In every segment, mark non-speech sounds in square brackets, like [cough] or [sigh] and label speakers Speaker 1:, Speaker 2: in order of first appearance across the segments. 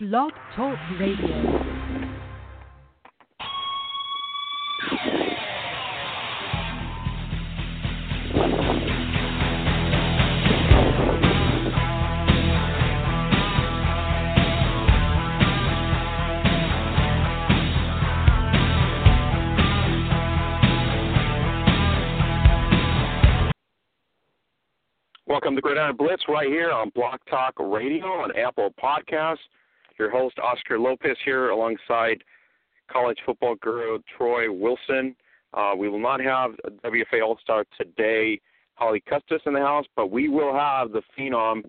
Speaker 1: Blog Talk Radio.
Speaker 2: Welcome to Gridiron Blitz right here on Blog Talk Radio on Apple Podcasts. Your host Oscar Lopez here alongside college football guru Troy Wilson. Uh, we will not have WFA All Star today, Holly Custis in the house, but we will have the phenom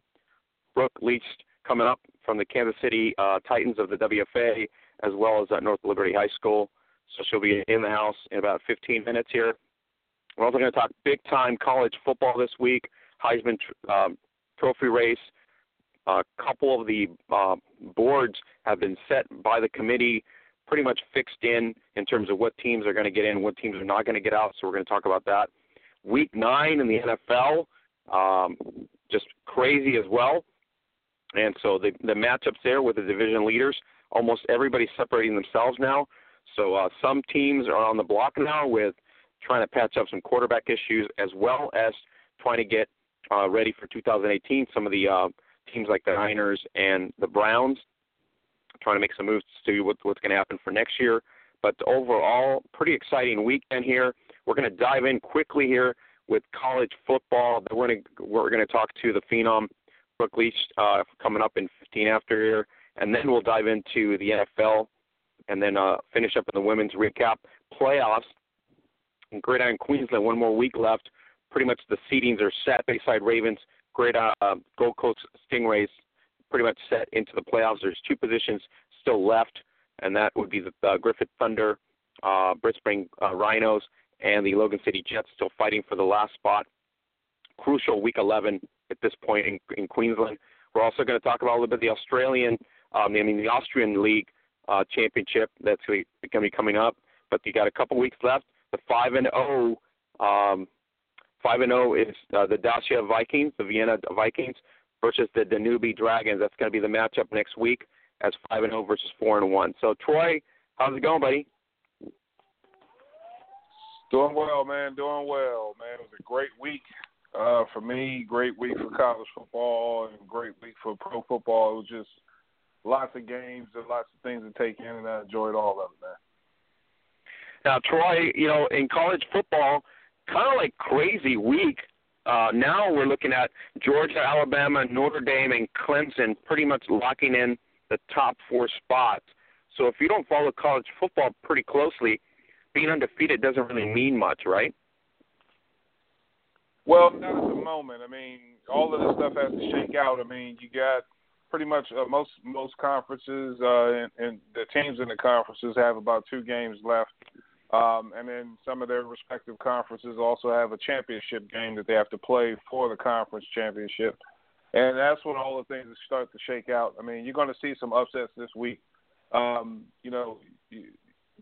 Speaker 2: Brooke Liebsch coming up from the Kansas City uh, Titans of the WFA, as well as at North Liberty High School. So she'll be in the house in about 15 minutes here. We're also going to talk big time college football this week. Heisman um, Trophy race. A couple of the uh, boards have been set by the committee, pretty much fixed in in terms of what teams are going to get in, what teams are not going to get out. So we're going to talk about that. Week nine in the NFL, um, just crazy as well. And so the the matchups there with the division leaders, almost everybody's separating themselves now. So uh, some teams are on the block now with trying to patch up some quarterback issues as well as trying to get uh, ready for 2018. Some of the uh, teams like the Niners and the Browns trying to make some moves to see what, what's going to happen for next year. But overall, pretty exciting weekend here. We're going to dive in quickly here with college football. We're going to we're going to talk to the phenom Brooke Liebsch uh, coming up in 15 after here, and then we'll dive into the NFL, and then uh, finish up in the women's recap playoffs. In Gridiron Queensland, one more week left pretty much the seedings are set. Bayside Ravens, Great uh, Gold Coast Stingrays, pretty much set into the playoffs. There's two positions still left, and that would be the uh, Griffith Thunder, uh, Brisbane uh, Rhinos, and the Logan City Jets still fighting for the last spot. Crucial week 11 at this point in, in Queensland. We're also going to talk about a little bit the Australian, um, I mean the Austrian League uh, Championship that's going to be coming up. But you got a couple weeks left. The five and zero oh, um, Five and zero is uh, the Dacia Vikings, the Vienna Vikings, versus the Danube Dragons. That's going to be the matchup next week as five and zero versus four and one. So Troy, how's it going, buddy?
Speaker 3: Doing well, man. Doing well, man. It was a great week uh, for me. Great week for college football, and great week for pro football. It was just lots of games and lots of things to take in, and I enjoyed all of it, man.
Speaker 2: Now, Troy, you know, in college football kind of like crazy week. Uh, now we're looking at Georgia, Alabama, Notre Dame, and Clemson pretty much locking in the top four spots. So if you don't follow college football pretty closely, being undefeated doesn't really mean much, right?
Speaker 3: Well, not at the moment. I mean, all of this stuff has to shake out. I mean, you got pretty much uh, most most conferences uh, and, and the teams in the conferences have about two games left um, and then some of their respective conferences also have a championship game that they have to play for the conference championship. And that's when all the things start to shake out. I mean, you're going to see some upsets this week. Um, you know, you,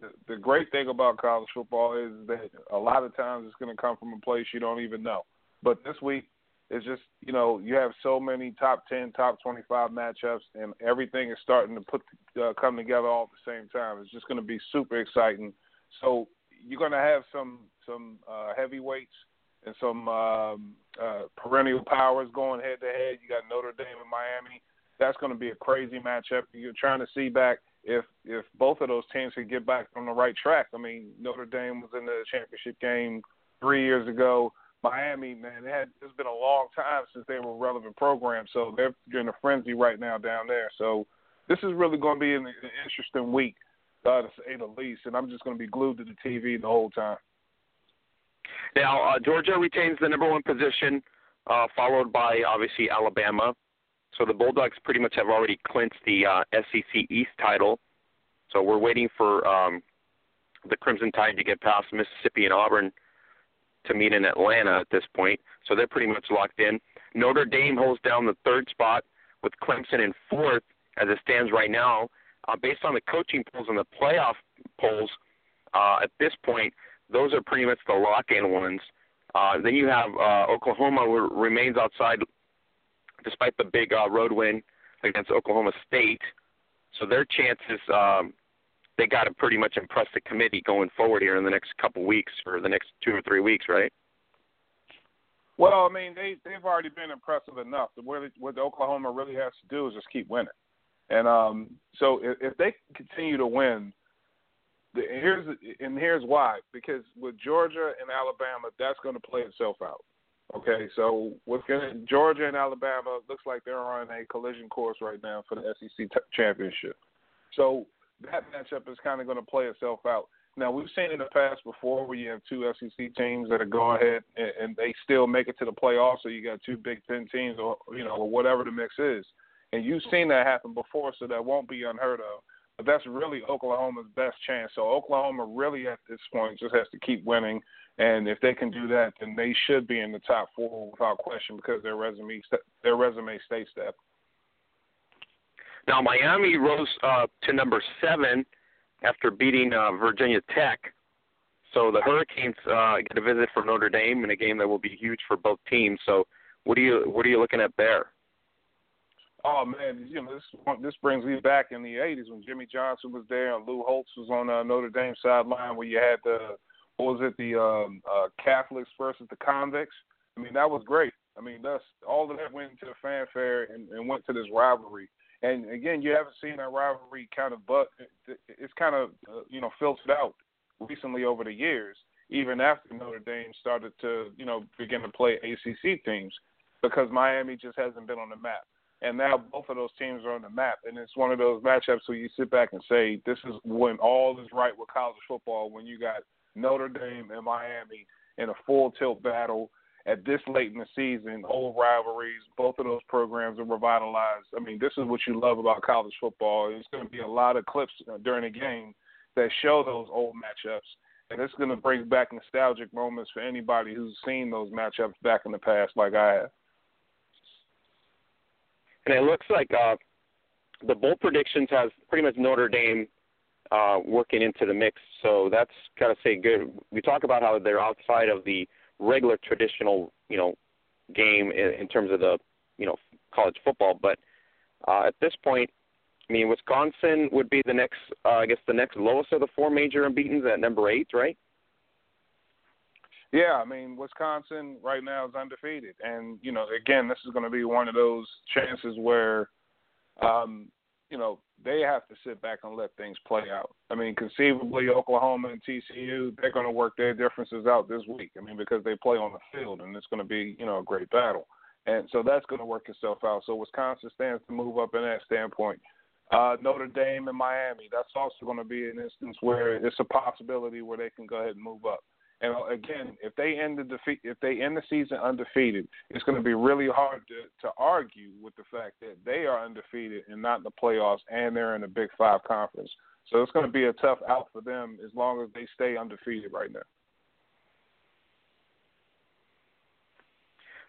Speaker 3: the, the great thing about college football is that a lot of times it's going to come from a place you don't even know. But this week, it's just you know you have so many top ten, top twenty-five matchups, and everything is starting to put uh, come together all at the same time. It's just going to be super exciting so you're going to have some some uh, heavyweights and some um, uh, perennial powers going head to head. You got Notre Dame and Miami. That's going to be a crazy matchup. You're trying to see back if if both of those teams could get back on the right track. I mean, Notre Dame was in the championship game three years ago. Miami, man, it had, it's been a long time since they were a relevant program, so they're in a frenzy right now down there. So this is really going to be an, an interesting week uh, to say the least. And I'm just going to be glued to the TV the whole time.
Speaker 2: Now, uh, Georgia retains the number one position, uh, followed by obviously Alabama. So the Bulldogs pretty much have already clinched the uh, SEC East title. So we're waiting for um, the Crimson Tide to get past Mississippi and Auburn to meet in Atlanta at this point. So they're pretty much locked in. Notre Dame holds down the third spot with Clemson in fourth as it stands right now uh, based on the coaching polls and the playoff polls uh, at this point, those are pretty much the lock-in ones. Uh, then you have uh, Oklahoma remains outside despite the big uh, road win against Oklahoma State. So their chances, um, they got to pretty much impress the committee going forward here in the next couple weeks or the next two or three weeks, right?
Speaker 3: Well, I mean, they they've already been impressive enough. What what Oklahoma really has to do is just keep winning, and um, so if, if they continue to win, the, here's and here's why because with Georgia and Alabama, that's going to play itself out. Okay, so with Georgia and Alabama, looks like they're on a collision course right now for the SEC t- championship. So that matchup is kind of going to play itself out. Now we've seen in the past before where you have two SEC teams that are go ahead and, and they still make it to the playoffs, so you got two Big Ten teams or you know or whatever the mix is, and you've seen that happen before, so that won't be unheard of. But that's really Oklahoma's best chance. So Oklahoma really at this point just has to keep winning, and if they can do that, then they should be in the top four without question because their resume their resume states that.
Speaker 2: Now Miami rose uh, to number seven after beating uh, Virginia Tech. So the Hurricanes uh, get a visit from Notre Dame in a game that will be huge for both teams. So what are you what are you looking at there?
Speaker 3: Oh man, you know this this brings me back in the '80s when Jimmy Johnson was there and Lou Holtz was on uh, Notre Dame sideline, where you had the what was it the um, uh, Catholics versus the convicts. I mean that was great. I mean that's all of that went into the fanfare and, and went to this rivalry. And again, you haven't seen that rivalry kind of, but it's kind of uh, you know filtered out recently over the years, even after Notre Dame started to you know begin to play ACC teams, because Miami just hasn't been on the map. And now both of those teams are on the map, and it's one of those matchups where you sit back and say, "This is when all is right with college football." When you got Notre Dame and Miami in a full tilt battle, at this late in the season, old rivalries, both of those programs are revitalized. I mean, this is what you love about college football. There's going to be a lot of clips uh, during the game that show those old matchups, and it's going to bring back nostalgic moments for anybody who's seen those matchups back in the past, like I have.
Speaker 2: And it looks like uh, the bowl predictions has pretty much Notre Dame uh, working into the mix, so that's of say good. We talk about how they're outside of the regular traditional, you know, game in, in terms of the, you know, college football. But uh, at this point, I mean, Wisconsin would be the next, uh, I guess, the next lowest of the four major unbeaten's at number eight, right?
Speaker 3: Yeah, I mean, Wisconsin right now is undefeated, and you know, again, this is going to be one of those chances where, um, you know, they have to sit back and let things play out. I mean, conceivably, Oklahoma and TCU, they're going to work their differences out this week. I mean, because they play on the field, and it's going to be, you know, a great battle. And so that's going to work itself out. So Wisconsin stands to move up in that standpoint. Uh, Notre Dame and Miami, that's also going to be an instance where it's a possibility where they can go ahead and move up. And uh, again, if they end the defeat, if they end the season undefeated, it's going to be really hard to to argue with the fact that they are undefeated and not in the playoffs, and they're in the Big Five conference. So it's going to be a tough out for them as long as they stay undefeated right now.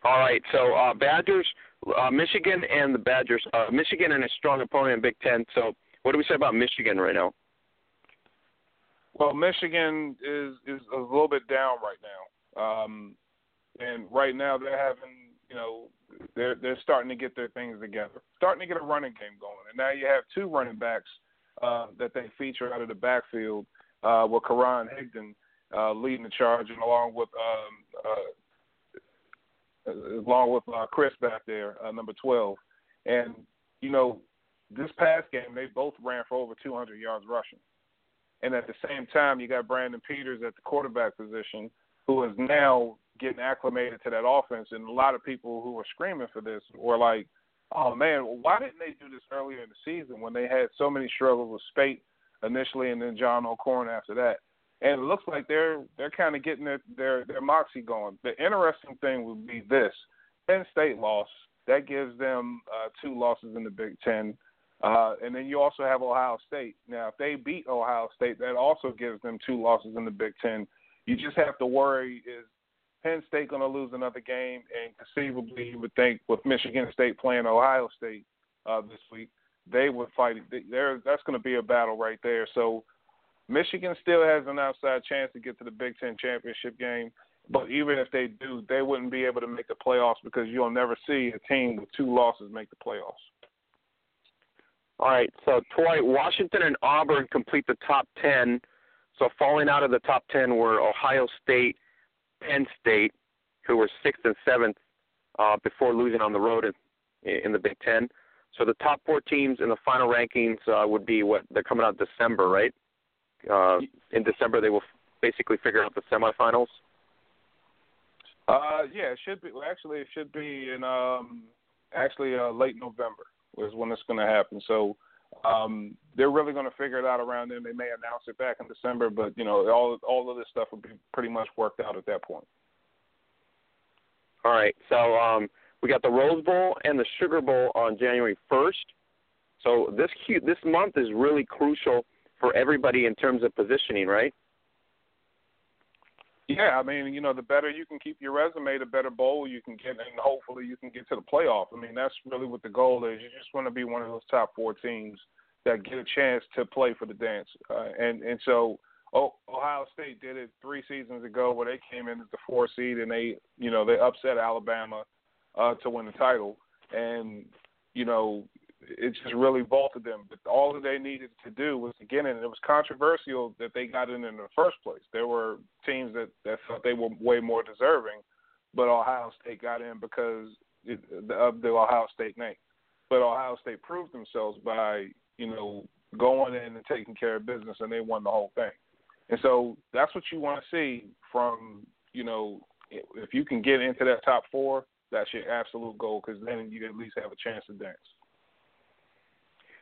Speaker 2: All right, so uh, Badgers, uh, Michigan, and the Badgers. Uh, Michigan and a strong opponent in Big Ten. So what do we say about Michigan right now?
Speaker 3: Well, Michigan is is a little bit down right now, um, and right now they're having you know they're they're starting to get their things together, starting to get a running game going, and now you have two running backs uh, that they feature out of the backfield uh, with Karan Higdon uh, leading the charge, and along with um, uh, along with uh, Chris back there, uh, number twelve, and you know this past game they both ran for over 200 yards rushing. And at the same time, you got Brandon Peters at the quarterback position, who is now getting acclimated to that offense. And a lot of people who were screaming for this were like, "Oh man, why didn't they do this earlier in the season when they had so many struggles with Speight initially, and then John O'Korn after that?" And it looks like they're they're kind of getting their, their their moxie going. The interesting thing would be this: Penn State loss that gives them uh, two losses in the Big Ten. Uh, and then you also have Ohio State. Now, if they beat Ohio State, that also gives them two losses in the Big Ten. You just have to worry is Penn State going to lose another game? And conceivably, you would think with Michigan State playing Ohio State uh, this week, they would fight. There, that's going to be a battle right there. So Michigan still has an outside chance to get to the Big Ten championship game. But even if they do, they wouldn't be able to make the playoffs because you'll never see a team with two losses make the playoffs.
Speaker 2: All right, so Troy, Washington and Auburn complete the top 10. So falling out of the top 10 were Ohio State, Penn State, who were sixth and seventh uh, before losing on the road in, in the Big Ten. So the top four teams in the final rankings uh, would be what they're coming out December, right? Uh, in December, they will basically figure out the semifinals.
Speaker 3: Uh, yeah, it should be. Well, actually, it should be in um, actually uh, late November is when it's going to happen. So um, they're really going to figure it out around then. They may announce it back in December, but you know, all all of this stuff will be pretty much worked out at that point.
Speaker 2: All right. So um, we got the Rose Bowl and the Sugar Bowl on January 1st. So this this month is really crucial for everybody in terms of positioning, right?
Speaker 3: Yeah, I mean, you know, the better you can keep your resume, the better bowl you can get, and hopefully you can get to the playoff. I mean, that's really what the goal is. You just want to be one of those top four teams that get a chance to play for the dance. Uh, and and so oh, Ohio State did it three seasons ago, where they came in as the four seed and they, you know, they upset Alabama uh, to win the title. And you know, it just really vaulted them. But all that they needed to do was to get in. And it was controversial that they got in in the first place. There were teams that that felt they were way more deserving, but Ohio State got in because of the Ohio State name. But Ohio State proved themselves by you know going in and taking care of business, and they won the whole thing. And so that's what you want to see from you know if you can get into that top four, that's your absolute goal because then you at least have a chance to dance.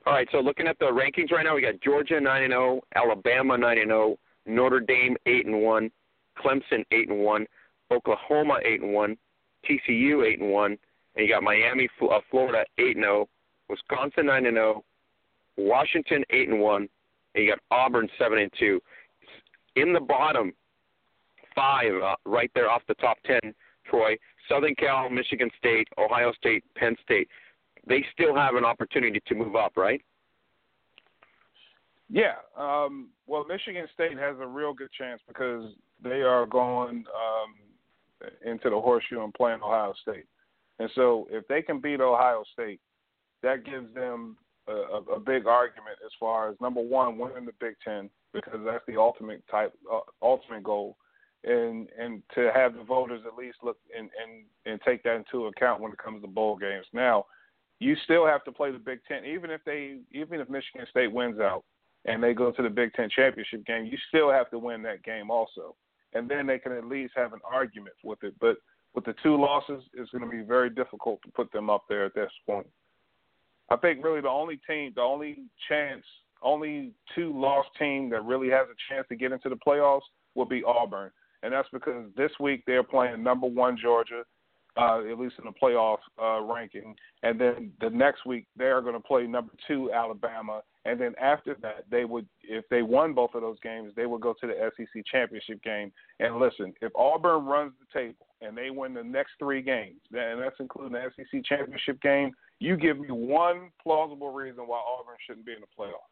Speaker 2: All right, so looking at the rankings right now, we got Georgia nine and zero, oh, Alabama nine and zero, oh, Notre Dame eight and one, Clemson eight and one, Oklahoma eight and one, TCU eight and one, and you got Miami, uh, Florida eight and zero, Wisconsin nine and zero, Washington eight and one, and you got Auburn seven and two. In the bottom five, uh, right there off the top ten, Troy, Southern Cal, Michigan State, Ohio State, Penn State they still have an opportunity to move up, right?
Speaker 3: Yeah. Um, well, Michigan State has a real good chance because they are going um, into the horseshoe and playing Ohio State. And so if they can beat Ohio State, that gives them a, a big argument as far as number one, winning the Big Ten because that's the ultimate type, uh, ultimate goal, and and to have the voters at least look and and and take that into account when it comes to bowl games. Now, you still have to play the Big Ten, even if they, even if Michigan State wins out and they go to the Big Ten championship game, you still have to win that game also, and then they can at least have an argument with it. But with the two losses, it's going to be very difficult to put them up there at this point. I think really the only team, the only chance, only two lost team that really has a chance to get into the playoffs will be Auburn, and that's because this week they're playing number one Georgia uh, at least in the playoff uh, ranking. And then the next week they are going to play number two Alabama, and then after that they would, if they won both of those games, they would go to the SEC championship game. And listen, if Auburn runs the table and they win the next three games, and that's including the SEC championship game, you give me one plausible reason why Auburn shouldn't be in the playoff.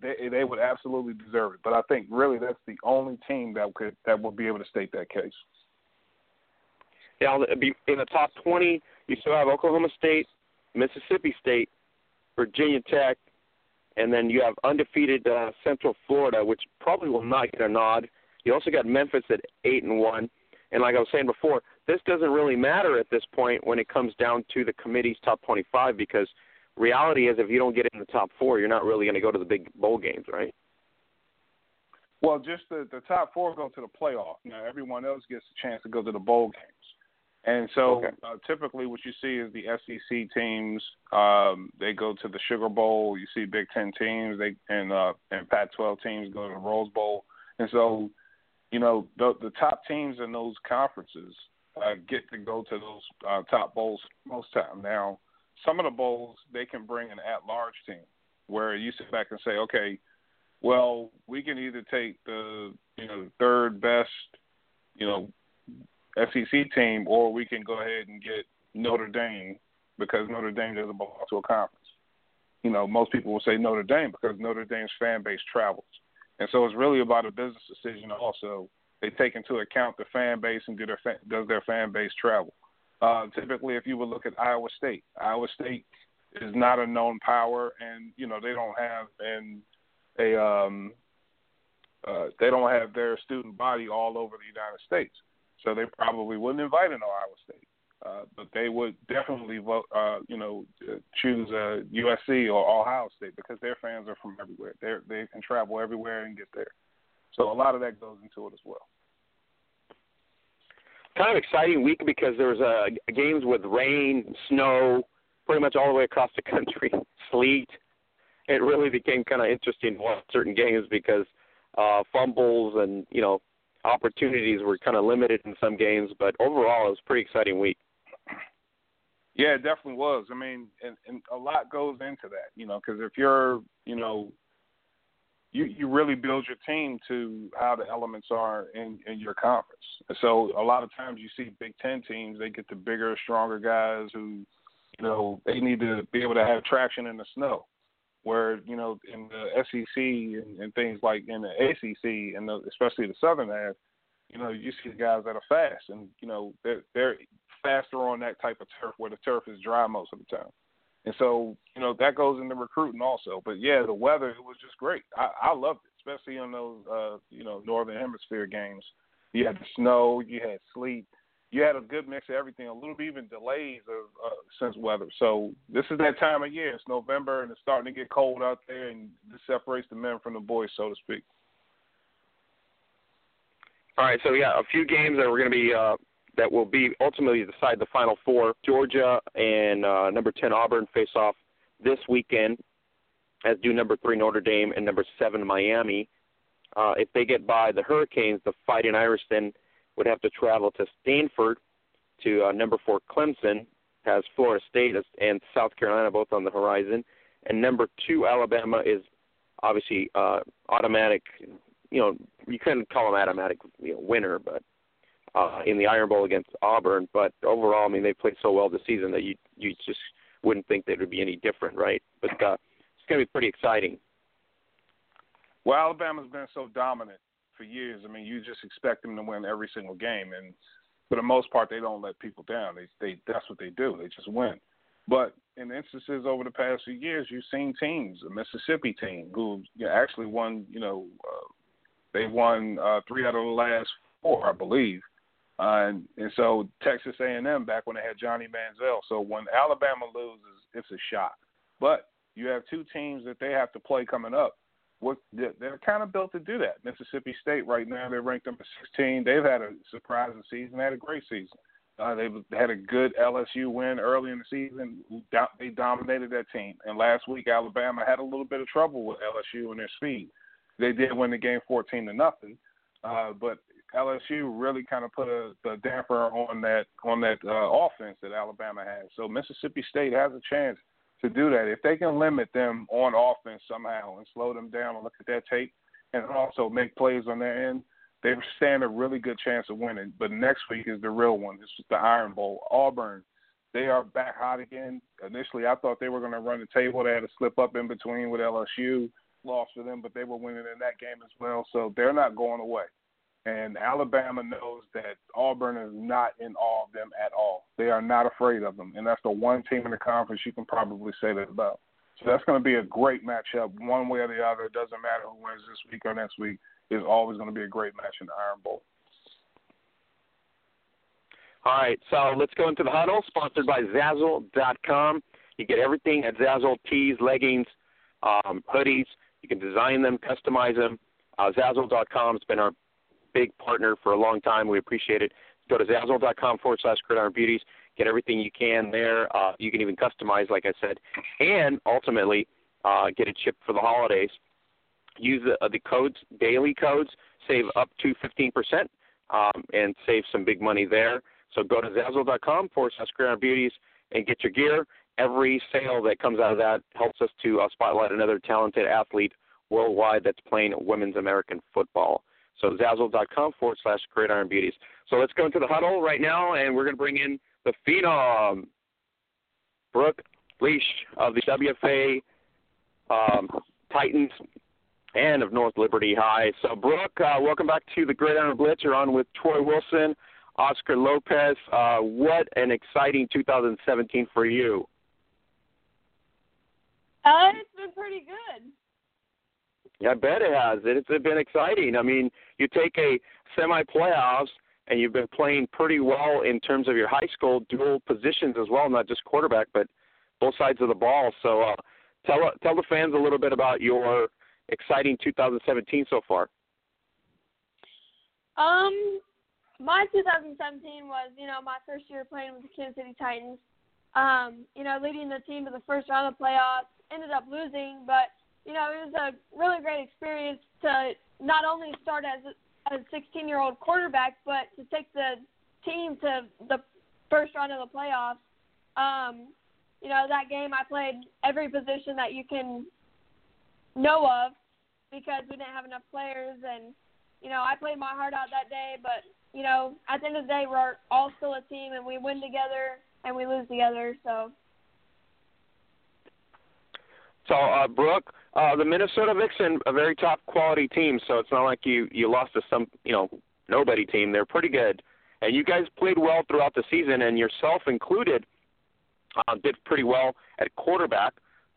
Speaker 3: They, they would absolutely deserve it, but I think really that's the only team that could that would be able to state that case.
Speaker 2: Now, in the top 20, you still have Oklahoma State, Mississippi State, Virginia Tech, and then you have undefeated uh, Central Florida, which probably will not get a nod. You also got Memphis at eight and one, and like I was saying before, this doesn't really matter at this point when it comes down to the committee's top 25 because reality is if you don't get in the top four, you're not really going to go to the big bowl games, right?
Speaker 3: Well, just the, the top four go to the playoff. Now everyone else gets a chance to go to the bowl games. And so okay. uh, typically what you see is the SEC teams um, they go to the Sugar Bowl. You see Big Ten teams they and uh, and Pac-12 teams go to the Rose Bowl. And so you know the the top teams in those conferences uh, get to go to those uh, top bowls most time. Now some of the bowls they can bring an at-large team where you sit back and say, okay, well we can either take the you know the third best you know SEC team, or we can go ahead and get Notre Dame because Notre Dame doesn't belong to a conference. You know, most people will say Notre Dame because Notre Dame's fan base travels, and so it's really about a business decision. Also, they take into account the fan base and do their does their fan base travel. Uh, typically, if you would look at Iowa State, Iowa State is not a known power, and you know they don't have and a um, uh, they don't have their student body all over the United States, so they probably wouldn't invite an Ohio State. Uh, but they would definitely vote, uh, you know, choose uh, USC or Ohio State because their fans are from everywhere. They they can travel everywhere and get there. So a lot of that goes into it as well.
Speaker 2: Kind of exciting week because there was uh, games with rain, snow, pretty much all the way across the country, [laughs] sleet. It really became kind of interesting to watch certain games because uh, fumbles and you know opportunities were kind of limited in some games. But overall, it was a pretty exciting week.
Speaker 3: Yeah, it definitely was. I mean, and, and a lot goes into that, you know, because if you're, you know, you you really build your team to how the elements are in in your conference. So a lot of times you see Big Ten teams, they get the bigger, stronger guys who, you know, they need to be able to have traction in the snow. Where you know in the SEC and, and things like in the ACC and the, especially the Southern half, you know, you see the guys that are fast, and you know they're they're faster on that type of turf where the turf is dry most of the time. And so, you know, that goes into recruiting also. But yeah, the weather it was just great. I, I loved it, especially on those uh, you know, northern hemisphere games. You had the snow, you had sleet, you had a good mix of everything, a little bit even delays of uh, since weather. So this is that time of year. It's November and it's starting to get cold out there and this separates the men from the boys, so to speak.
Speaker 2: All right, so yeah, a few games that we're going to be uh, that will be ultimately decide the final four. Georgia and uh, number ten Auburn face off this weekend, as do number three Notre Dame and number seven Miami. Uh, if they get by the Hurricanes, the Fighting Irish then would have to travel to Stanford to uh, number four Clemson, has Florida State and South Carolina both on the horizon, and number two Alabama is obviously uh, automatic you know, you couldn't call them automatic you know, winner, but uh, in the Iron Bowl against Auburn. But overall, I mean, they played so well this season that you you just wouldn't think that it would be any different, right? But uh, it's going to be pretty exciting.
Speaker 3: Well, Alabama's been so dominant for years. I mean, you just expect them to win every single game, and for the most part, they don't let people down. They they that's what they do. They just win. But in instances over the past few years, you've seen teams, a Mississippi team, who you know, actually won, you know, uh, they won uh, three out of the last four, I believe. Uh, and, and so Texas A&M back when they had Johnny Manziel. So when Alabama loses, it's a shock. But you have two teams that they have to play coming up. What they're kind of built to do that. Mississippi State right now they're ranked number 16. They've had a surprising season. They had a great season. Uh, they've had a good LSU win early in the season. They dominated that team. And last week Alabama had a little bit of trouble with LSU and their speed. They did win the game 14 to nothing, uh, but LSU really kind of put a, a damper on that on that uh, offense that Alabama has. So Mississippi State has a chance to do that if they can limit them on offense somehow and slow them down and look at that tape and also make plays on their end. They stand a really good chance of winning. But next week is the real one. Is the Iron Bowl. Auburn, they are back hot again. Initially, I thought they were going to run the table. They had a slip up in between with LSU lost for them, but they were winning in that game as well. So they're not going away. And Alabama knows that Auburn is not in awe of them at all. They are not afraid of them. And that's the one team in the conference you can probably say that about. So that's going to be a great matchup, one way or the other. It doesn't matter who wins this week or next week. It's always going to be a great match in the Iron Bowl.
Speaker 2: All right, so let's go into the huddle, sponsored by Zazzle.com. You get everything at Zazzle tees, leggings, um, hoodies, you can design them, customize them. Uh, Zazzle.com has been our big partner for a long time. We appreciate it. Go to Zazzle.com forward slash Gridiron Beauties. Get everything you can there. Uh, you can even customize, like I said, and ultimately uh, get it shipped for the holidays. Use the, uh, the codes, daily codes, save up to 15% um, and save some big money there. So go to Zazzle.com forward slash Gridiron Beauties and get your gear every sale that comes out of that helps us to uh, spotlight another talented athlete worldwide that's playing women's American football. So Zazzle.com forward slash Gridiron Beauties. So let's go into the huddle right now, and we're going to bring in the phenom, Brooke Liebsch of the WFA um, Titans and of North Liberty High. So, Brooke, uh, welcome back to the Gridiron Blitz. You're on with Troy Wilson, Oscar Lopez. Uh, what an exciting 2017 for you.
Speaker 4: Uh, it's been pretty good.
Speaker 2: I bet it has. It's been exciting. I mean, you take a semi-playoffs and you've been playing pretty well in terms of your high school dual positions as well, not just quarterback, but both sides of the ball. So, uh, tell tell the fans a little bit about your exciting 2017 so far.
Speaker 4: Um, my 2017 was, you know, my first year playing with the Kansas City Titans. Um, you know, leading the team to the first round of playoffs. Ended up losing, but you know, it was a really great experience to not only start as a 16 year old quarterback, but to take the team to the first round of the playoffs. Um, you know, that game I played every position that you can know of because we didn't have enough players and you know, I played my heart out that day, but you know, at the end of the day we're all still a team and we win together and we lose together, so
Speaker 2: so, uh, Brooke, uh, the Minnesota Vixen, a very top quality team. So it's not like you you lost to some you know nobody team. They're pretty good, and you guys played well throughout the season, and yourself included, uh, did pretty well at quarterback.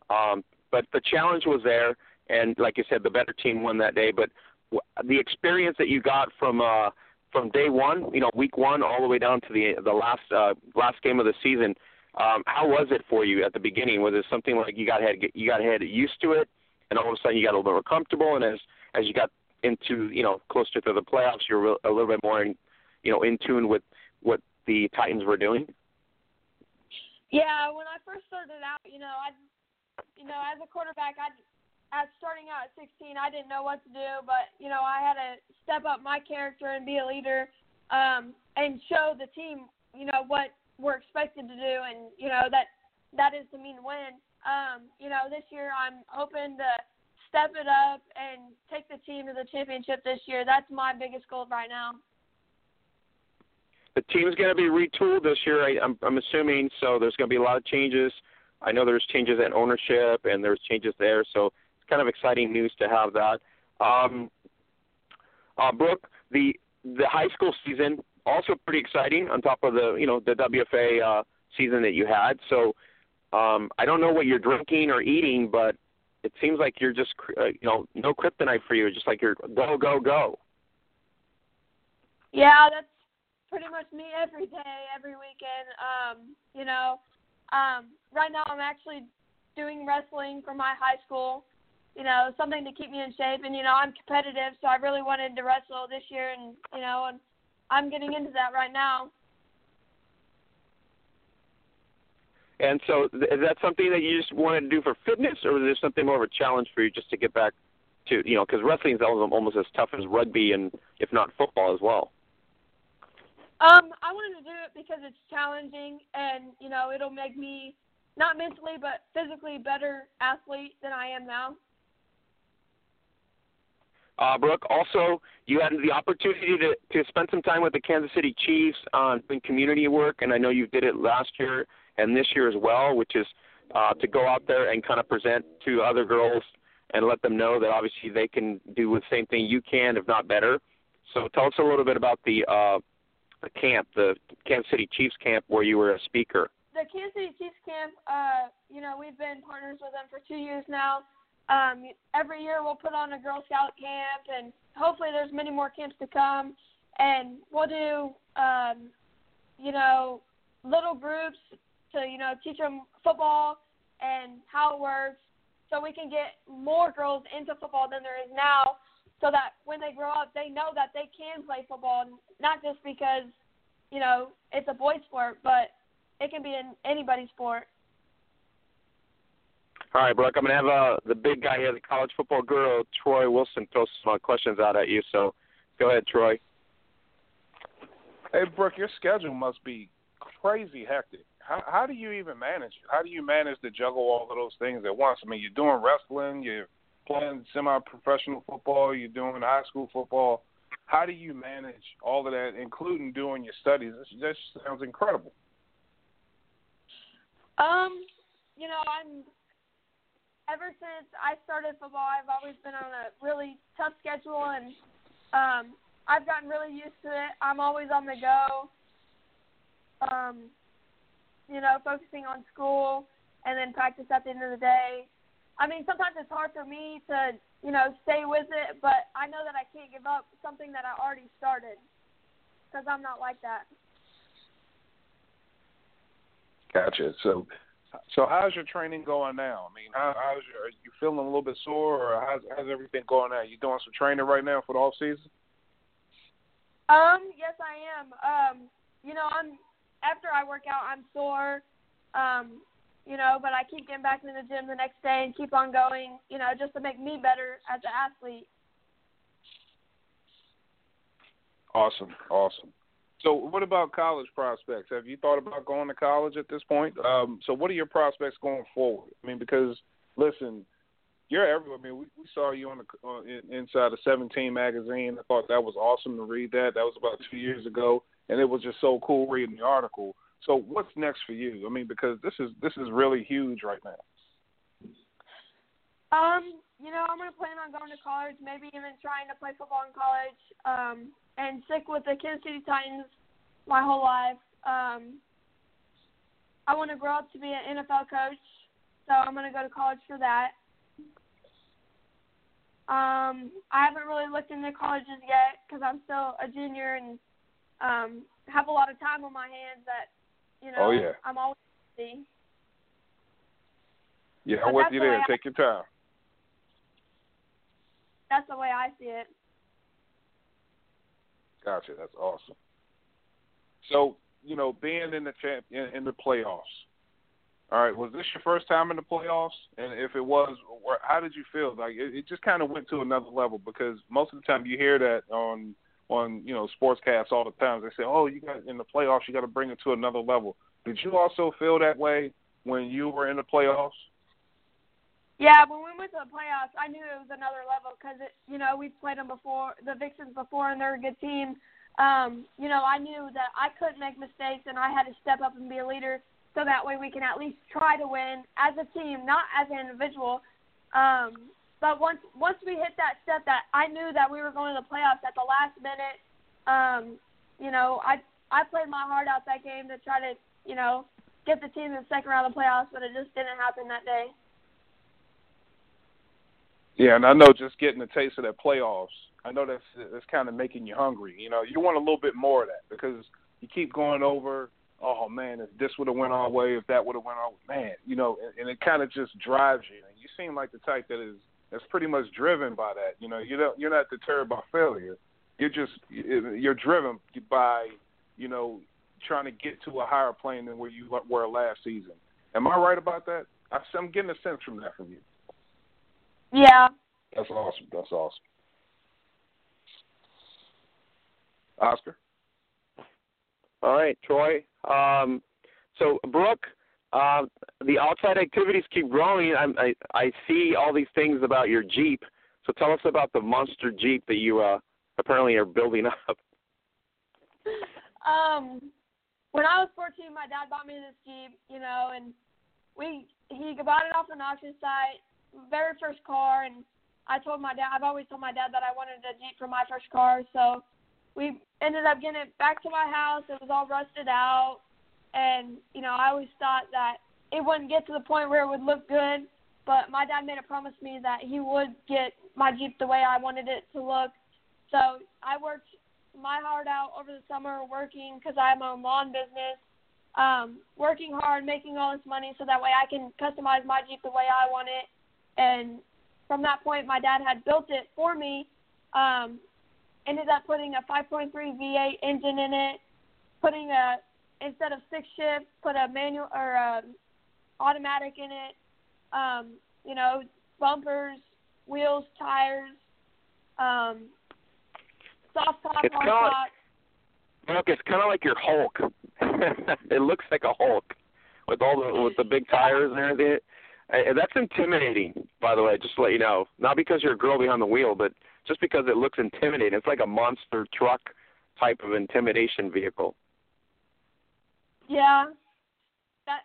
Speaker 2: Um, but the challenge was there, and like you said, the better team won that day. But the experience that you got from uh, from day one, you know, week one, all the way down to the the last uh, last game of the season um, how was it for you at the beginning? Was it something like you got had you got had used to it, and all of a sudden you got a little more comfortable, and as as you got into you know closer to the playoffs, you're a little bit more in, you know in tune with what the Titans were doing.
Speaker 4: Yeah, when I first started out, you know, I, you know, as a quarterback, I, at starting out at 16, I didn't know what to do, but you know, I had to step up my character and be a leader, um, and show the team, you know, what we're expected to do, and you know that that is to mean win. Um, you know, this year I'm hoping to step it up and take the team to the championship this year. That's my biggest goal right now.
Speaker 2: The team's going to be retooled this year. I, I'm, I'm assuming so. There's going to be a lot of changes. I know there's changes in ownership and there's changes there, so it's kind of exciting news to have that. Um, uh, Brooke, the the high school season also pretty exciting on top of the you know the WFA uh, season that you had. So um, I don't know what you're drinking or eating, but it seems like you're just uh, you know no kryptonite for you. Just like you're go go go.
Speaker 4: Yeah, that's pretty much me every day, every weekend. Um, you know, um, right now I'm actually doing wrestling for my high school. You know, something to keep me in shape, and you know I'm competitive, so I really wanted to wrestle this year, and you know, and I'm getting into that right now.
Speaker 2: And so, is that something that you just wanted to do for fitness, or is there something more of a challenge for you just to get back to, you know, because wrestling is almost as tough as rugby and if not football as well.
Speaker 4: Um, I wanted to do it because it's challenging, and you know, it'll make me not mentally but physically better athlete than I am now.
Speaker 2: Uh, Brooke, also, you had the opportunity to, to spend some time with the Kansas City Chiefs on doing community work, and I know you did it last year and this year as well, which is uh, to go out there and kind of present to other girls and let them know that obviously they can do the same thing you can, if not better. So tell us a little bit about the uh, the camp, the Kansas City Chiefs camp, where you were a speaker.
Speaker 4: The Kansas City Chiefs camp, uh, you know, we've been partners with them for two years now um, every year we'll put on a Girl Scout camp, and hopefully there's many more camps to come. And we'll do, um, you know, little groups to you know teach them football and how it works, so we can get more girls into football than there is now. So that when they grow up, they know that they can play football, not just because, you know, it's a boy sport, but it can be in anybody's sport.
Speaker 2: All right, Brooke, I'm going to have uh, the big guy here, the college football guru, Troy Wilson, throw some uh, questions out at you. So go ahead, Troy.
Speaker 3: Hey, Brooke, your schedule must be crazy hectic. How, how do you even manage? How do you manage to juggle all of those things at once? I mean, you're doing wrestling, you're playing semi-professional football, you're doing high school football. How do you manage all of that, including doing your studies? This sounds incredible.
Speaker 4: Um, you know, I'm ever since I started football, I've always been on a really tough schedule, and um, I've gotten really used to it. I'm always on the go. Um, you know, focusing on school and then practice at the end of the day. I mean, sometimes it's hard for me to, you know, stay with it, but I know that I can't give up something that I already started because I'm not like that.
Speaker 3: Gotcha. So, so how's your training going now? I mean, how, how's your? Are you feeling a little bit sore, or how's how's everything going now? You doing some training right now for the off season?
Speaker 4: Um, yes, I am. Um, you know, I'm after I work out, I'm sore. Um, you know, but I keep getting back in the gym the next day and keep on going. You know, just to make me better as an athlete.
Speaker 3: Awesome, awesome. So, what about college prospects? Have you thought about going to college at this point? Um, so, what are your prospects going forward? I mean, because listen, you're everywhere. I mean, we, we saw you on the uh, in, inside of 17 magazine. I thought that was awesome to read that. That was about two years ago, and it was just so cool reading the article. So, what's next for you? I mean, because this is this is really huge right now.
Speaker 4: Um, you know, I'm gonna plan on going to college, maybe even trying to play football in college. Um, and stick with the Kansas City Titans my whole life. Um, I want to grow up to be an NFL coach, so I'm to go to college for that. Um, I haven't really looked into colleges yet because I'm still a junior and um, have a lot of time on my hands that, you know,
Speaker 3: oh, yeah.
Speaker 4: I'm always busy.
Speaker 3: Yeah, I'm with you there. Take your time.
Speaker 4: That's the way I see it.
Speaker 3: Gotcha. That's awesome. So, you know, being in the champ in, in the playoffs. All right, was this your first time in the playoffs? And if it was, how did you feel? Like it, it just kind of went to another level because most of the time you hear that on on you know sportscasts all the time. They say, "Oh, you got in the playoffs, you got to bring it to another level." Did you also feel that way when you were in the playoffs?
Speaker 4: Yeah, when we went to the playoffs, I knew it was another level because you know we've played them before, the Vixens before, and they're a good team. Um, you know, I knew that I couldn't make mistakes, and I had to step up and be a leader, so that way we can at least try to win as a team, not as an individual. Um, but once once we hit that step, that I knew that we were going to the playoffs at the last minute. Um, you know, I I played my heart out that game to try to you know get the team in the second round of the playoffs, but it just didn't happen that day.
Speaker 3: Yeah, and I know just getting a taste of that playoffs, I know that's that's kind of making you hungry. You know, you want a little bit more of that because you keep going over. Oh man, if this would have went our way, if that would have went our way, man, you know, and, and it kind of just drives you. And you seem like the type that is that's pretty much driven by that. You know, you don't you're not deterred by failure. You're just you're driven by you know trying to get to a higher plane than where you were last season. Am I right about that? I'm getting a sense from that from you.
Speaker 4: Yeah.
Speaker 3: That's awesome. That's awesome. Oscar.
Speaker 2: All right, Troy. Um, so, Brooke, uh, the outside activities keep growing. I, I I see all these things about your Jeep. So, tell us about the monster Jeep that you uh, apparently are building [laughs] up.
Speaker 4: Um, when I was 14, my dad bought me this Jeep, you know, and we he bought it off an auction site very first car, and I told my dad. I've always told my dad that I wanted a Jeep for my first car, so we ended up getting it back to my house. It was all rusted out, and you know I always thought that it wouldn't get to the point where it would look good. But my dad made a promise to me that he would get my Jeep the way I wanted it to look. So I worked my heart out over the summer working because I have my own lawn business, um, working hard, making all this money so that way I can customize my Jeep the way I want it and from that point, my dad had built it for me. Um, ended up putting a 5.3 V8 engine in it, putting a instead of six shift, put a manual or a automatic in it. Um, you know, bumpers, wheels, tires, um, soft top,
Speaker 2: it's
Speaker 4: hard top.
Speaker 2: Look, it's kind of like your Hulk. [laughs] it looks like a Hulk with all the with the big tires and everything. And that's intimidating, by the way, just to let you know. Not because you're a girl behind the wheel, but just because it looks intimidating. It's like a monster truck type of intimidation vehicle.
Speaker 4: Yeah. That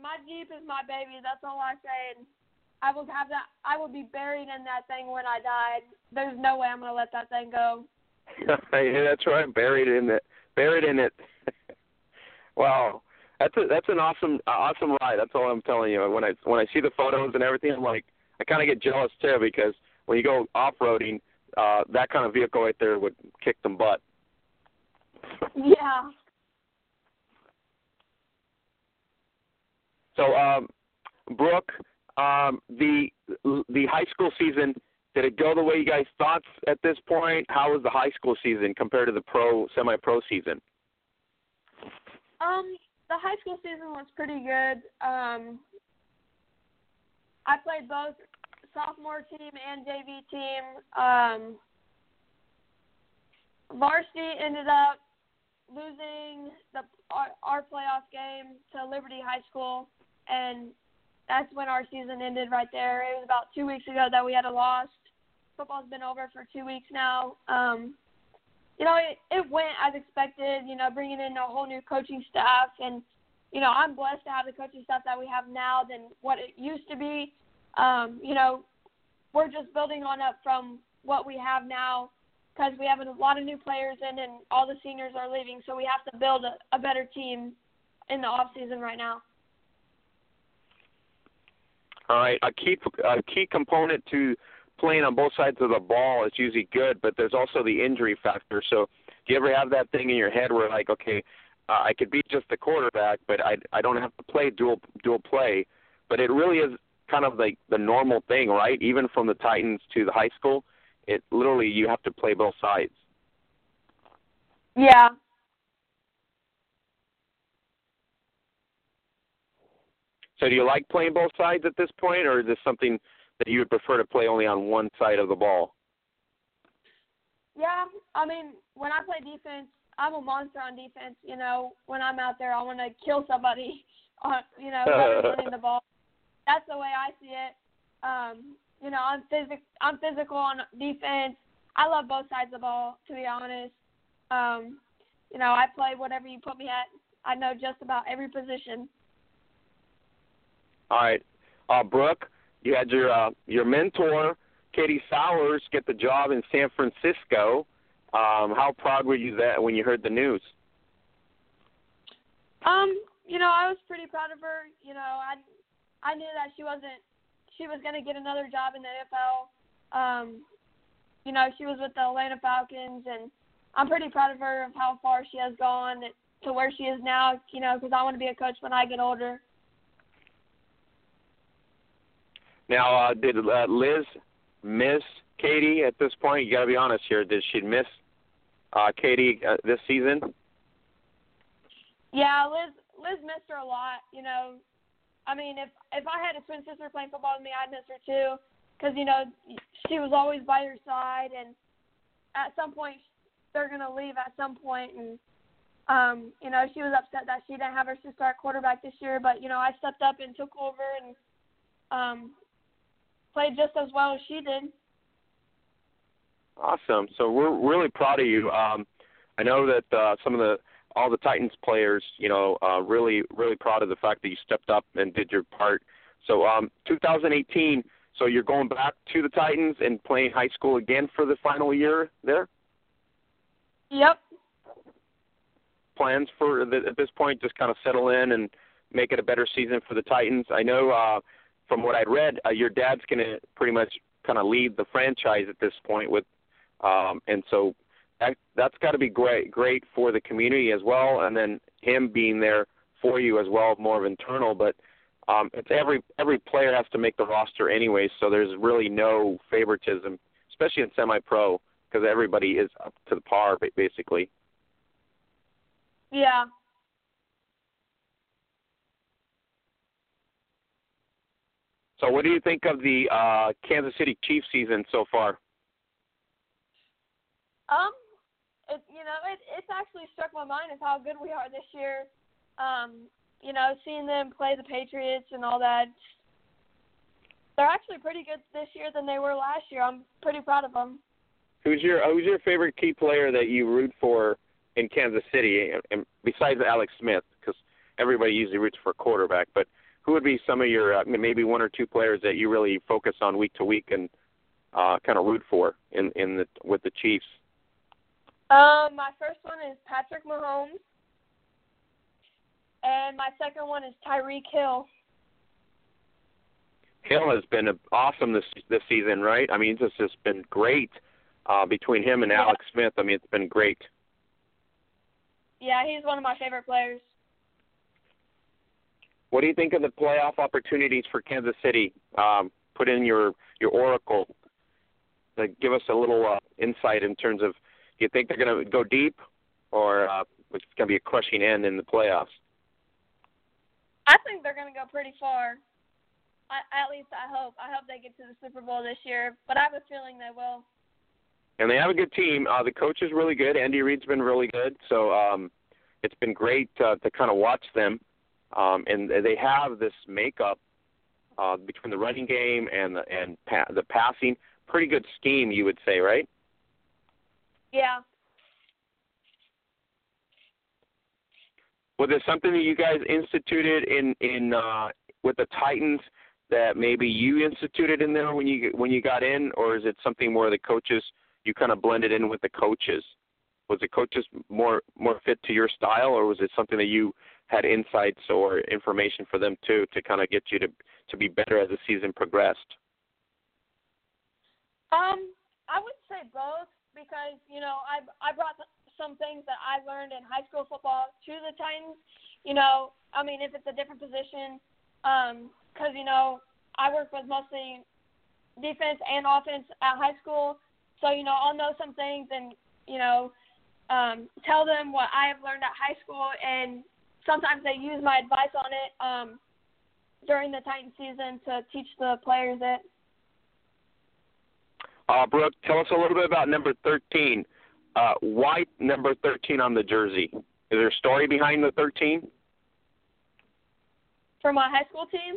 Speaker 4: my Jeep is my baby, that's all I say and I will have that I will be buried in that thing when I die. There's no way I'm gonna let that thing go. [laughs]
Speaker 2: yeah, that's right, buried in it. Buried in it. [laughs] wow that's a, that's an awesome awesome ride. That's all I'm telling you. When I when I see the photos and everything, I'm like, I kind of get jealous too because when you go off roading, uh, that kind of vehicle right there would kick some butt.
Speaker 4: Yeah.
Speaker 2: So, um, Brooke, um, the the high school season did it go the way you guys thought at this point? How was the high school season compared to the pro semi-pro season?
Speaker 4: Um, the high school season was pretty good. Um, I played both sophomore team and JV team. Um, varsity ended up losing the our, our playoff game to Liberty High School, and that's when our season ended right there. It was about two weeks ago that we had a loss. Football's been over for two weeks now. Um, you know, it, it went as expected. You know, bringing in a whole new coaching staff, and you know, I'm blessed to have the coaching staff that we have now than what it used to be. Um, you know, we're just building on up from what we have now because we have a lot of new players in and all the seniors are leaving, so we have to build a, a better team in the off season right now.
Speaker 2: All right, a key a key component to playing on both sides of the ball is usually good, but there's also the injury factor. So, do you ever have that thing in your head where like, okay, uh, I could be just the quarterback, but I I don't have to play dual dual play, but it really is kind of like the normal thing, right? Even from the Titans to the high school, it literally you have to play both sides.
Speaker 4: Yeah.
Speaker 2: So do you like playing both sides at this point, or is this something that you would prefer to play only on one side of the ball?
Speaker 4: Yeah, I mean, when I play defense, I'm a monster on defense. You know, when I'm out there, I want to kill somebody. [laughs] On you know, running the ball. [laughs] That's the way I see it. Um, you know, I'm physic I'm physical on defense. I love both sides of the ball, to be honest. Um, you know, I play whatever you put me at. I know just about every position.
Speaker 2: All right, uh, Brooke, you had your uh, your mentor, Katie Sowers, get the job in San Francisco. Um, how proud were you that when you heard the news?
Speaker 4: Um, you know, I was pretty proud of her. You know, I I knew that she wasn't she was going to get another job in the NFL. Um, you know, she was with the Atlanta Falcons, and I'm pretty proud of her of how far she has gone to where she is now. You know, because I want to be a coach when I get older.
Speaker 2: Now, uh, did uh, Liz miss Katie at this point? You got to be honest here. Did she miss uh, Katie uh, this season?
Speaker 4: Yeah, Liz Liz missed her a lot. You know, I mean, if if I had a twin sister playing football with me, I'd miss her too, because you know she was always by her side, and at some point they're gonna leave at some point, and um, you know she was upset that she didn't have her sister at quarterback this year, but you know I stepped up and took over and um, played just as well as she did.
Speaker 2: Awesome. So we're really proud of you. Um, I know that uh, some of the all the Titans players, you know, uh, really really proud of the fact that you stepped up and did your part. So, um, 2018. So you're going back to the Titans and playing high school again for the final year there.
Speaker 4: Yep.
Speaker 2: Plans for the, at this point, just kind of settle in and make it a better season for the Titans. I know uh, from what I'd read, uh, your dad's going to pretty much kind of lead the franchise at this point with, um, and so that that's got to be great great for the community as well, and then him being there for you as well, more of internal. But um, it's every every player has to make the roster anyway, so there's really no favoritism, especially in semi-pro, because everybody is up to the par basically.
Speaker 4: Yeah.
Speaker 2: So, what do you think of the uh, Kansas City Chiefs season so far?
Speaker 4: Um, it you know it it's actually struck my mind of how good we are this year. Um, you know, seeing them play the Patriots and all that. They're actually pretty good this year than they were last year. I'm pretty proud of them.
Speaker 2: Who's your Who's your favorite key player that you root for in Kansas City, and besides Alex Smith, because everybody usually roots for a quarterback, but who would be some of your uh, maybe one or two players that you really focus on week to week and uh, kind of root for in in the with the Chiefs?
Speaker 4: Um, my first one is Patrick Mahomes, and my second one is Tyreek Hill.
Speaker 2: Hill has been awesome this this season, right? I mean, it's just been great uh, between him and
Speaker 4: Yeah.
Speaker 2: Alex Smith. I mean, it's been great.
Speaker 4: Yeah, he's one of my favorite players.
Speaker 2: What do you think of the playoff opportunities for Kansas City? Um, put in your your oracle. Like, give us a little uh, insight in terms of do you think they're going to go deep, or uh, it's going to be a crushing end in the playoffs?
Speaker 4: I think they're going to go pretty far. I, at least I hope. I hope they get to the Super Bowl this year, but I have a feeling they will.
Speaker 2: and they have a good team. Uh, the coach is really good. Andy Reid's been really good, so um, it's been great uh, to kind of watch them. Um, and they have this makeup uh, between the running game and the and pa- the passing. Pretty good scheme, you would say, right?
Speaker 4: Yeah.
Speaker 2: Was it something that you guys instituted in in uh, with the Titans that maybe you instituted in there when you when you got in, or is it something where the coaches you kind of blended in with the coaches? Was the coaches more more fit to your style, or was it something that you had insights or information for them too to kind of get you to to be better as the season progressed?
Speaker 4: Um, I would say both because you know I I brought some things that I learned in high school football to the Titans. You know, I mean, if it's a different position, because you know I work with mostly defense and offense at high school, so you know I'll know some things and you know um, tell them what I have learned at high school, and sometimes they use my advice on it um, during the Titan season to teach the players it.
Speaker 2: Uh, Brooke, tell us a little bit about number 13. Uh, why number 13 on the jersey? Is there a story behind the 13?
Speaker 4: For my high school team,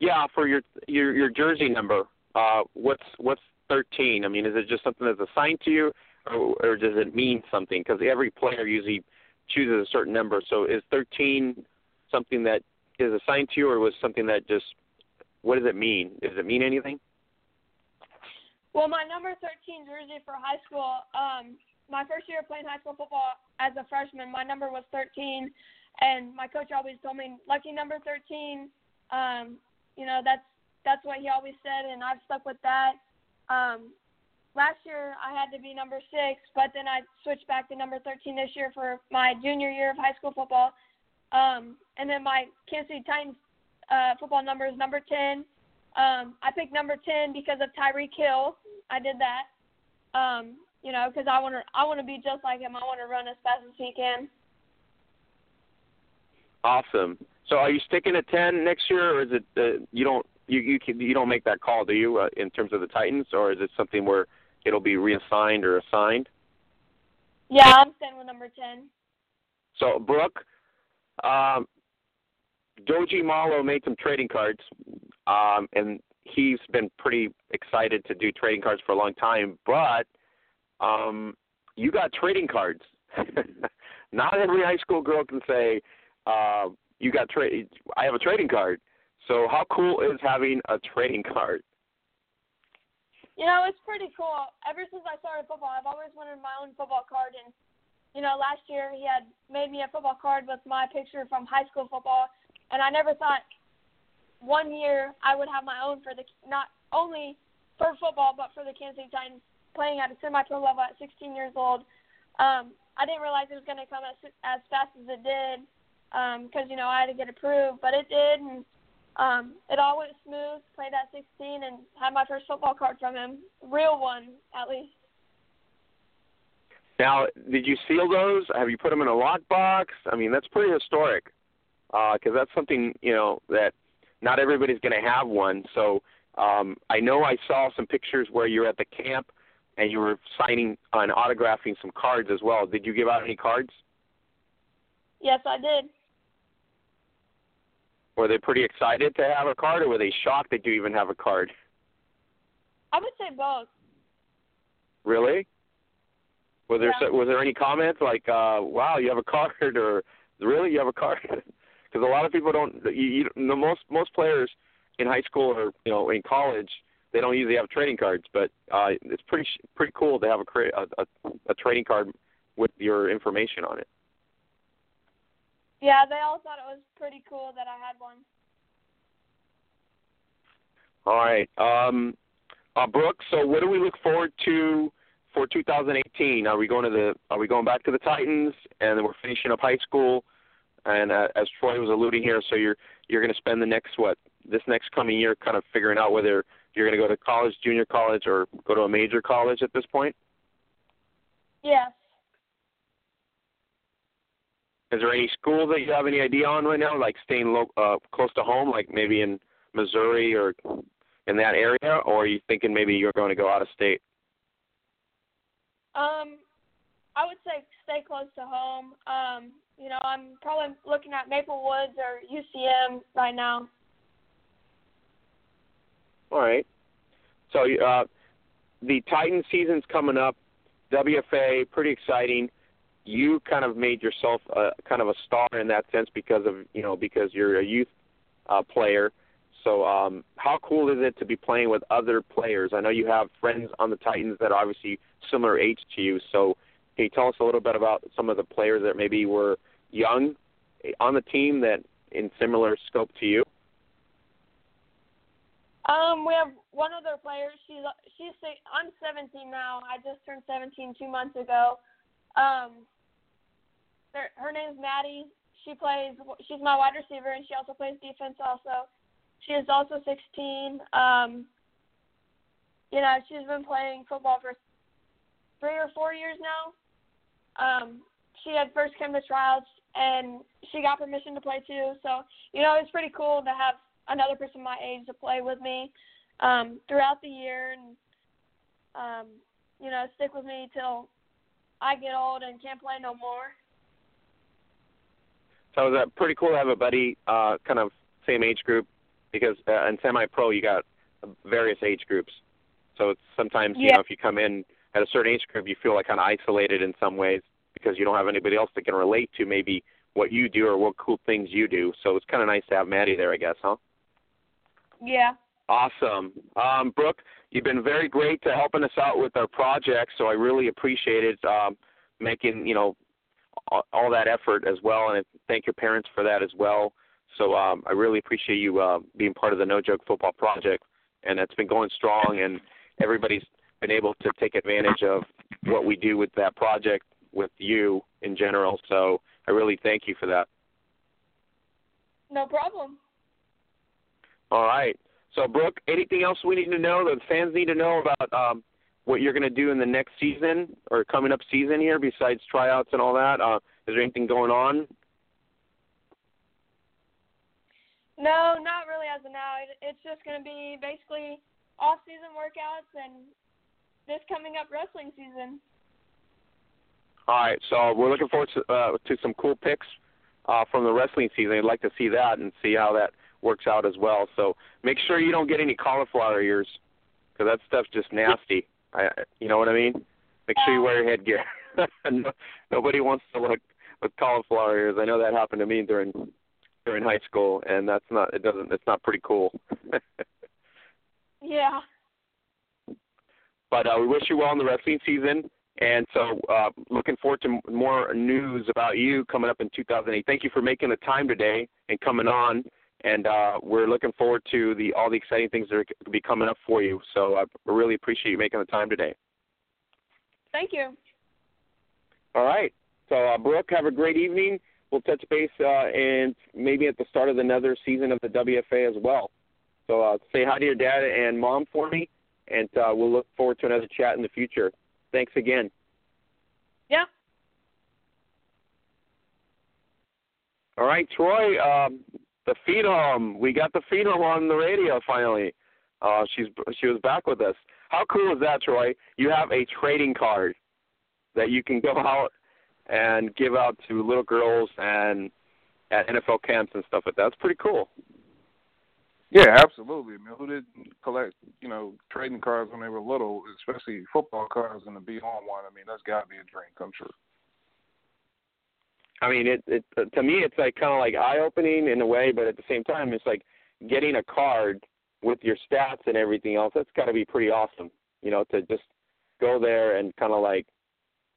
Speaker 2: Yeah, for your your your jersey number. Uh, what's what's 13? I mean, is it just something that's assigned to you, or, or does it mean something? Because every player usually chooses a certain number. So is 13 something that is assigned to you, or was something that just what does it mean? Does it mean anything?
Speaker 4: Well, my number 13 jersey for high school, um, my first year playing high school football as a freshman, my number was 13, and my coach always told me lucky number 13. Um, you know, that's that's what he always said, and I've stuck with that. Um, last year I had to be number six, but then I switched back to number 13 this year for my junior year of high school football. Um, and then my Kansas City Titans uh, football number is number 10. Um, I picked number 10 because of Tyreek Hill. I did that. Um, you know, because I want to I want to be just like him. I want to run as fast as he can.
Speaker 2: Awesome. So are you sticking at 10 next year, or is it uh, you don't you you can, you don't make that call, do you, uh, in terms of the Titans, or is it something where it'll be reassigned or assigned?
Speaker 4: Yeah, I'm staying with number 10.
Speaker 2: So Brooke, um, Doji Malo made some trading cards, um, and he's been pretty excited to do trading cards for a long time. But um, you got trading cards. [laughs] Not every high school girl can say, uh, "You got trade. I have a trading card." So how cool is having a trading card?
Speaker 4: You know, it's pretty cool. Ever since I started football, I've always wanted my own football card. And, you know, last year he had made me a football card with my picture from high school football. And I never thought one year I would have my own for the, not only for football, but for the Kansas City Titans playing at a semi pro level at 16 years old. Um, I didn't realize it was going to come as, as fast as it did because, you know, I had to get approved. But it did. And, um, it all went smooth. Played at 16 and had my first football card from him, real one at least.
Speaker 2: Now, did you seal those? Have you put them in a lockbox? I mean, that's pretty historic because that's something you know that not everybody's going to have one. So um, I know I saw some pictures where you're at the camp and you were signing and autographing some cards as well. Did you give out any cards?
Speaker 4: Yes, I did.
Speaker 2: Were they pretty excited to have a card, or were they shocked that you even have a card?
Speaker 4: I would say both.
Speaker 2: Really? Was there
Speaker 4: Yeah.
Speaker 2: was there any comments like, uh, "Wow, you have a card," or "Really, you have a card"? [laughs] Because a lot of people don't. You, you, the most most players in high school or you know in college, they don't usually have trading cards. But uh, it's pretty pretty cool to have a, a a a trading card with your information on it.
Speaker 4: Yeah, they all thought it was pretty cool that I had one.
Speaker 2: All right. Um, uh, Brooke, so what do we look forward to for 2018? Are we going to the Are we going back to the Titans, and then we're finishing up high school? And uh, as Troy was alluding here, so you're you're going to spend the next what this next coming year kind of figuring out whether you're going to go to college, junior college, or go to a major college at this point.
Speaker 4: Yes.
Speaker 2: Is there any school that you have any idea on right now, like staying lo- uh, close to home, like maybe in Missouri or in that area, or are you thinking maybe you're going to go out of state?
Speaker 4: Um, I would say stay close to home. Um, you know, I'm probably looking at Maple Woods or UCM right now.
Speaker 2: All right. So uh, the Titan season's coming up. WFA, pretty exciting. You kind of made yourself a, kind of a star in that sense because of you know because you're a youth uh, player. So um, how cool is it to be playing with other players? I know you have friends on the Titans that are obviously similar age to you. So can you tell us a little bit about some of the players that maybe were young on the team that in similar scope to you?
Speaker 4: Um, we have one other player. She's she's I'm 17 now. I just turned 17 two months ago. Um, her, name's Maddie. She plays. She's my wide receiver, and she also plays defense. Also, she is also 16. Um, you know, she's been playing football for three or four years now. Um, she had first come to trials, and she got permission to play too. So, you know, it's pretty cool to have another person my age to play with me um, throughout the year and um, you know stick with me till I get old and can't play no more.
Speaker 2: So is that pretty cool to have a buddy, uh, kind of same age group? Because uh, in semi-pro you got various age groups. So it's sometimes
Speaker 4: yeah.
Speaker 2: you know if you come in at a certain age group, you feel like kind of isolated in some ways because you don't have anybody else that can relate to maybe what you do or what cool things you do. So it's kind of nice to have Maddie there, I guess, huh?
Speaker 4: Yeah.
Speaker 2: Awesome. Um, Brooke, you've been very great to helping us out with our project, so I really appreciate it um, making, you know, all, all that effort as well, and thank your parents for that as well. So um, I really appreciate you uh, being part of the No Joke Football Project, and it's been going strong, and everybody's been able to take advantage of what we do with that project with you in general. So I really thank you for that.
Speaker 4: No problem.
Speaker 2: All right. So, Brooke, anything else we need to know that fans need to know about um, what you're going to do in the next season or coming up season here besides tryouts and all that? Uh, is there anything going on?
Speaker 4: No, not really as of now. It's just going to be basically off-season workouts and this coming up wrestling season.
Speaker 2: All right, so we're looking forward to, uh, to some cool picks uh, from the wrestling season. I'd like to see that and see how that works out as well. So make sure you don't get any cauliflower ears because that stuff's just nasty. I, you know what I mean? Make sure you wear your headgear. [laughs] no, nobody wants to look with cauliflower ears. I know that happened to me during during high school, and that's not it doesn't it's not pretty cool.
Speaker 4: yeah. [laughs]
Speaker 2: But uh, we wish you well in the wrestling season. And so, uh, looking forward to more news about you coming up in 2008. Thank you for making the time today and coming on and uh, we're looking forward to the all the exciting things that are going to be coming up for you. So I really appreciate you making the time today.
Speaker 4: Thank you.
Speaker 2: All right. So uh, Brooke, have a great evening. We'll touch base uh, and maybe at the start of another season of the WFA as well. So uh, say hi to your dad and mom for me, and uh, we'll look forward to another chat in the future. Thanks again.
Speaker 4: Yeah.
Speaker 2: All right, Troy. Um, the phenom. We got the phenom on the radio finally. Uh, she's she was back with us. How cool is that, Troy? You have a trading card that you can go [laughs] out and give out to little girls and at NFL camps and stuff like that. That's pretty cool.
Speaker 3: Yeah, absolutely. I mean, who didn't collect, you know, trading cards when they were little, especially football cards, and to be on one? I mean, that's got to be a dream come true.
Speaker 2: I mean, it, it to me, it's like kind of like eye opening in a way, but at the same time, it's like getting a card with your stats and everything else. That's got to be pretty awesome, you know, to just go there and kind of like,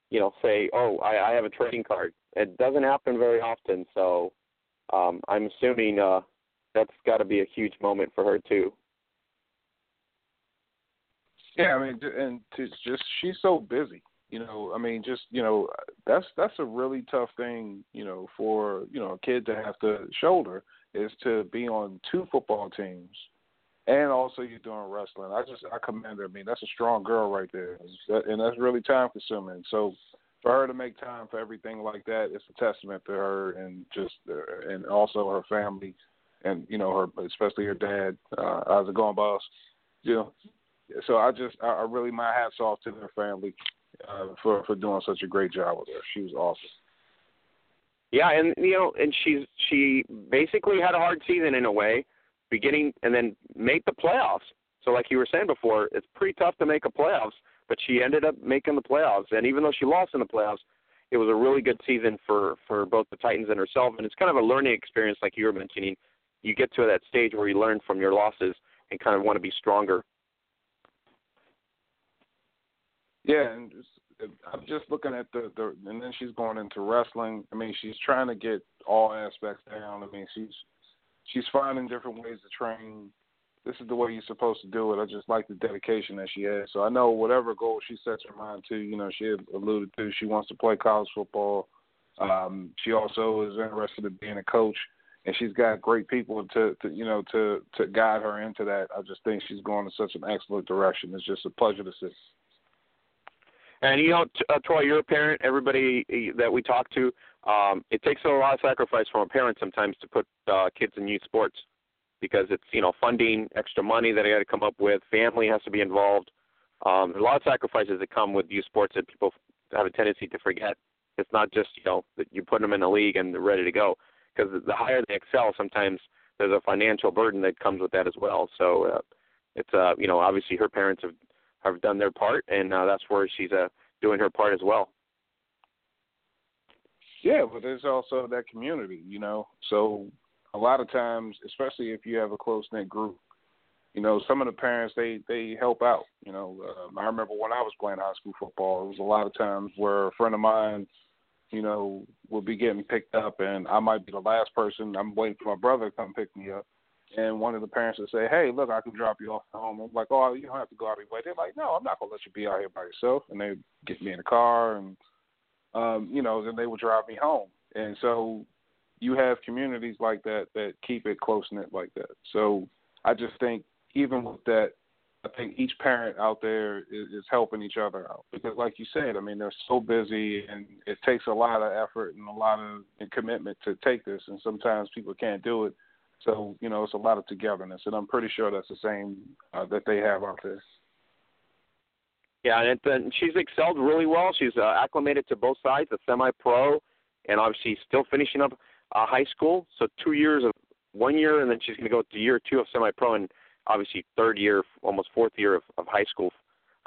Speaker 2: you know, say, oh, I, I have a trading card. It doesn't happen very often, so um, I'm assuming uh, that's got to be a huge moment for her too.
Speaker 3: Yeah, I mean, and to just she's so busy. You know, I mean, just you know, that's that's a really tough thing. You know, for you know a kid to have to shoulder is to be on two football teams, and also you're doing wrestling. I just I commend her. I mean, that's a strong girl right there, and that's really time consuming. So for her to make time for everything like that, it's a testament to her and just uh, and also her family, and you know her especially her dad. Uh, how's it going, boss? You know, so I just I, I really my hats off to their family uh, for for doing such a great job with her. She was awesome.
Speaker 2: Yeah, and you know, and she's she basically had a hard season in a way, beginning and then made the playoffs. So like you were saying before, it's pretty tough to make a playoffs, but she ended up making the playoffs. And even though she lost in the playoffs, it was a really good season for for both the Titans and herself. And it's kind of a learning experience, like you were mentioning. You get to that stage where you learn from your losses and kind of want to be stronger
Speaker 3: Yeah, and I'm just looking at the, the and then she's going into wrestling. I mean, she's trying to get all aspects down. I mean, she's she's finding different ways to train. This is the way you're supposed to do it. I just like the dedication that she has. So I know whatever goal she sets her mind to, you know, she alluded to she wants to play college football. Um, she also is interested in being a coach, and she's got great people to, to you know to to guide her into that. I just think she's going in such an excellent direction. It's just a pleasure to see.
Speaker 2: And you know, uh, Troy, you're a parent. Everybody eh, that we talk to, um, it takes a lot of sacrifice from a parent sometimes to put uh, kids in youth sports because it's you know funding, extra money that I got to come up with. Family has to be involved. Um, a lot of sacrifices that come with youth sports that people have a tendency to forget. It's not just you know that you put them in a league and they're ready to go. Because the higher they excel, sometimes there's a financial burden that comes with that as well. So uh, it's uh you know obviously her parents have have done their part, and uh, that's where she's uh, doing her part as well.
Speaker 3: Yeah, but there's also that community, you know. So a lot of times, especially if you have a close knit group, you know, some of the parents they they help out. You know, um, I remember when I was playing high school football, it was a lot of times where a friend of mine, you know, would be getting picked up, and I might be the last person. I'm waiting for my brother to come pick me up, and one of the parents would say, "Hey, look, I can drop you off at home." I'm like, "Oh, you don't have to go out of your way." They're like, "No, I'm not gonna let you be out here by yourself." And they get me in the car, and um, you know, then they would drive me home. And so, you have communities like that that keep it close knit like that. So, I just think even with that, I think each parent out there is, is helping each other out because, like you said, I mean, they're so busy, and it takes a lot of effort and a lot of commitment to take this, and sometimes people can't do it so you know, it's a lot of togetherness, and I'm pretty sure that's the same uh, that they have out there.
Speaker 2: Yeah, and, and she's excelled really well. She's uh, acclimated to both sides, the semi-pro, and obviously still finishing up uh, high school. So two years of one year, and then she's going to go to year two of semi-pro, and obviously third year, almost fourth year of, of high school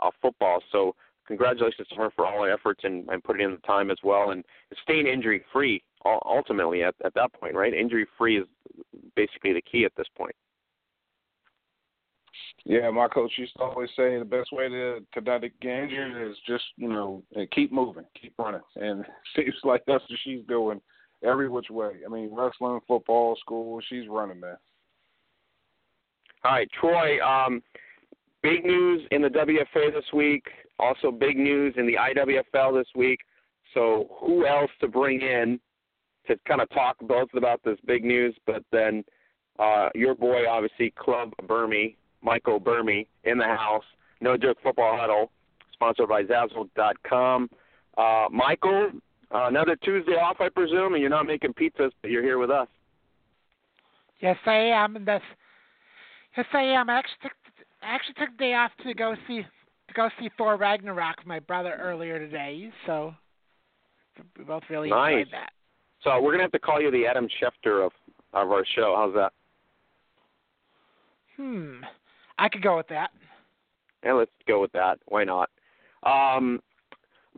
Speaker 2: uh, football. So congratulations to her for all her efforts and, and putting in the time as well, and staying injury free ultimately at, at that point, right? Injury free is basically the key at this point.
Speaker 3: Yeah, my coach used to always say the best way to to not get injured is just you know keep moving, keep running, and [laughs] it seems like that's what she's doing every which way. I mean, wrestling, football, school, she's running there.
Speaker 2: All right, Troy. Um, big news in the WFA this week. Also, big news in the IWFL this week. So, who else to bring in to kind of talk both about this big news, but then uh, your boy, obviously, Club Burmy, Michael Burmy, in the house. No Joke Football Huddle, sponsored by Zazzle.com. Uh, Michael, uh, another Tuesday off, I presume, and you're not making pizzas, but you're here with us.
Speaker 5: Yes, I am. And that's, yes, I am. I actually took, I actually took the day off to go see go see Thor Ragnarok with my brother earlier today. So we both really
Speaker 2: nice.
Speaker 5: enjoyed that.
Speaker 2: So we're gonna have to call you the Adam Schefter of of our show. How's that?
Speaker 5: Hmm. I could go with that.
Speaker 2: Yeah, let's go with that. Why not? Um,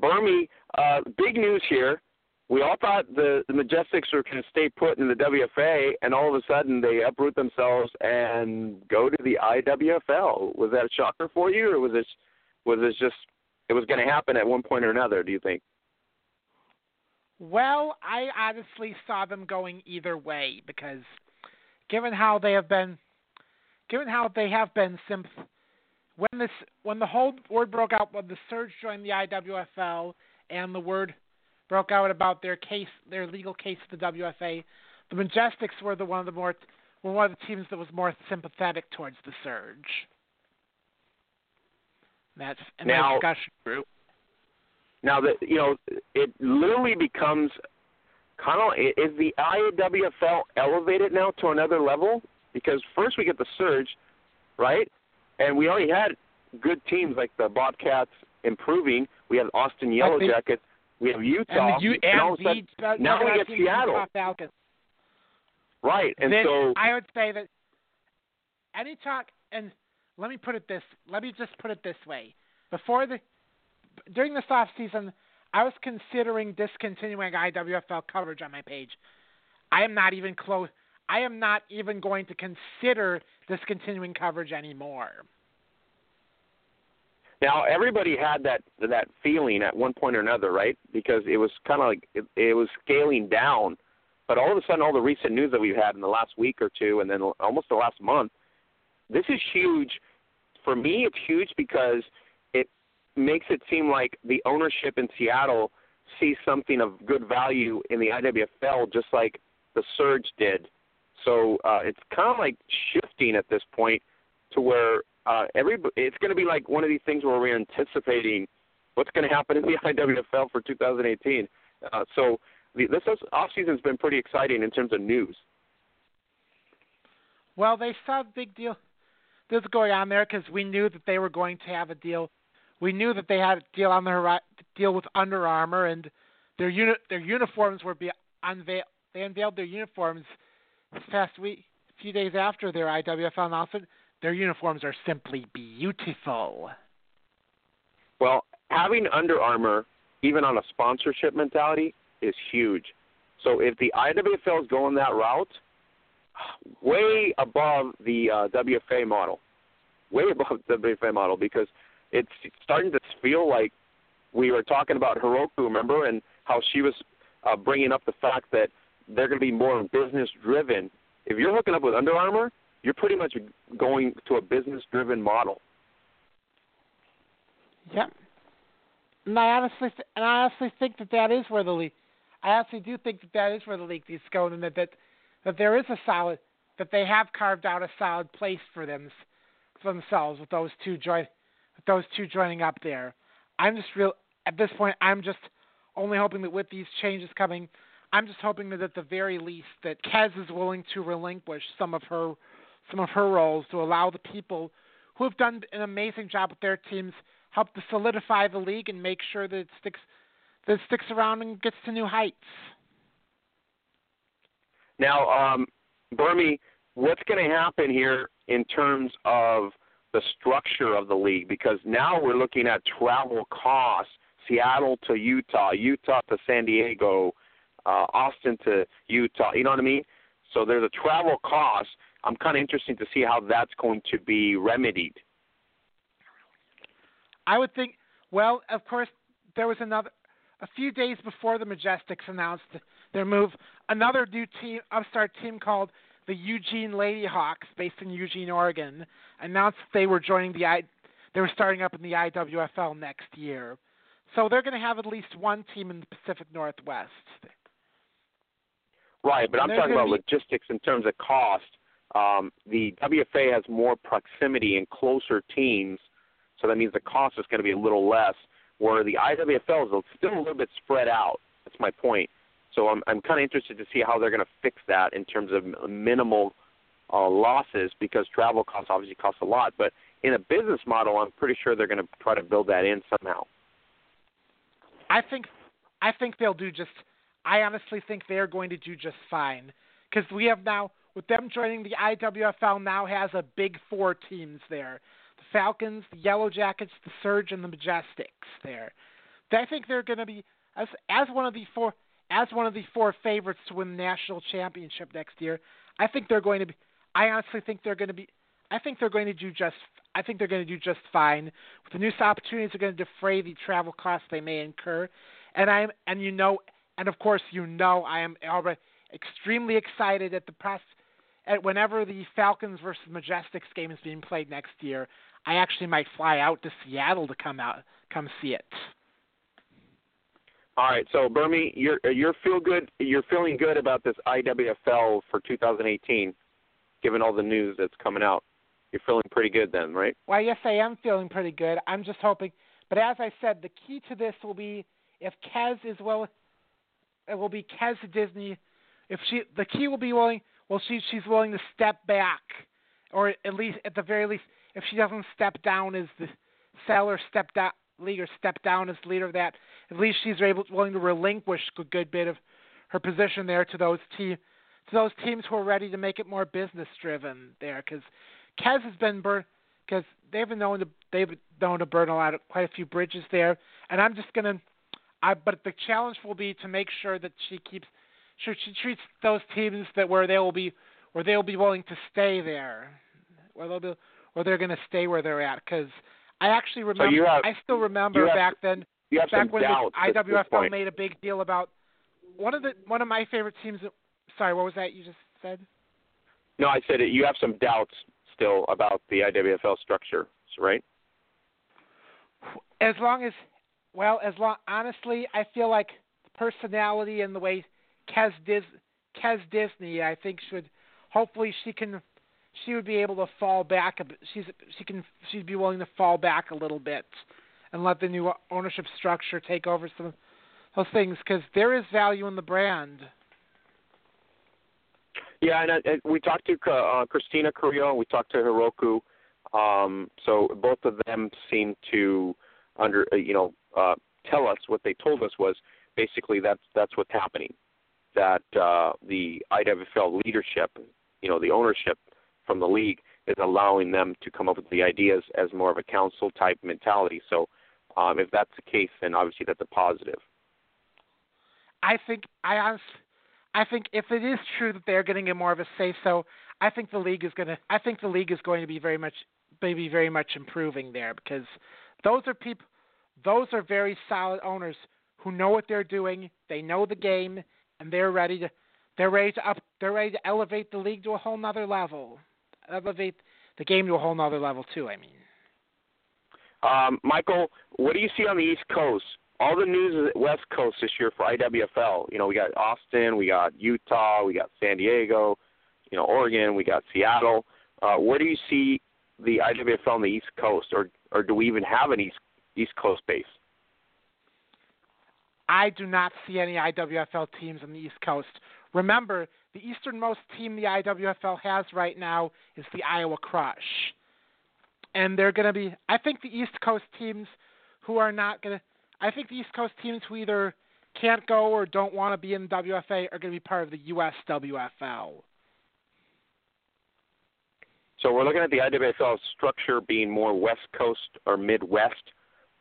Speaker 2: Burmy, uh, big news here. We all thought the, the Majestics were going to stay put in the WFA, and all of a sudden they uproot themselves and go to the IWFL. Was that a shocker for you, or was this was this just it was going to happen at one point or another? Do you think?
Speaker 5: Well, I honestly saw them going either way because given how they have been given how they have been since when this when the whole word broke out when the Surge joined the IWFL and the word broke out about their case their legal case to the WFA, the Majestics were the one of the more were one of the teams that was more sympathetic towards the Surge. That's in
Speaker 2: Now-
Speaker 5: my discussion group.
Speaker 2: Now that you know, it literally becomes kind of is the IWFL elevated now to another level? Because first we get the surge, right? And we already had good teams like the Bobcats improving. We have Austin Yellow
Speaker 5: the-
Speaker 2: Jackets. We have Utah.
Speaker 5: and the U-
Speaker 2: and all of
Speaker 5: and
Speaker 2: sudden-
Speaker 5: the uh,
Speaker 2: now we get Seattle.
Speaker 5: Falcons.
Speaker 2: right? And
Speaker 5: then
Speaker 2: so
Speaker 5: I would say that any talk and let me put it this let me just put it this way. Before the during this off season I was considering discontinuing IWFL coverage on my page. I am not even close I am not even going to consider discontinuing coverage anymore.
Speaker 2: Now everybody had that that feeling at one point or another, right? Because it was kind of like it, it was scaling down, but all of a sudden, all the recent news that we've had in the last week or two, and then almost the last month, this is huge. For me, it's huge because it makes it seem like the ownership in Seattle sees something of good value in the IWFL, just like the Surge did. So uh, it's kind of like shifting at this point to where uh, every it's going to be like one of these things where we're anticipating what's going to happen in the [laughs] IWFL for 2018. Uh, so the, this off season's been pretty exciting in terms of news.
Speaker 5: Well, they saw a big deal this going on there because we knew that they were going to have a deal. We knew that they had a deal on the deal with Under Armour, and their uni- their uniforms were be unveiled. They unveiled their uniforms this past week, a few days after their IWFL announcement. Their uniforms are simply beautiful.
Speaker 2: Well, having Under Armour, even on a sponsorship mentality, is huge. So if the IWFL is going that route, way above the uh, WFA model, way above the WFA model, because it's starting to feel like we were talking about Heroku, remember, and how she was uh, bringing up the fact that they're going to be more business driven. If you're hooking up with Under Armour, you're pretty much going to a business driven model.
Speaker 5: Yep. And I honestly, and I honestly think that that is where the league. I honestly do think that that is where the league is going, and that that, that there is a solid, that they have carved out a solid place for them, for themselves with those two join, with those two joining up there. I'm just real at this point. I'm just only hoping that with these changes coming, I'm just hoping that at the very least that Kez is willing to relinquish some of her, some of her roles to allow the people who have done an amazing job with their teams help to solidify the league and make sure that it sticks that it sticks around and gets to new heights.
Speaker 2: Now, um, Burmy, what's going to happen here in terms of the structure of the league? Because now we're looking at travel costs: Seattle to Utah, Utah to San Diego, uh, Austin to Utah. You know what I mean? So there's a travel cost. I'm kind of interested to see how that's going to be remedied.
Speaker 5: I would think. Well, of course, there was another. A few days before the Majestics announced their move, another new team, upstart team called the Eugene Lady Hawks, based in Eugene, Oregon, announced they were joining the I. They were starting up in the IWFL next year, so they're going to have at least one team in the Pacific Northwest.
Speaker 2: Right, but I'm talking about
Speaker 5: be-
Speaker 2: logistics in terms of cost. Um, the WFA has more proximity and closer teams, so that means the cost is going to be a little less. Where the IWFL is still a little bit spread out. That's my point. So I'm I'm kind of interested to see how they're going to fix that in terms of minimal uh, losses because travel costs obviously cost a lot. But in a business model, I'm pretty sure they're going to try to build that in somehow.
Speaker 5: I think I think they'll do just. I honestly think they're going to do just fine because we have now with them joining the IWFL now has a big four teams there: the Falcons, the Yellow Jackets, the Surge, and the Majestics. There, I think they're going to be as as one of the four as one of the four favorites to win the national championship next year. I think they're going to be. I honestly think they're going to be. I think they're going to do just. I think they're going to do just fine. With the new opportunities, they're going to defray the travel costs they may incur, and I'm and you know, and of course you know, I am already extremely excited at the press at whenever the Falcons versus Majestics game is being played next year. I actually might fly out to Seattle to come out come see it.
Speaker 2: All right, so Bermie, you're you're feel good. You're feeling good about this IWFL for 2018, given all the news that's coming out. You're feeling pretty good then, right?
Speaker 5: Well, yes, I am feeling pretty good. I'm just hoping, but as I said, the key to this will be if Kez is well, it will be Kez Disney. If she, the key will be willing. Well, she she's willing to step back, or at least at the very least, if she doesn't step down as the seller, step down leader, step down as leader of that. At least she's able willing to relinquish a good bit of her position there to those team to those teams who are ready to make it more business driven there because Kez has been burned because they've been known to they've been known to burn a lot of quite a few bridges there, and I'm just gonna. I but the challenge will be to make sure that she keeps sure she treats those teams that where they will be where they will be willing to stay there, where they'll be where they're going to stay where they're at. Because I actually remember,
Speaker 2: so have,
Speaker 5: I still remember
Speaker 2: have,
Speaker 5: back then, back when
Speaker 2: the
Speaker 5: IWFL made a big deal about one of the one of my favorite teams. Sorry, what was that you just said?
Speaker 2: No, I said it, you have some doubts still about the IWFL structure, right?
Speaker 5: As long as, well, as long honestly, I feel like the personality and the way Kez, Dis, Kez Disney, I think should hopefully she can she would be able to fall back a. She's she can she'd be willing to fall back a little bit and let the new ownership structure take over some those things because there is value in the brand.
Speaker 2: Yeah, and, and we talked to uh, Christina Carrillo. We talked to Hiroku. Um, so both of them seem to under uh, you know uh, tell us what they told us was basically that's that's what's happening. That uh, the IWFL leadership, you know, the ownership from the league is allowing them to come up with the ideas as more of a council type mentality. So um, if that's the case, then obviously that's a positive.
Speaker 5: I think I honestly, I think if it is true that they're getting a more of a say so, I think the league is to I think the league is going to be very much maybe very much improving there because those are people those are very solid owners who know what they're doing, they know the game and they're ready to they're ready to up they're ready to elevate the league to a whole nother level elevate the game to a whole nother level too. I mean,
Speaker 2: um, Michael, what do you see on the East Coast? All the news is West Coast this year for IWFL. You know, we got Austin, we got Utah, we got San Diego, you know, Oregon, we got Seattle. Uh, where do you see the IWFL on the East Coast, or or do we even have an East East Coast base?
Speaker 5: I do not see any IWFL teams on the East Coast. Remember, the easternmost team the IWFL has right now is the Iowa Crush. And they're going to be, I think the East Coast teams who are not going to, I think the East Coast teams who either can't go or don't want to be in the WFA are going to be part of the USWFL.
Speaker 2: So we're looking at the IWFL structure being more West Coast or Midwest,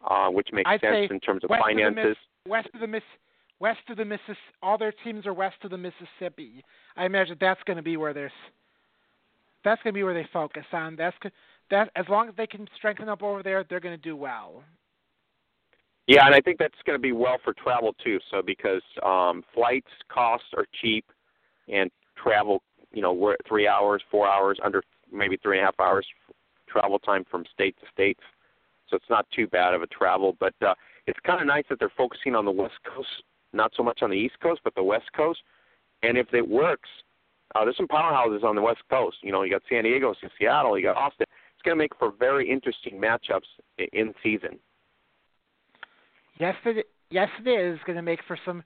Speaker 2: uh, which makes
Speaker 5: I'd
Speaker 2: sense in terms of
Speaker 5: west
Speaker 2: finances.
Speaker 5: Of the, west of the Miss, west of the Missis, all their teams are west of the Mississippi. I imagine that's going to be where there's that's going to be where they focus on. That's that as long as they can strengthen up over there, they're going to do well.
Speaker 2: Yeah, and I think that's going to be well for travel too. So because um, flights costs are cheap, and travel, you know, we're three hours, four hours, under maybe three and a half hours travel time from state to state. So it's not too bad of a travel, but uh, it's kind of nice that they're focusing on the West Coast, not so much on the East Coast, but the West Coast. And if it works, uh, there's some powerhouses on the West Coast. You know, you got San Diego, you got Seattle, you got Austin. It's going to make for very interesting matchups in season.
Speaker 5: Yes, it yes it is going to make for some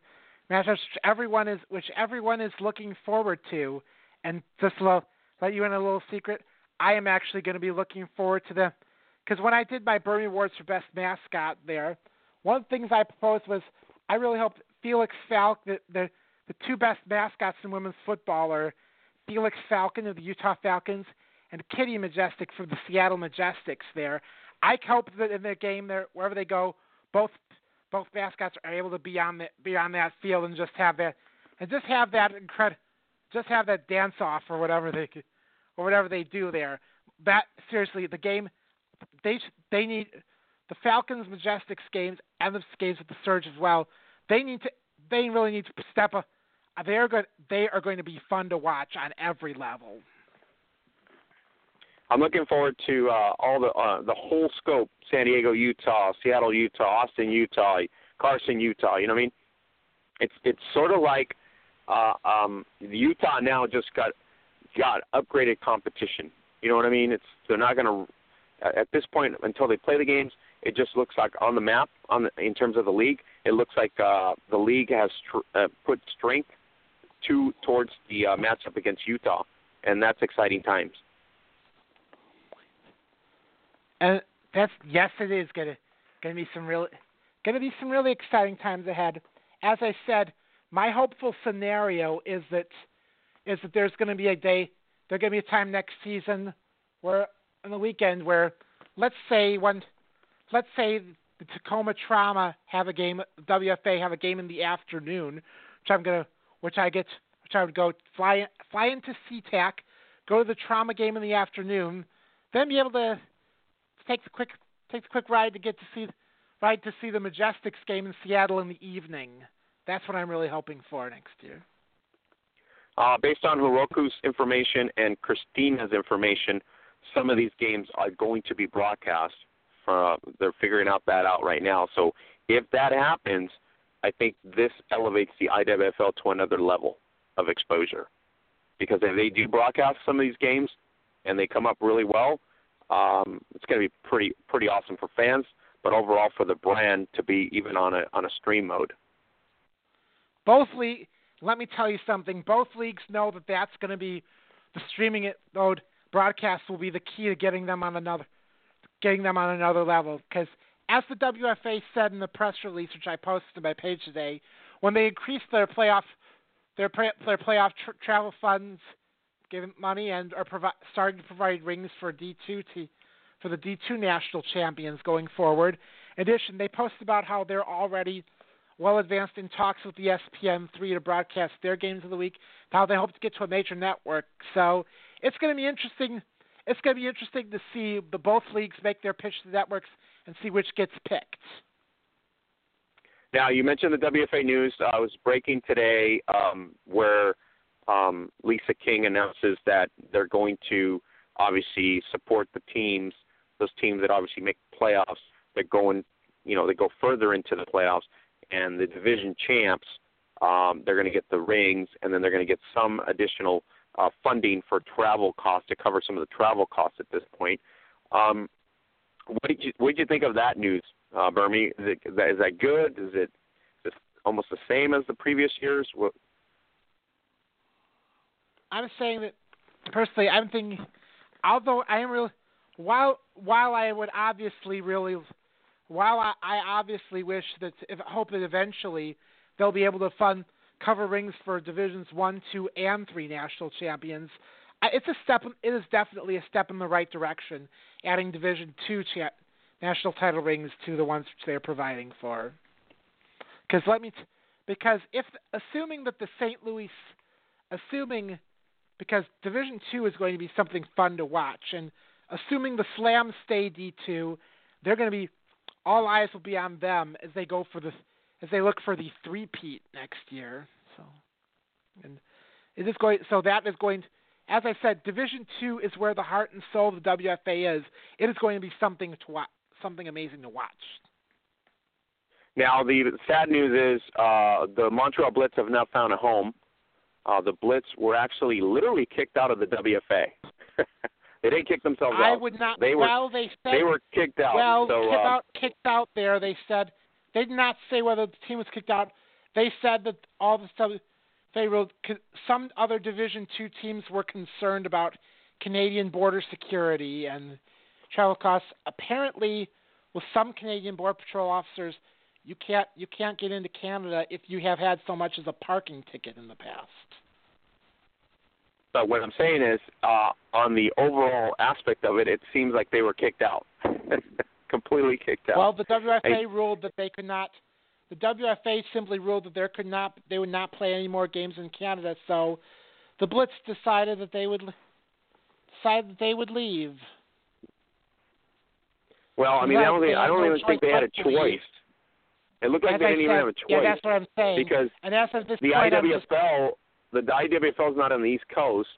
Speaker 5: matchups which everyone is which everyone is looking forward to. And just to let you in a little secret, I am actually going to be looking forward to them because when I did my Bermie Awards for Best Mascot there, one of the things I proposed was I really hope Felix Falk, the, the the two best mascots in women's football are Felix Falcon of the Utah Falcons and Kitty Majestic from the Seattle Majestics. There, I hope that in their game, there wherever they go, both both mascots are able to be on the be on that field and just have that and just have that incredible, just have that dance off or whatever they or whatever they do there. That seriously, the game they they need the Falcons Majestics games and the games with the Surge as well. They need to they really need to step up they're good. They are going to be fun to watch on every level.
Speaker 2: I'm looking forward to uh, all the uh, the whole scope: San Diego, Utah, Seattle, Utah, Austin, Utah, Carson, Utah. You know what I mean? It's it's sort of like uh, um, Utah now just got got upgraded competition. You know what I mean? It's they're not going to at this point until they play the games. It just looks like on the map, on the, in terms of the league, it looks like uh, the league has tr- uh, put strength to towards the uh, matchup against Utah, and that's exciting times.
Speaker 5: And that's yes, it is gonna gonna be some real gonna be some really exciting times ahead. As I said, my hopeful scenario is that is that there's gonna be a day there's gonna be a time next season where on the weekend where let's say one let's say the Tacoma Trauma have a game WFA have a game in the afternoon, which I'm gonna which I get which I would go fly fly into SeaTac, go to the trauma game in the afternoon, then be able to take the quick take the quick ride to get to see ride to see the Majestics game in Seattle in the evening. That's what I'm really hoping for next year.
Speaker 2: Uh, based on Heroku's information and Christina's information, some of these games are going to be broadcast. Uh, they're figuring out that out right now. So if that happens, I think this elevates the IWFL to another level of exposure. Because if they do broadcast some of these games and they come up really well, um, it's going to be pretty pretty awesome for fans, but overall for the brand to be even on a on a stream mode.
Speaker 5: Both league, let me tell you something. Both leagues know that that's going to be the streaming it mode broadcast will be the key to getting them on another getting them on another level. Because as the WFA said in the press release, which I posted on my page today, when they increased their playoff their their playoff tr- travel funds given money and are provi- starting to provide rings for D2 t- for the D2 national champions going forward. In addition, they posted about how they're already well advanced in talks with the ESPN3 to broadcast their games of the week. How they hope to get to a major network. So it's going to be interesting. It's going to be interesting to see the both leagues make their pitch to the networks and see which gets picked.
Speaker 2: Now you mentioned the WFA news. Uh, I was breaking today um, where um, Lisa King announces that they're going to obviously support the teams, those teams that obviously make playoffs, that go in, you know, they go further into the playoffs, and the division champs, um, they're going to get the rings, and then they're going to get some additional uh, funding for travel costs to cover some of the travel costs at this point. Um, what did you what did you think of that news, uh, Bermie? Is, it, is that, good? Is it almost the same as the previous years? What,
Speaker 5: I'm saying that personally, I'm thinking, although I am really, while while I would obviously really, while I, I obviously wish that if hope that eventually they'll be able to fund cover rings for divisions one, two, and three national champions. It's a step. It is definitely a step in the right direction. Adding Division two cha- national title rings to the ones which they are providing for. Because let me, t- because if assuming that the St. Louis, assuming because Division Two is going to be something fun to watch, and assuming the Slams stay D two, they're going to be all eyes will be on them as they go for the as they look for the three peat next year. So, and it is going. So that is going. As I said, Division Two is where the heart and soul of the WFA is. It is going to be something to watch, something amazing to watch.
Speaker 2: Now the sad news is uh, the Montreal Blitz have now found a home uh, the Blitz were actually literally kicked out of the WFA. [laughs] they didn't kick themselves
Speaker 5: I
Speaker 2: out.
Speaker 5: I would not.
Speaker 2: They were,
Speaker 5: well, they said
Speaker 2: they were kicked out.
Speaker 5: Well,
Speaker 2: so,
Speaker 5: kicked
Speaker 2: uh,
Speaker 5: out, kicked out. There, they said they did not say whether the team was kicked out. They said that all the stuff they wrote. Some other Division Two teams were concerned about Canadian border security and travel costs. Apparently, with some Canadian Border Patrol officers, you can't you can't get into Canada if you have had so much as a parking ticket in the past.
Speaker 2: But what I'm saying is, uh, on the overall aspect of it, it seems like they were kicked out, [laughs] completely kicked out.
Speaker 5: Well, the WFA
Speaker 2: I,
Speaker 5: ruled that they could not. The WFA simply ruled that there could not. They would not play any more games in Canada. So, the Blitz decided that they would decided that they would leave.
Speaker 2: Well, I mean, I don't, think, I don't even think they had a choice. It looked like
Speaker 5: As
Speaker 2: they didn't
Speaker 5: said,
Speaker 2: even have a choice.
Speaker 5: Yeah, that's what I'm saying.
Speaker 2: Because
Speaker 5: and as of this
Speaker 2: the
Speaker 5: point, I'm just-
Speaker 2: the IWFL is not on the East Coast,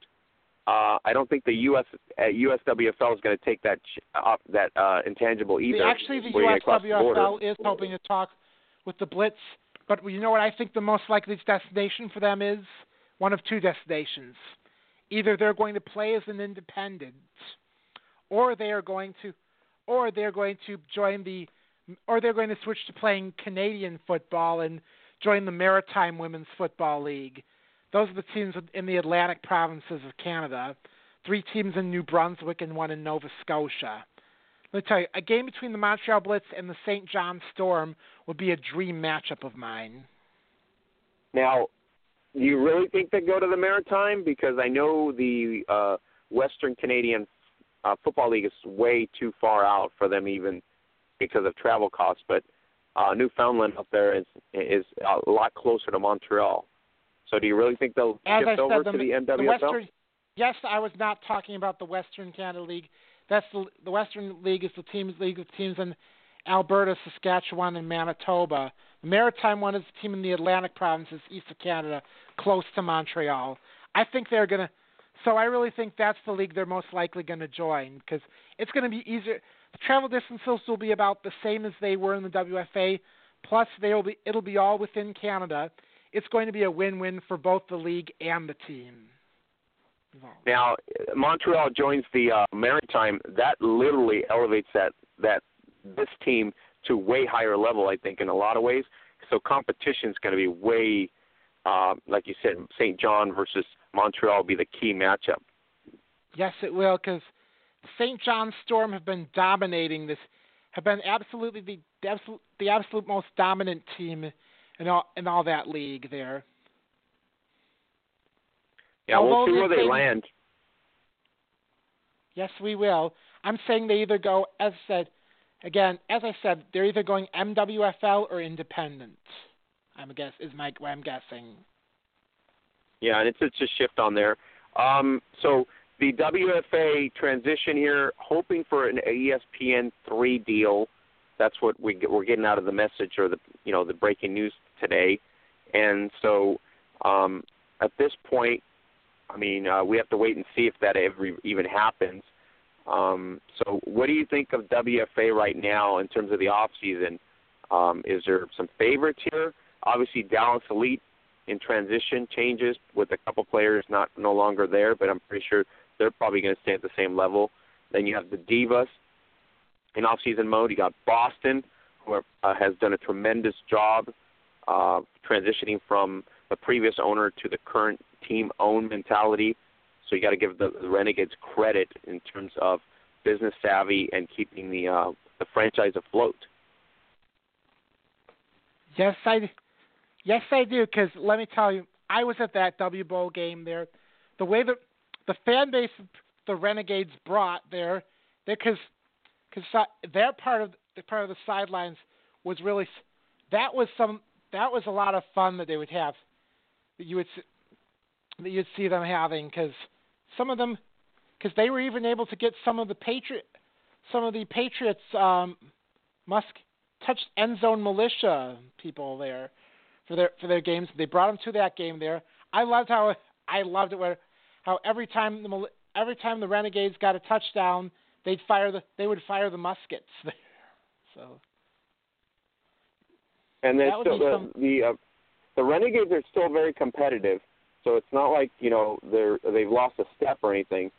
Speaker 2: uh, I don't think the US uh, USWFL is going to take that uh, that uh, intangible either.
Speaker 5: The, actually, the
Speaker 2: USWFL
Speaker 5: is hoping to talk with the Blitz, but you know what I think the most likely destination for them is one of two destinations. Either they're going to play as an independent, or they are going to, or they're going to join the, or they're going to switch to playing Canadian football and join the Maritime Women's Football League those are the teams in the Atlantic provinces of Canada. Three teams in New Brunswick and one in Nova Scotia. Let me tell you, a game between the Montreal Blitz and the St. John Storm would be a dream matchup of mine.
Speaker 2: Now, do you really think they go to the Maritime? Because I know the uh, Western Canadian uh, Football League is way too far out for them, even because of travel costs. But uh, Newfoundland up there is is a lot closer to Montreal. So do you really think they'll
Speaker 5: As
Speaker 2: shift
Speaker 5: I
Speaker 2: over
Speaker 5: said,
Speaker 2: to the,
Speaker 5: the Western, yes, I was not talking about the Western Canada League. That's the the Western League is the teams league of teams in Alberta, Saskatchewan, and Manitoba. The Maritime one is the team in the Atlantic provinces, east of Canada, close to Montreal. I think they're gonna. So I really think that's the league they're most likely going to join because it's going to be easier. The travel distances will be about the same as they were in the WFA. Plus, they'll be it'll be all within Canada it's going to be a win-win for both the league and the team.
Speaker 2: Now, Montreal joins the uh, Maritime. That literally elevates that that this team to way higher level. I think in a lot of ways. So competition is going to be way, uh, like you said, St. John versus Montreal will be the key matchup.
Speaker 5: Yes, it will, because St. John Storm have been dominating this, have been absolutely the, the absolute the absolute most dominant team and all and all that league there.
Speaker 2: Yeah,
Speaker 5: Although
Speaker 2: we'll see where they land.
Speaker 5: Yes, we will. I'm saying they either go, as I said, again, as I said, they're either going MWFL or independent. I'm a guess is my I'm guessing.
Speaker 2: Yeah, and it's it's a shift on there. Um, so the WFA transition here, hoping for an ESPN three deal. That's what we get, we're getting out of the message or the you know the breaking news today. And so um, at this point, I mean, uh, we have to wait and see if that ever even happens. Um, so, what do you think of WFA right now in terms of the off season? Um, is there some favorites here? Obviously, Dallas Elite in transition changes with a couple players not no longer there, but I'm pretty sure they're probably going to stay at the same level. Then you have the Divas in off-season mode. You got Boston, who are, uh, has done a tremendous job uh, transitioning from the previous owner to the current team owned mentality. So you got to give the, the Renegades credit in terms of business savvy and keeping the uh, the franchise afloat.
Speaker 5: Yes, I yes I do. Because let me tell you, I was at that W Bowl game there. The way that the fan base the Renegades brought there, because because their part of the part of the sidelines was really that was some that was a lot of fun that they would have that you would that you'd see them having because some of them because they were even able to get some of the patriot some of the patriots um musk touched end zone militia people there for their for their games. They brought them to that game there. I loved how i loved it where how every time the every time the renegades got a touchdown they'd fire the they would fire the muskets [laughs] there. So
Speaker 2: and then still the
Speaker 5: some...
Speaker 2: the uh, the Renegades are still very competitive. So it's not like you know they're they've lost a step or anything.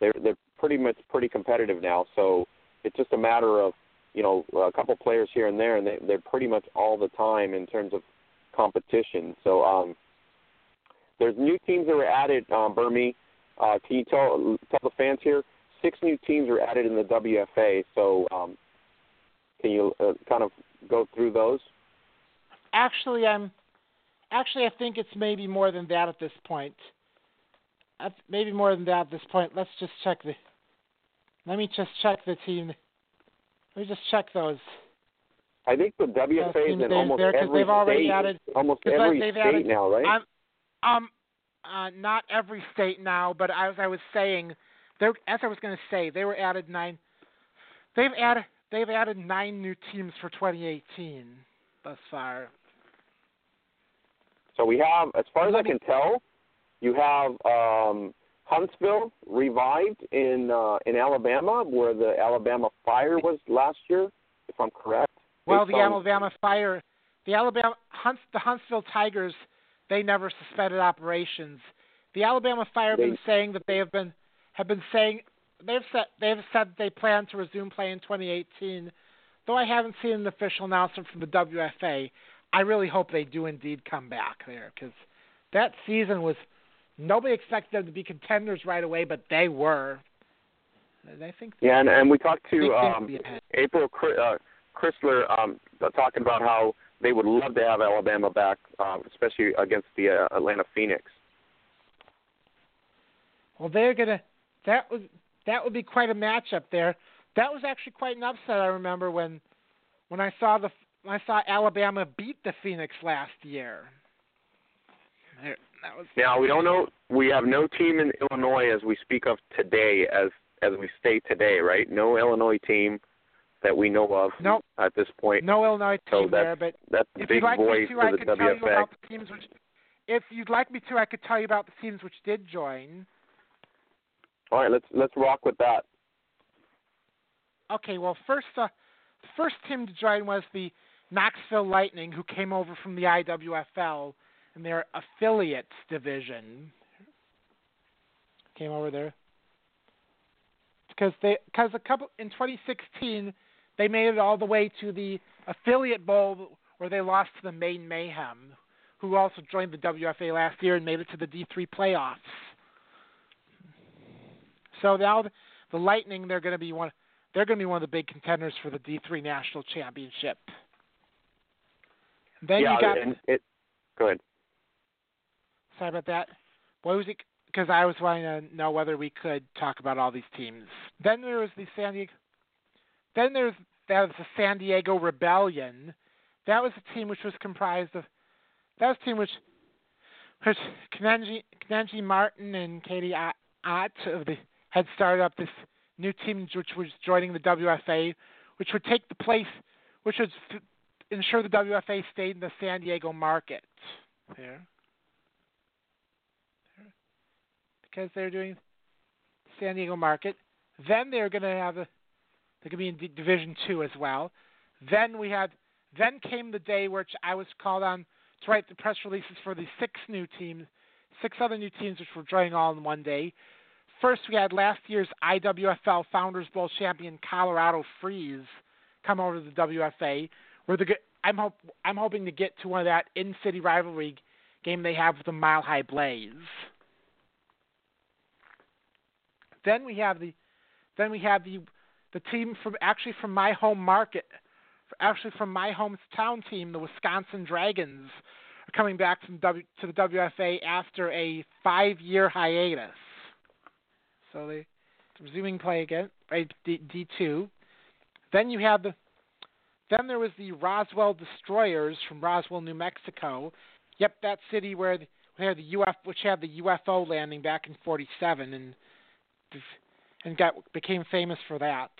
Speaker 2: They're they're pretty much pretty competitive now. So it's just a matter of you know a couple players here and there, and they, they're pretty much all the time in terms of competition. So um, there's new teams that were added. Um, Burmy, uh, can you tell tell the fans here? Six new teams were added in the WFA. So um, can you uh, kind of go through those?
Speaker 5: Actually, I'm actually I think it's maybe more than that at this point. Maybe more than that at this point. Let's just check the. Let me just check the team. Let me just check those.
Speaker 2: I think the WFA is in almost
Speaker 5: there,
Speaker 2: every
Speaker 5: they've already
Speaker 2: state.
Speaker 5: Added,
Speaker 2: almost every
Speaker 5: they've
Speaker 2: state
Speaker 5: added,
Speaker 2: now, right?
Speaker 5: I'm, um, uh, not every state now, but as I was saying, there as I was going to say, they were added nine. They've added they've added nine new teams for 2018 thus far.
Speaker 2: So we have, as far as I can tell, you have um, Huntsville revived in uh, in Alabama, where the Alabama Fire was last year, if I'm correct.
Speaker 5: Well, the
Speaker 2: on-
Speaker 5: Alabama Fire, the Alabama Hunts, the Huntsville Tigers, they never suspended operations. The Alabama Fire have been saying that they have been have been saying they've said they've said they plan to resume play in 2018. Though I haven't seen an official announcement from the WFA, I really hope they do indeed come back there because that season was nobody expected them to be contenders right away, but they were. And I think
Speaker 2: Yeah, and, and we talked to um. April uh, Chrysler um, talking about how they would love to have Alabama back, um, especially against the uh, Atlanta Phoenix.
Speaker 5: Well, they're gonna. That was that would be quite a matchup there. That was actually quite an upset. I remember when when I saw the I saw Alabama beat the Phoenix last year. There- That was
Speaker 2: Now we don't know. We have no team in Illinois as we speak of today, as as we stay today, right? No Illinois team that we know of
Speaker 5: Nope.
Speaker 2: at this point.
Speaker 5: no Illinois
Speaker 2: So
Speaker 5: team there, but
Speaker 2: That's
Speaker 5: if
Speaker 2: big
Speaker 5: you'd like
Speaker 2: void
Speaker 5: me to, I
Speaker 2: the
Speaker 5: could tell you
Speaker 2: WFA.
Speaker 5: about the teams which. If you'd like me to, I could tell you about the teams which did join.
Speaker 2: All right, let's let's rock with that.
Speaker 5: Okay, well, first, uh, the first team to join was the Knoxville Lightning, who came over from the IWFL in their affiliates division. Came over there because they because a couple in 2016 they made it all the way to the affiliate bowl where they lost to the Maine Mayhem, who also joined the WFA last year and made it to the D3 playoffs. So now the, the Lightning they're going to be one they're going to be one of the big contenders for the D3 national championship. Then
Speaker 2: yeah,
Speaker 5: you got
Speaker 2: and it. Go ahead.
Speaker 5: sorry about that. What was it? Because I was wanting to know whether we could talk about all these teams. Then there was the San Diego. Then there's that was the San Diego Rebellion. That was a team which was comprised of. That was a team which, which Kenenji, Kenenji Martin and Katie Ott of the had started up this new team which was joining the WFA, which would take the place, which would f- ensure the WFA stayed in the San Diego market. There. Because they're doing San Diego market. Then they're going to have a, they're going to be in Division Two as well. Then we had, then came the day which I was called on to write the press releases for the six new teams, six other new teams which were joining all in one day. First, we had last year's IWFL Founders Bowl champion Colorado Freeze come over to the WFA. Where I'm hope I'm hoping to get to one of that in-city rivalry game they have with the Mile High Blaze. Then we have the then we have the the team from actually from my home market, actually from my hometown team, the Wisconsin Dragons, are coming back from w, to the WFA after a five-year hiatus. So they resuming play again, right? D two. Then you have the then there was the Roswell Destroyers from Roswell, New Mexico. Yep, that city where where the UF which had the UFO landing back in '47 and and got became famous for that.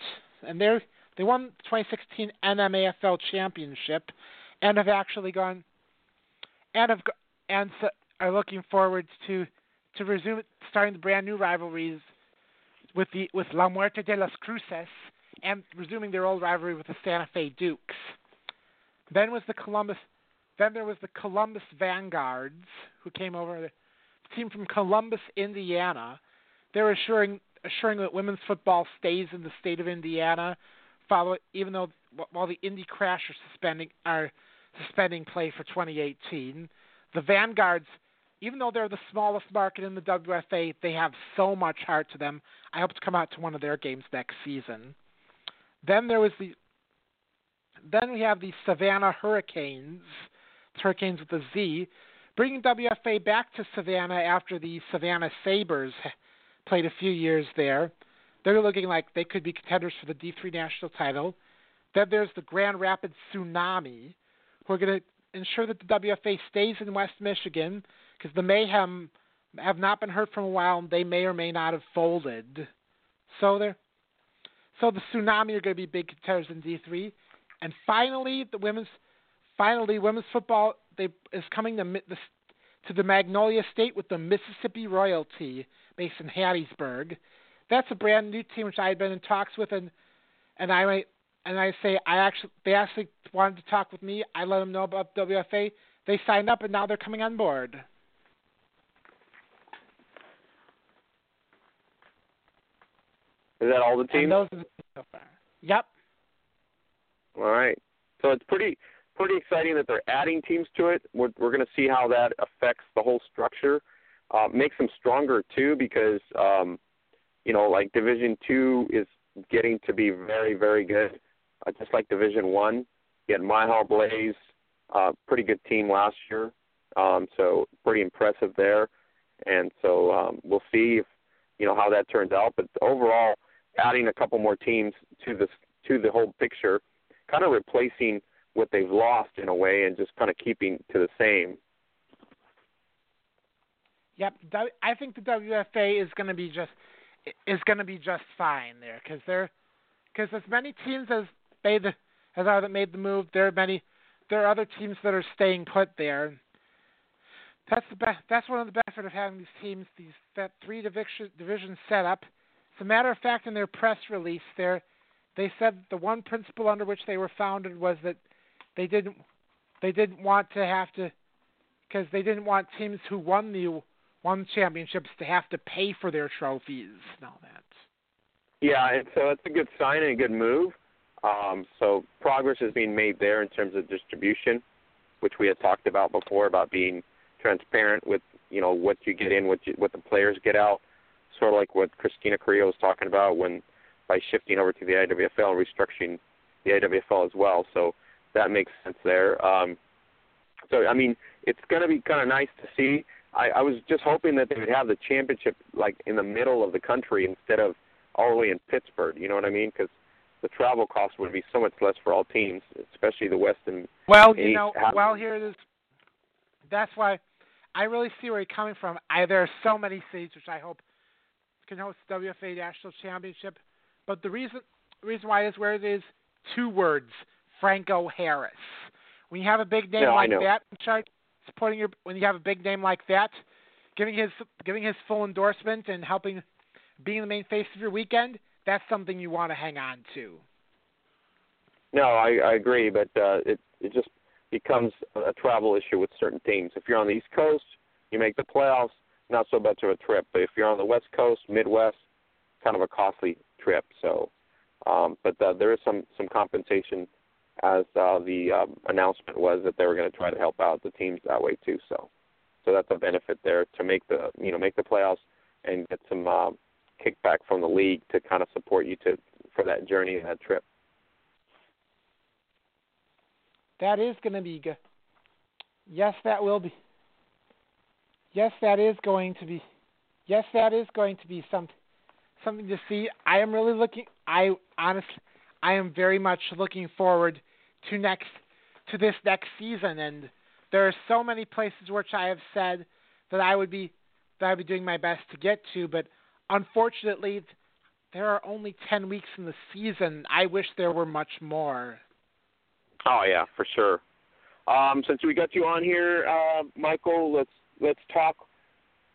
Speaker 5: And they they won the 2016 NMAFL championship and have actually gone and have and so are looking forward to to resume starting the brand new rivalries with the with La Muerte de las Cruces and resuming their old rivalry with the Santa Fe Dukes. Then was the Columbus. Then there was the Columbus Vanguards, who came over. The team from Columbus, Indiana. They're assuring assuring that women's football stays in the state of Indiana, follow even though while the Indy Crash are suspending are suspending play for 2018. The Vanguards, even though they're the smallest market in the WFA, they have so much heart to them. I hope to come out to one of their games next season. Then there was the then we have the Savannah Hurricanes, Hurricanes with a Z, bringing WFA back to Savannah after the Savannah Sabers played a few years there. They're looking like they could be contenders for the D3 national title. Then there's the Grand Rapids Tsunami, who are going to ensure that the WFA stays in West Michigan because the Mayhem have not been hurt for a while and they may or may not have folded. So they're so the Tsunami are going to be big contenders in D3. And finally, the women's finally women's football they is coming to the to the Magnolia State with the Mississippi Royalty, based in Hattiesburg. That's a brand new team which I had been in talks with, and and I might and I say I actually they actually wanted to talk with me. I let them know about WFA. They signed up, and now they're coming on board.
Speaker 2: Is that all the teams?
Speaker 5: And those are the teams so far. Yep.
Speaker 2: All right. So it's pretty pretty exciting that they're adding teams to it. We're we're going to see how that affects the whole structure. Uh, makes them stronger too because um, you know like Division Two is getting to be very very good, uh, just like Division One. You had Mile Blaze, uh, pretty good team last year, um, so pretty impressive there. And so um, we'll see if you know how that turns out. But overall, adding a couple more teams to this to the whole picture, kind of replacing what they've lost in a way, and just kind of keeping to the same.
Speaker 5: Yep, I think the WFA is going to be just is going to be just fine there because they're because as many teams as made the as are that made the move, there are many there are other teams that are staying put there. That's the best. That's one of the benefits of having these teams, these that three division divisions set up. A matter of fact, in their press release, there they said the one principle under which they were founded was that they didn't they didn't want to have to because they didn't want teams who won the won championships to have to pay for their trophies and all that.
Speaker 2: Yeah, and so it's a good sign and a good move. Um, so progress is being made there in terms of distribution, which we had talked about before about being transparent with you know what you get in, what you, what the players get out. Sort of like what Christina Carrillo was talking about when by shifting over to the IWFL and restructuring the IWFL as well. So that makes sense there. Um, so I mean, it's going to be kind of nice to see. I, I was just hoping that they would have the championship like in the middle of the country instead of all the way in Pittsburgh. You know what I mean? Because the travel cost would be so much less for all teams, especially the West and
Speaker 5: well, you know, well here it is. That's why I really see where you're coming from. I, there are so many cities which I hope can host the WFA National Championship, but the reason reason why is where it is two words: Franco Harris. When you have a big name
Speaker 2: no,
Speaker 5: like that, start supporting your when you have a big name like that, giving his giving his full endorsement and helping being the main face of your weekend, that's something you want to hang on to.
Speaker 2: No, I, I agree, but uh, it it just becomes a travel issue with certain teams. If you're on the East Coast, you make the playoffs, not so much of a trip. But if you're on the West Coast, Midwest, kind of a costly trip. So, um, but uh, there is some some compensation, as uh, the um, announcement was that they were going to try to help out the teams that way too. So, so that's a benefit there to make the you know make the playoffs and get some uh, kickback from the league to kind of support you to for that journey and that trip.
Speaker 5: That is going to be good. Yes, that will be. Yes, that is going to be. Yes, that is going to be something something to see. I am really looking. I honestly, I am very much looking forward to next to this next season. And there are so many places which I have said that I would be that I would be doing my best to get to, but unfortunately, there are only ten weeks in the season. I wish there were much more.
Speaker 2: Oh yeah, for sure. Um, since we got you on here, uh, Michael, let's let's talk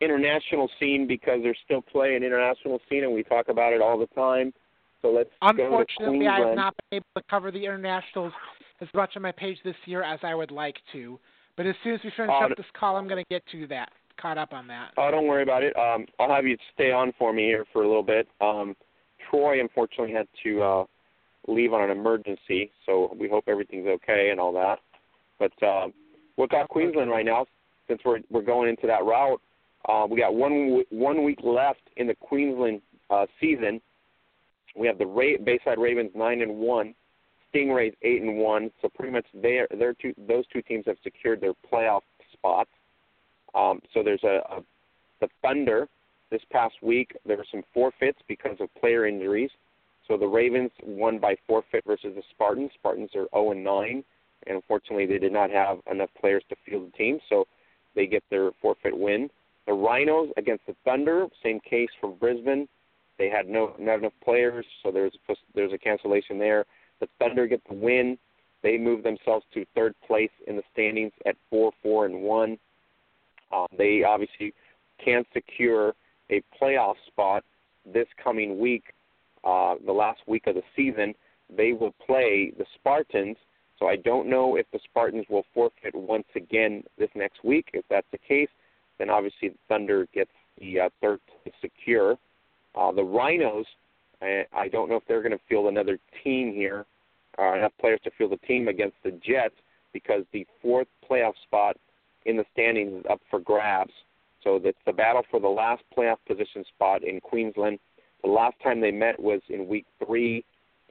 Speaker 2: international scene because there's still play in international scene, and we talk about it all the time. So let's
Speaker 5: Unfortunately, I have not been able to cover the internationals as much on my page this year as I would like to. But as soon as we finish uh, up this call, I'm going to get to that, caught up on that.
Speaker 2: Oh, don't worry about it. Um, I'll have you stay on for me here for a little bit. Um, Troy unfortunately had to uh, leave on an emergency, so we hope everything's okay and all that. But uh, what got Queensland right now, since we're we're going into that route, uh, we got one one week left in the Queensland uh, season. We have the Ra- Bayside Ravens nine and one, Stingrays eight and one. So pretty much they they're two, those two teams have secured their playoff spots. Um, so there's a, a the Thunder this past week. There were some forfeits because of player injuries. So the Ravens won by forfeit versus the Spartans. Spartans are 0 and 9, and unfortunately they did not have enough players to field the team, so they get their forfeit win. The Rhinos against the Thunder, same case for Brisbane. They had no not enough players, so there's a, there's a cancellation there. The Thunder get the win. They move themselves to third place in the standings at four, four, and one. Um, they obviously can secure a playoff spot this coming week, uh, the last week of the season. They will play the Spartans. So I don't know if the Spartans will forfeit once again this next week. If that's the case, then obviously the Thunder gets the uh, third place secure. Uh, the Rhinos, I, I don't know if they're going to field another team here, uh, enough players to field a team against the Jets because the fourth playoff spot in the standings is up for grabs. So it's the battle for the last playoff position spot in Queensland. The last time they met was in week three,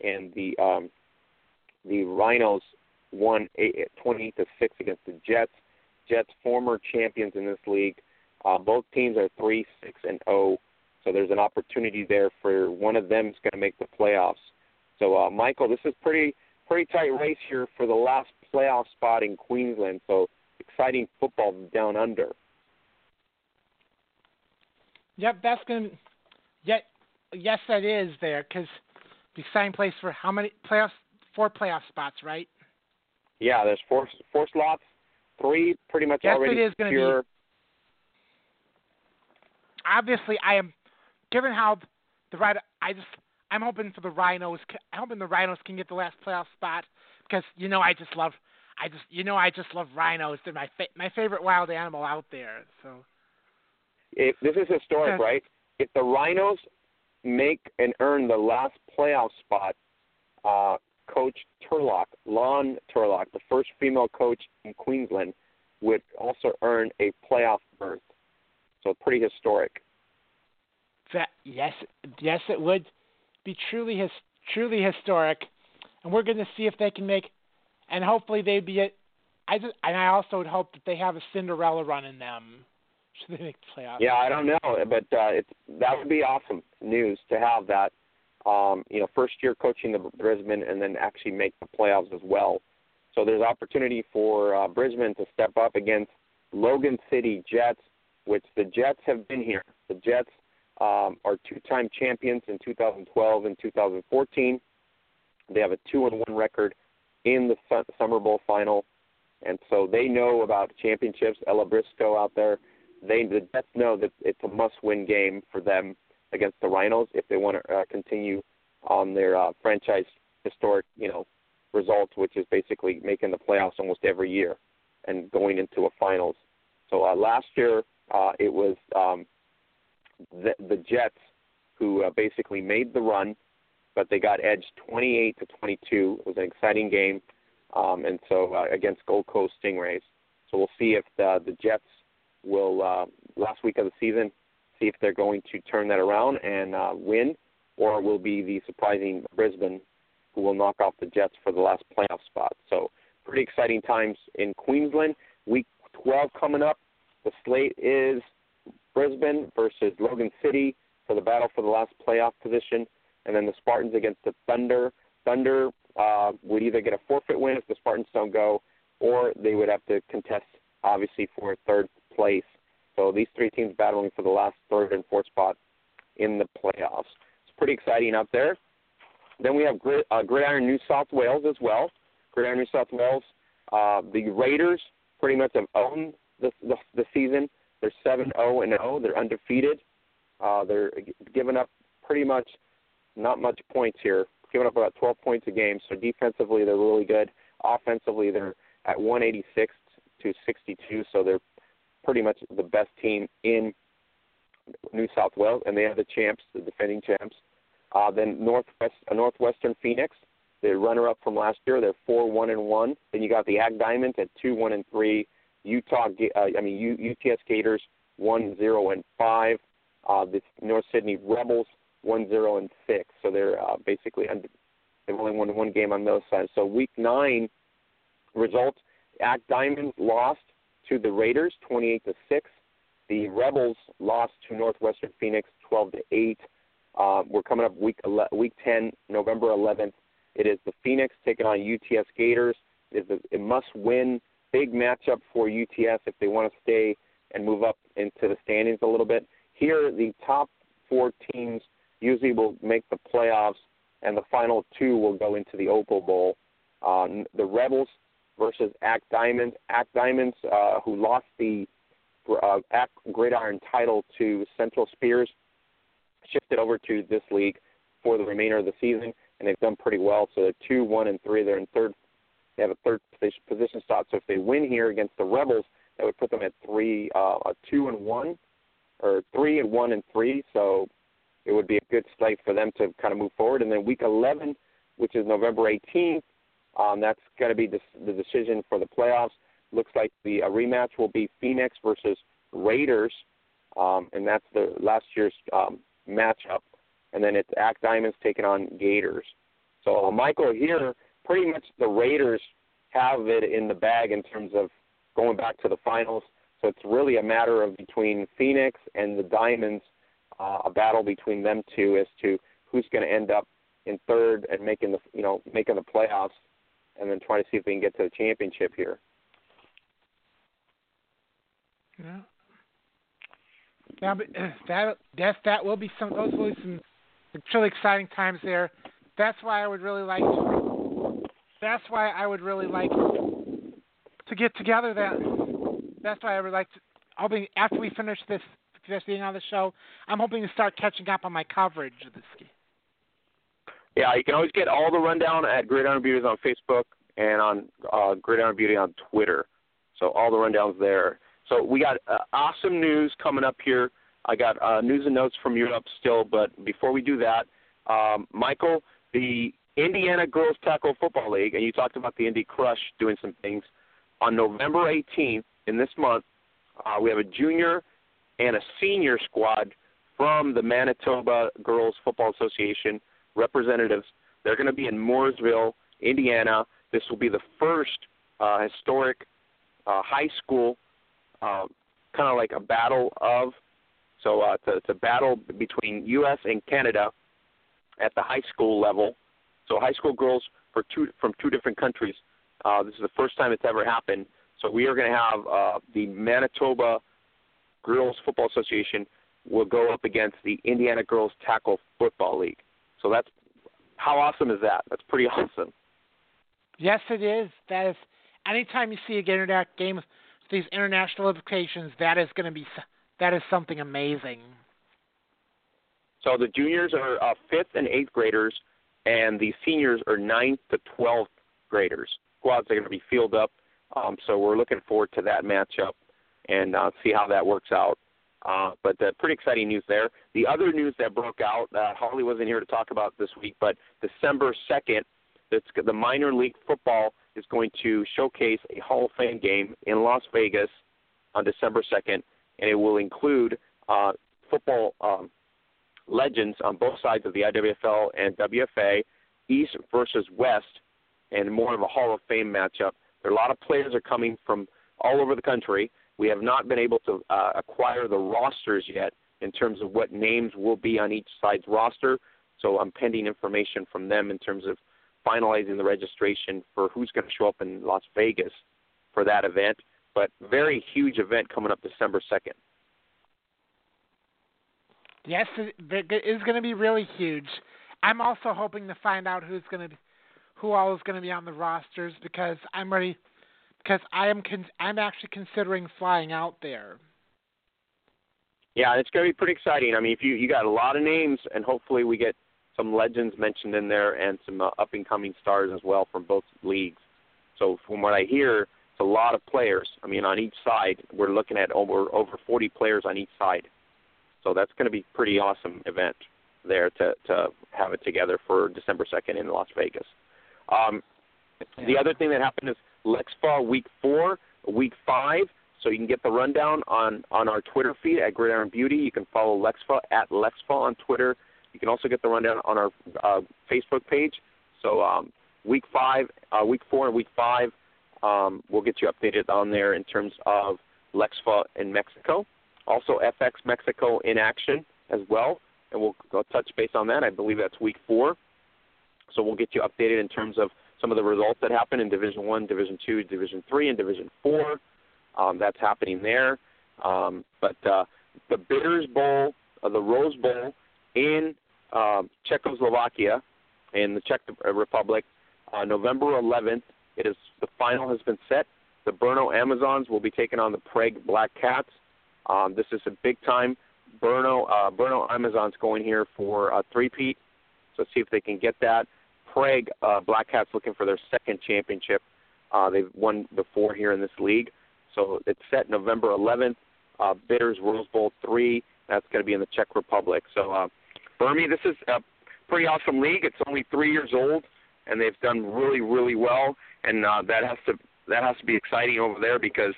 Speaker 2: and the um, the Rhinos won 28 to six against the Jets. Jets, former champions in this league. Uh, both teams are three, six, and zero. Oh. So there's an opportunity there for one of them is going to make the playoffs. So uh, Michael, this is pretty pretty tight race here for the last playoff spot in Queensland. So exciting football down under.
Speaker 5: Yep, that's going to. Yet, yes, that is there because the exciting place for how many playoffs? Four playoff spots, right?
Speaker 2: Yeah, there's four four slots. Three pretty much already
Speaker 5: it is going
Speaker 2: secure.
Speaker 5: Be, obviously, I am given how the right. I just I'm hoping for the Rhinos. I'm hoping the Rhinos can get the last playoff spot because you know I just love. I just you know I just love rhinos. They're my fa- my favorite wild animal out there. So.
Speaker 2: If, this is historic, right? If the Rhinos make and earn the last playoff spot, uh, Coach Turlock, Lon Turlock, the first female coach in Queensland, would also earn a playoff berth. So pretty historic.
Speaker 5: That, yes, yes, it would be truly his truly historic, and we're going to see if they can make, and hopefully they'd be. A, I just, and I also would hope that they have a Cinderella run in them. [laughs] Should they make the playoffs?
Speaker 2: Yeah, I don't know, but uh, it's that would be awesome news to have that um, you know, first year coaching the Brisbane and then actually make the playoffs as well. So there's opportunity for uh, Brisbane to step up against Logan City Jets, which the Jets have been here. The Jets um, are two-time champions in 2012 and 2014. They have a two and one record in the Summer Bowl final, and so they know about championships. Ella Briscoe out there, they the Jets know that it's a must-win game for them against the Rhinos if they want to uh, continue on their uh, franchise historic, you know, results, which is basically making the playoffs almost every year and going into a finals. So uh, last year uh, it was um, the, the Jets who uh, basically made the run, but they got edged 28 to 22. It was an exciting game, um, and so uh, against Gold Coast Stingrays. So we'll see if the, the Jets will uh, last week of the season see if they're going to turn that around and uh, win, or will be the surprising Brisbane who will knock off the Jets for the last playoff spot. So pretty exciting times in Queensland. Week 12 coming up. The slate is Brisbane versus Logan City for the battle for the last playoff position, and then the Spartans against the Thunder. Thunder uh, would either get a forfeit win if the Spartans don't go, or they would have to contest, obviously, for third place so these three teams battling for the last third and fourth spot in the playoffs. It's pretty exciting out there. Then we have uh, Gridiron New South Wales as well. Gridiron New South Wales, uh, the Raiders pretty much have owned the, the, the season. They're 7 0 and 0. They're undefeated. Uh, they're giving up pretty much not much points here, giving up about 12 points a game. So defensively, they're really good. Offensively, they're at 186 to 62. So they're pretty much the best team in New South Wales, and they are the champs, the defending champs. Uh, then Northwest, uh, Northwestern Phoenix, the runner-up from last year. They're four one and one. Then you got the Act Diamonds at two one and three. Utah, uh, I mean U, UTS Gators one zero and five. Uh, the North Sydney Rebels one zero and six. So they're uh, basically under, they've only won one game on those sides. So week nine results: Act Diamonds lost to the Raiders, 28 to six. The Rebels lost to Northwestern Phoenix, 12 to eight. Uh, we're coming up week 11, week 10, November 11th. It is the Phoenix taking on UTS Gators. It is a, must-win, big matchup for UTS if they want to stay and move up into the standings a little bit. Here, the top four teams usually will make the playoffs, and the final two will go into the Opal Bowl. Uh, the Rebels versus Act Diamonds. Act Diamonds, uh, who lost the uh, Act Gridiron title to Central Spears, shifted over to this league for the remainder of the season, and they've done pretty well. So they're two, one, and three. They're in third. They have a third position spot. So if they win here against the Rebels, that would put them at three, uh, two and one, or three and one and three. So it would be a good slate for them to kind of move forward. And then week 11, which is November 18th, um, that's going to be the, the decision for the playoffs. Looks like the uh, rematch will be Phoenix versus Raiders, um, and that's the last year's um, matchup. And then it's Act Diamonds taking on Gators. So uh, Michael here, pretty much the Raiders have it in the bag in terms of going back to the finals. So it's really a matter of between Phoenix and the Diamonds, uh, a battle between them two as to who's going to end up in third and making the you know making the playoffs, and then trying to see if they can get to the championship here.
Speaker 5: Yeah. Yeah, but uh, that that that will be some those will be some truly exciting times there. That's why I would really like to. That's why I would really like to get together. That that's why I would like to. Be after we finish this this being on the show. I'm hoping to start catching up on my coverage of this game.
Speaker 2: Yeah, you can always get all the rundown at Gridiron Beauties on Facebook and on uh, Gridiron Beauty on Twitter. So all the rundowns there. So we got uh, awesome news coming up here. I got uh, news and notes from Europe still, but before we do that, um, Michael, the Indiana Girls Tackle Football League, and you talked about the Indy Crush doing some things. On November 18th in this month, uh, we have a junior and a senior squad from the Manitoba Girls Football Association representatives. They're going to be in Mooresville, Indiana. This will be the first uh, historic uh, high school uh, kind of like a battle of. So uh, it's, a, it's a battle between U.S. and Canada at the high school level. So high school girls for two from two different countries. Uh, this is the first time it's ever happened. So we are going to have uh, the Manitoba Girls Football Association will go up against the Indiana Girls Tackle Football League. So that's how awesome is that? That's pretty [laughs] awesome.
Speaker 5: Yes, it is. That is. Anytime you see a game these international implications, that is going to be that is something amazing.
Speaker 2: So the juniors are uh, fifth and eighth graders, and the seniors are ninth to twelfth graders. Squads are going to be fielded up, um, so we're looking forward to that matchup and uh, see how that works out. Uh, but uh, pretty exciting news there. The other news that broke out, uh, Harley wasn't here to talk about this week, but December 2nd, it's, the minor league football is going to showcase a Hall of Fame game in Las Vegas on December 2nd, and it will include uh, football um, legends on both sides of the IWFL and WFA, East versus West, and more of a Hall of Fame matchup. There are a lot of players are coming from all over the country. We have not been able to uh, acquire the rosters yet in terms of what names will be on each side's roster. So I'm pending information from them in terms of finalizing the registration for who's going to show up in Las Vegas for that event. But very huge event coming up December 2nd.
Speaker 5: Yes, it is going to be really huge. I'm also hoping to find out who's going to be, who all is going to be on the rosters because I'm ready because I am con- I'm actually considering flying out there.
Speaker 2: Yeah, it's going to be pretty exciting. I mean, if you you got a lot of names, and hopefully we get some legends mentioned in there and some uh, up and coming stars as well from both leagues. So from what I hear, it's a lot of players. I mean, on each side, we're looking at over over 40 players on each side. So that's going to be a pretty awesome event there to to have it together for December 2nd in Las Vegas. Um, yeah. The other thing that happened is Lexfa Week Four, Week Five. So you can get the rundown on on our Twitter feed at Gridiron Beauty. You can follow Lexfa at Lexfa on Twitter you can also get the rundown on our uh, Facebook page. So um, week five, uh, week four, and week five, um, we'll get you updated on there in terms of Lexfa in Mexico. Also, FX Mexico in action as well, and we'll go touch base on that. I believe that's week four. So we'll get you updated in terms of some of the results that happen in Division One, Division Two, Division Three, and Division Four. Um, that's happening there. Um, but uh, the Bitters Bowl, uh, the Rose Bowl in um, Czechoslovakia in the Czech Republic. Uh, November 11th, it is the final has been set. The Brno Amazons will be taking on the Prague Black Cats. Um, this is a big time. Brno uh, Brno Amazon's going here for a three-peat, so see if they can get that. Prague uh, Black Cats looking for their second championship. Uh, they've won before here in this league, so it's set November 11th. Uh, Bitters Rose Bowl three. That's going to be in the Czech Republic. So, uh, Burmy, this is a pretty awesome league. It's only three years old, and they've done really, really well. And uh, that has to that has to be exciting over there because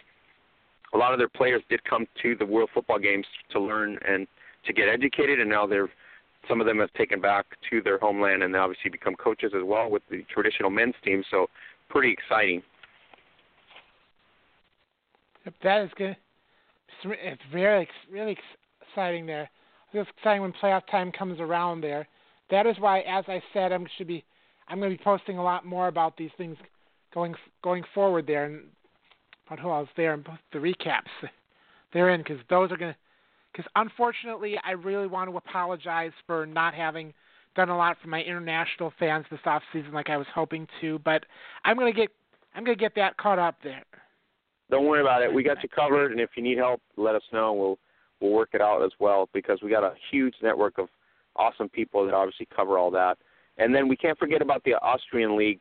Speaker 2: a lot of their players did come to the World Football Games to learn and to get educated, and now they're some of them have taken back to their homeland and they obviously become coaches as well with the traditional men's team. So pretty exciting.
Speaker 5: That is good. It's very, really exciting there. It's exciting when playoff time comes around there. That is why, as I said, I'm should be, I'm going to be posting a lot more about these things going going forward there, and about who else there and the recaps [laughs] they're in because those are going to. Because unfortunately, I really want to apologize for not having done a lot for my international fans this off season like I was hoping to, but I'm gonna get I'm gonna get that caught up there.
Speaker 2: Don't worry about it. We got you covered, and if you need help, let us know. We'll we'll work it out as well because we got a huge network of awesome people that obviously cover all that. And then we can't forget about the Austrian league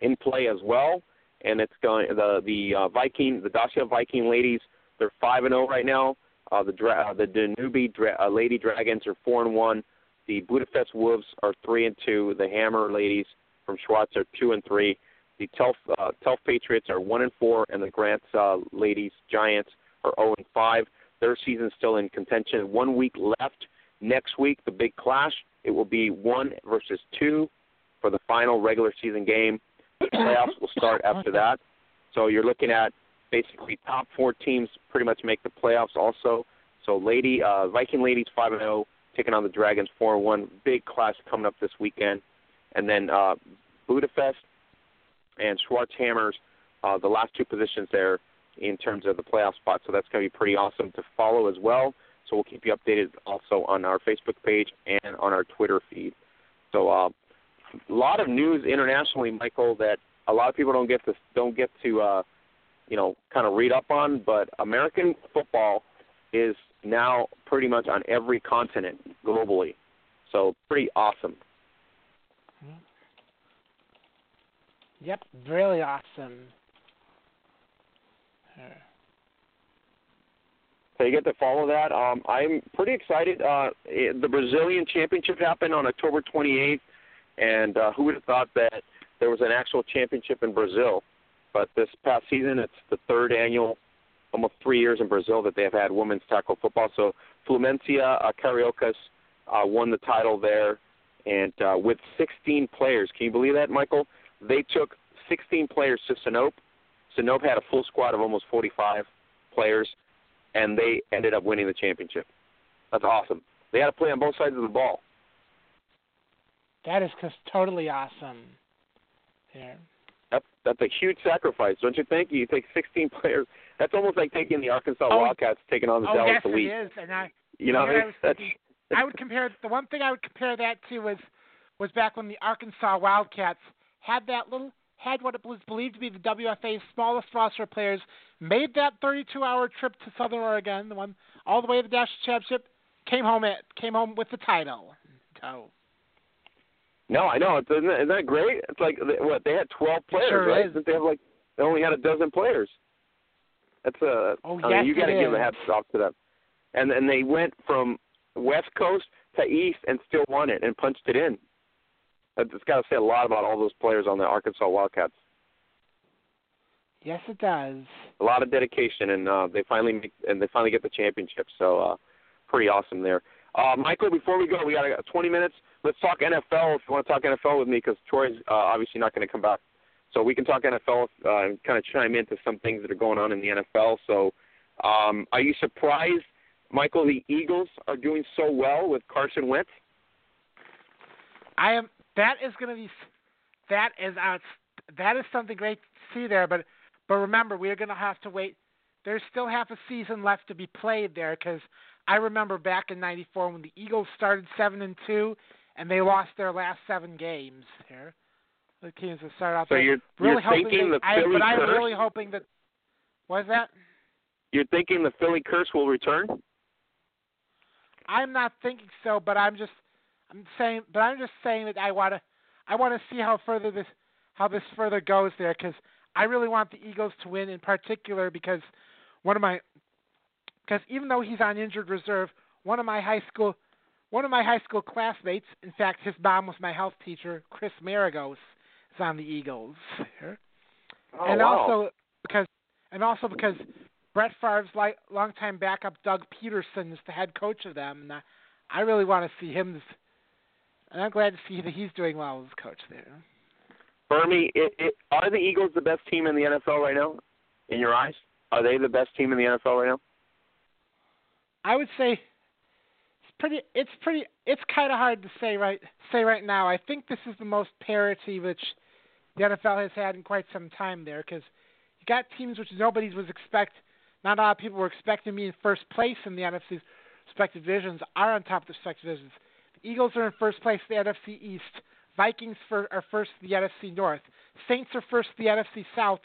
Speaker 2: in play as well. And it's going the the uh, Viking the Dacia Viking ladies. They're five and zero oh right now. Uh, the dra- uh, the Danube dra- uh, Lady Dragons are four and one. The Budapest Wolves are three and two. The Hammer ladies from Schwaz are two and three. The Telf uh, Telf Patriots are one and four, and the Graz uh, ladies Giants are zero and five. Their season's still in contention. One week left. Next week, the big clash. It will be one versus two for the final regular season game. The playoffs will start after that. So you're looking at basically top four teams pretty much make the playoffs also. So lady uh Viking ladies five and zero taking on the Dragons four and one. Big clash coming up this weekend. And then uh Budapest and Schwaz Hammers, uh the last two positions there in terms of the playoff spot. So that's gonna be pretty awesome to follow as well. So we'll keep you updated also on our Facebook page and on our Twitter feed. So uh a lot of news internationally, Michael, that a lot of people don't get to don't get to uh you know, kind of read up on, but American football is now pretty much on every continent globally. So pretty awesome.
Speaker 5: Yep, really awesome.
Speaker 2: So you get to follow that. Um, I'm pretty excited. Uh, the Brazilian Championship happened on October 28th, and uh, who would have thought that there was an actual championship in Brazil? But this past season, it's the third annual, almost three years in Brazil that they have had women's tackle football. So Fluminense uh, Cariocas uh, won the title there, and uh, with 16 players. Can you believe that, Michael? They took 16 players to Sinop. Sinop had a full squad of almost 45 players, and they ended up winning the championship. That's awesome. They had to play on both sides of the ball.
Speaker 5: That is totally awesome. Yeah.
Speaker 2: That's that's a huge sacrifice, don't you think? You take 16 [laughs] players. That's almost like taking the Arkansas
Speaker 5: oh,
Speaker 2: Wildcats taking on the
Speaker 5: oh,
Speaker 2: Dallas
Speaker 5: yes,
Speaker 2: Elite.
Speaker 5: it is. And I,
Speaker 2: you know,
Speaker 5: I, was. Thinking, I would compare the one thing I would compare that to was was back when the Arkansas Wildcats had that little had what it was believed to be the WFA's smallest roster of players, made that 32-hour trip to Southern Oregon, the one all the way to the national championship, came home at came home with the title. So
Speaker 2: no, I know. It's, Isn't that, isn't that great? It's like what they had twelve players,
Speaker 5: sure
Speaker 2: right?
Speaker 5: Is.
Speaker 2: They have like they only had a dozen players. That's a.
Speaker 5: Oh,
Speaker 2: I
Speaker 5: yes,
Speaker 2: mean, you got to give a hats off to them. And and they went from West Coast to East and still won it and punched it in. That's got to say a lot about all those players on the Arkansas Wildcats.
Speaker 5: Yes, it does.
Speaker 2: A lot of dedication, and uh, they finally make, and they finally get the championship. So uh, pretty awesome there. Uh, Michael, before we go, we got uh, 20 minutes. Let's talk NFL. If you want to talk NFL with me, because Troy's uh, obviously not going to come back, so we can talk NFL uh, and kind of chime into some things that are going on in the NFL. So, um, are you surprised, Michael? The Eagles are doing so well with Carson Wentz.
Speaker 5: I am. That is going to be. That is out. That is something great to see there. But but remember, we are going to have to wait. There's still half a season left to be played there because I remember back in '94 when the Eagles started seven and two, and they lost their last seven games. Here, the teams that started out
Speaker 2: So
Speaker 5: there.
Speaker 2: you're
Speaker 5: really
Speaker 2: you're thinking
Speaker 5: they,
Speaker 2: the
Speaker 5: I,
Speaker 2: Philly
Speaker 5: but I'm really hoping that. What is that?
Speaker 2: you're thinking the Philly curse will return?
Speaker 5: I'm not thinking so, but I'm just I'm saying, but I'm just saying that I want to I want to see how further this how this further goes there because I really want the Eagles to win in particular because one of my because even though he's on injured reserve, one of my high school one of my high school classmates, in fact, his mom was my health teacher, Chris Maragos, is on the Eagles.
Speaker 2: Oh,
Speaker 5: and
Speaker 2: wow.
Speaker 5: also because and also because Brett Favre's like longtime backup Doug Pederson is the head coach of them, and I, I really want to see him. And I'm glad to see that he's doing well as coach there.
Speaker 2: Bernie, it, it, are the Eagles the best team in the NFL right now? In your eyes, are they the best team in the NFL right now?
Speaker 5: I would say it's pretty. It's pretty. It's kind of hard to say right say right now. I think this is the most parity which the NFL has had in quite some time there because you got teams which nobody was expect. Not a lot of people were expecting to be in first place in the NFC's respective divisions are on top of the respective divisions. The Eagles are in first place in the NFC East. Vikings for, are first in the NFC North. Saints are first in the NFC South.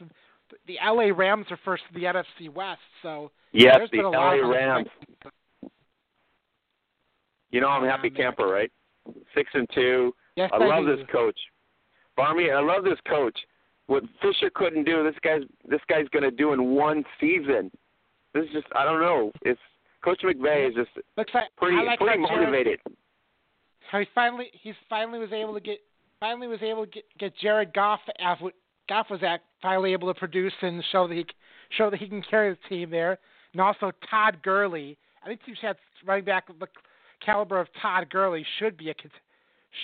Speaker 5: The LA Rams are first in the NFC West. So
Speaker 2: Yes, the
Speaker 5: been a lot
Speaker 2: LA
Speaker 5: of
Speaker 2: Rams. You know I'm a happy camper, right? Six and two.
Speaker 5: Yes,
Speaker 2: I love
Speaker 5: do.
Speaker 2: this coach, Barmy. I love this coach. What Fisher couldn't do, this guy's this guy's going to do in one season. This is just I don't know. It's Coach McVay is just
Speaker 5: Looks like
Speaker 2: pretty
Speaker 5: like
Speaker 2: pretty
Speaker 5: Jared-
Speaker 2: motivated.
Speaker 5: how he finally he finally was able to get finally was able to get, get Jared Goff af- Goff was at, finally able to produce and show that he show that he can carry the team there, and also Todd Gurley. I think teams had running back caliber of Todd Gurley should be a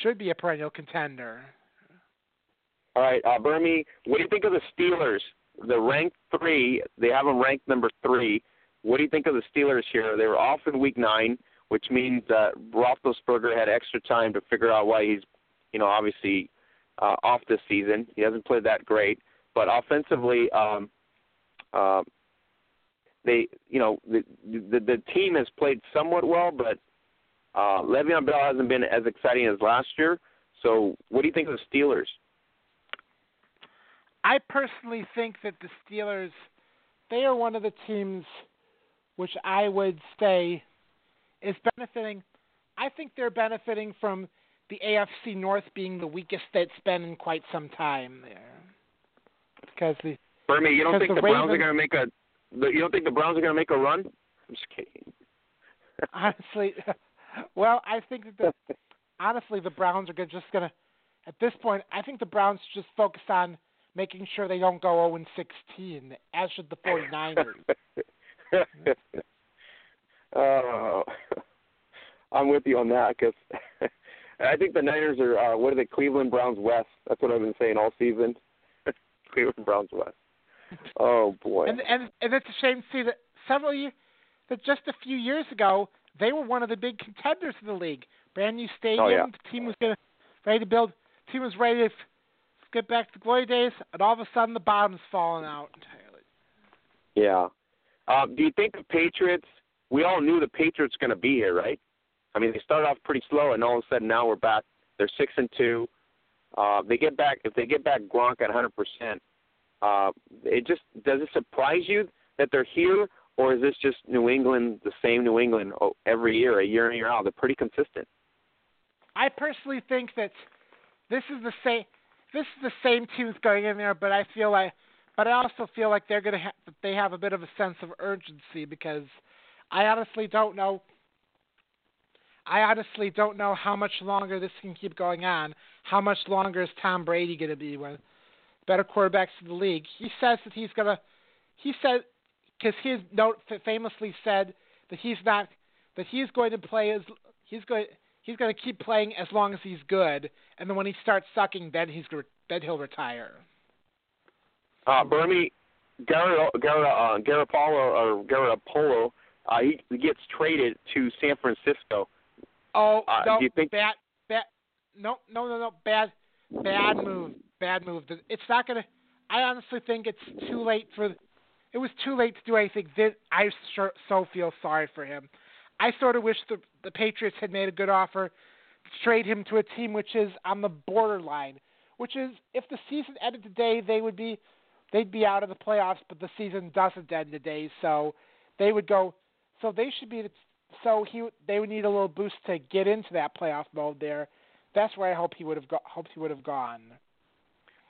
Speaker 5: should be a perennial contender.
Speaker 2: All right, uh, Bermy, what do you think of the Steelers? The ranked three, they have them ranked number three. What do you think of the Steelers here? They were off in week nine, which means that Roethlisberger had extra time to figure out why he's, you know, obviously uh, off this season. He hasn't played that great, but offensively, um, uh, they, you know, the, the the team has played somewhat well, but uh, Le'Veon Bell hasn't been as exciting as last year. So, what do you think of the Steelers?
Speaker 5: I personally think that the Steelers they are one of the teams which I would say is benefiting. I think they're benefiting from the AFC North being the weakest that's been in quite some time there. Because the
Speaker 2: Bernie, you don't think
Speaker 5: the
Speaker 2: the Browns are going to make a? You don't think the Browns are going to make a run? I'm just kidding. [laughs]
Speaker 5: honestly, well, I think that the [laughs] honestly the Browns are good, just gonna at this point. I think the Browns just focus on making sure they don't go 0 16, as should the 49ers.
Speaker 2: oh, [laughs] I'm with you on that because [laughs] I think the Niners are uh, what are they? Cleveland Browns West. That's what I've been saying all season. Cleveland Browns West. Oh boy.
Speaker 5: And and and it's a shame to see that several years, that just a few years ago they were one of the big contenders in the league. Brand new stadium,
Speaker 2: Oh, yeah.
Speaker 5: the team was gonna ready to build. Team was ready to f- get back to the glory days, and all of a sudden the bottom's falling out entirely.
Speaker 2: Yeah. Uh, do you think the Patriots? We all knew the Patriots going to be here, right? I mean, they started off pretty slow, and all of a sudden now we're back. They're six and two. Uh, they get back if they get back Gronk at 100 percent. Uh, it just does it surprise you that they're here, or is this just New England, the same New England oh, every year, a year in year out? They're pretty consistent.
Speaker 5: I personally think that this is the same. This is the same teams going in there, but I feel like, but I also feel like they're gonna have they have a bit of a sense of urgency because I honestly don't know. I honestly don't know how much longer this can keep going on. How much longer is Tom Brady going to be one of the better quarterbacks in the league? He says that he's gonna. He said because he has note famously said that he's not that he's going to play as he's going he's going to keep playing as long as he's good, and then when he starts sucking, then he's then he'll retire.
Speaker 2: Uh, Bernie, Garrett, Garrett, uh, Garoppolo or Garoppolo, uh, he gets traded to San Francisco.
Speaker 5: Oh
Speaker 2: Uh,
Speaker 5: no,
Speaker 2: do you think-
Speaker 5: bad, bad, no, no, no, no, bad, bad move, bad move. It's not gonna. I honestly think it's too late for. It was too late to do anything. This, I so feel sorry for him. I sort of wish the the Patriots had made a good offer to trade him to a team which is on the borderline. Which is, if the season ended today, they would be, they'd be out of the playoffs. But the season doesn't end today, so they would go. So they should be. So he they would need a little boost to get into that playoff mode there. That's where I hope he would have go, hoped he would have gone.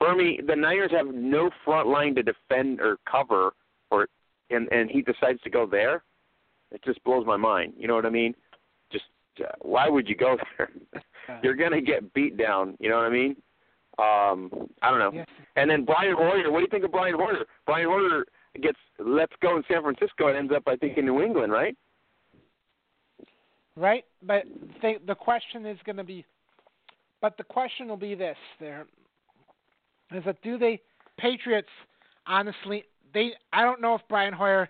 Speaker 2: Me, the Niners have no front line to defend or cover, and and he decides to go there. It just blows my mind. You know what I mean? Just uh, why would you go [laughs] there? You're gonna get beat down. You know what I mean? Um, I don't know.
Speaker 5: Yes.
Speaker 2: And then Brian Hoyer. What do you think of Brian Hoyer? Brian Hoyer gets let's go in San Francisco and ends up, I think, in New England, right?
Speaker 5: Right, but the the question is going to be, but the question will be this: there is that do they Patriots honestly they I don't know if Brian Hoyer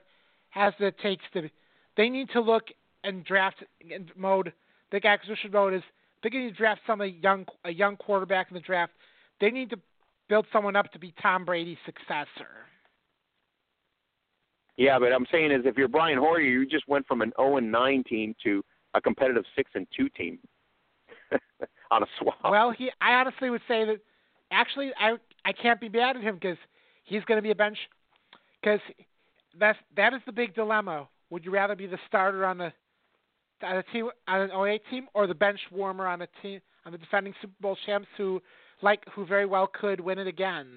Speaker 5: has the takes to they need to look and draft in mode the acquisition mode is they're going to draft some a young a young quarterback in the draft. They need to build someone up to be Tom Brady's successor.
Speaker 2: Yeah, but I'm saying is if you're Brian Hoyer, you just went from an 0 and 9 team to a competitive 6 and 2 team [laughs] on a swap.
Speaker 5: Well, he I honestly would say that actually I I can't be mad at him because he's going to be a bench because that's that is the big dilemma. Would you rather be the starter on the on a team on an 08 team or the bench warmer on a team on the defending Super Bowl champs who like who very well could win it again?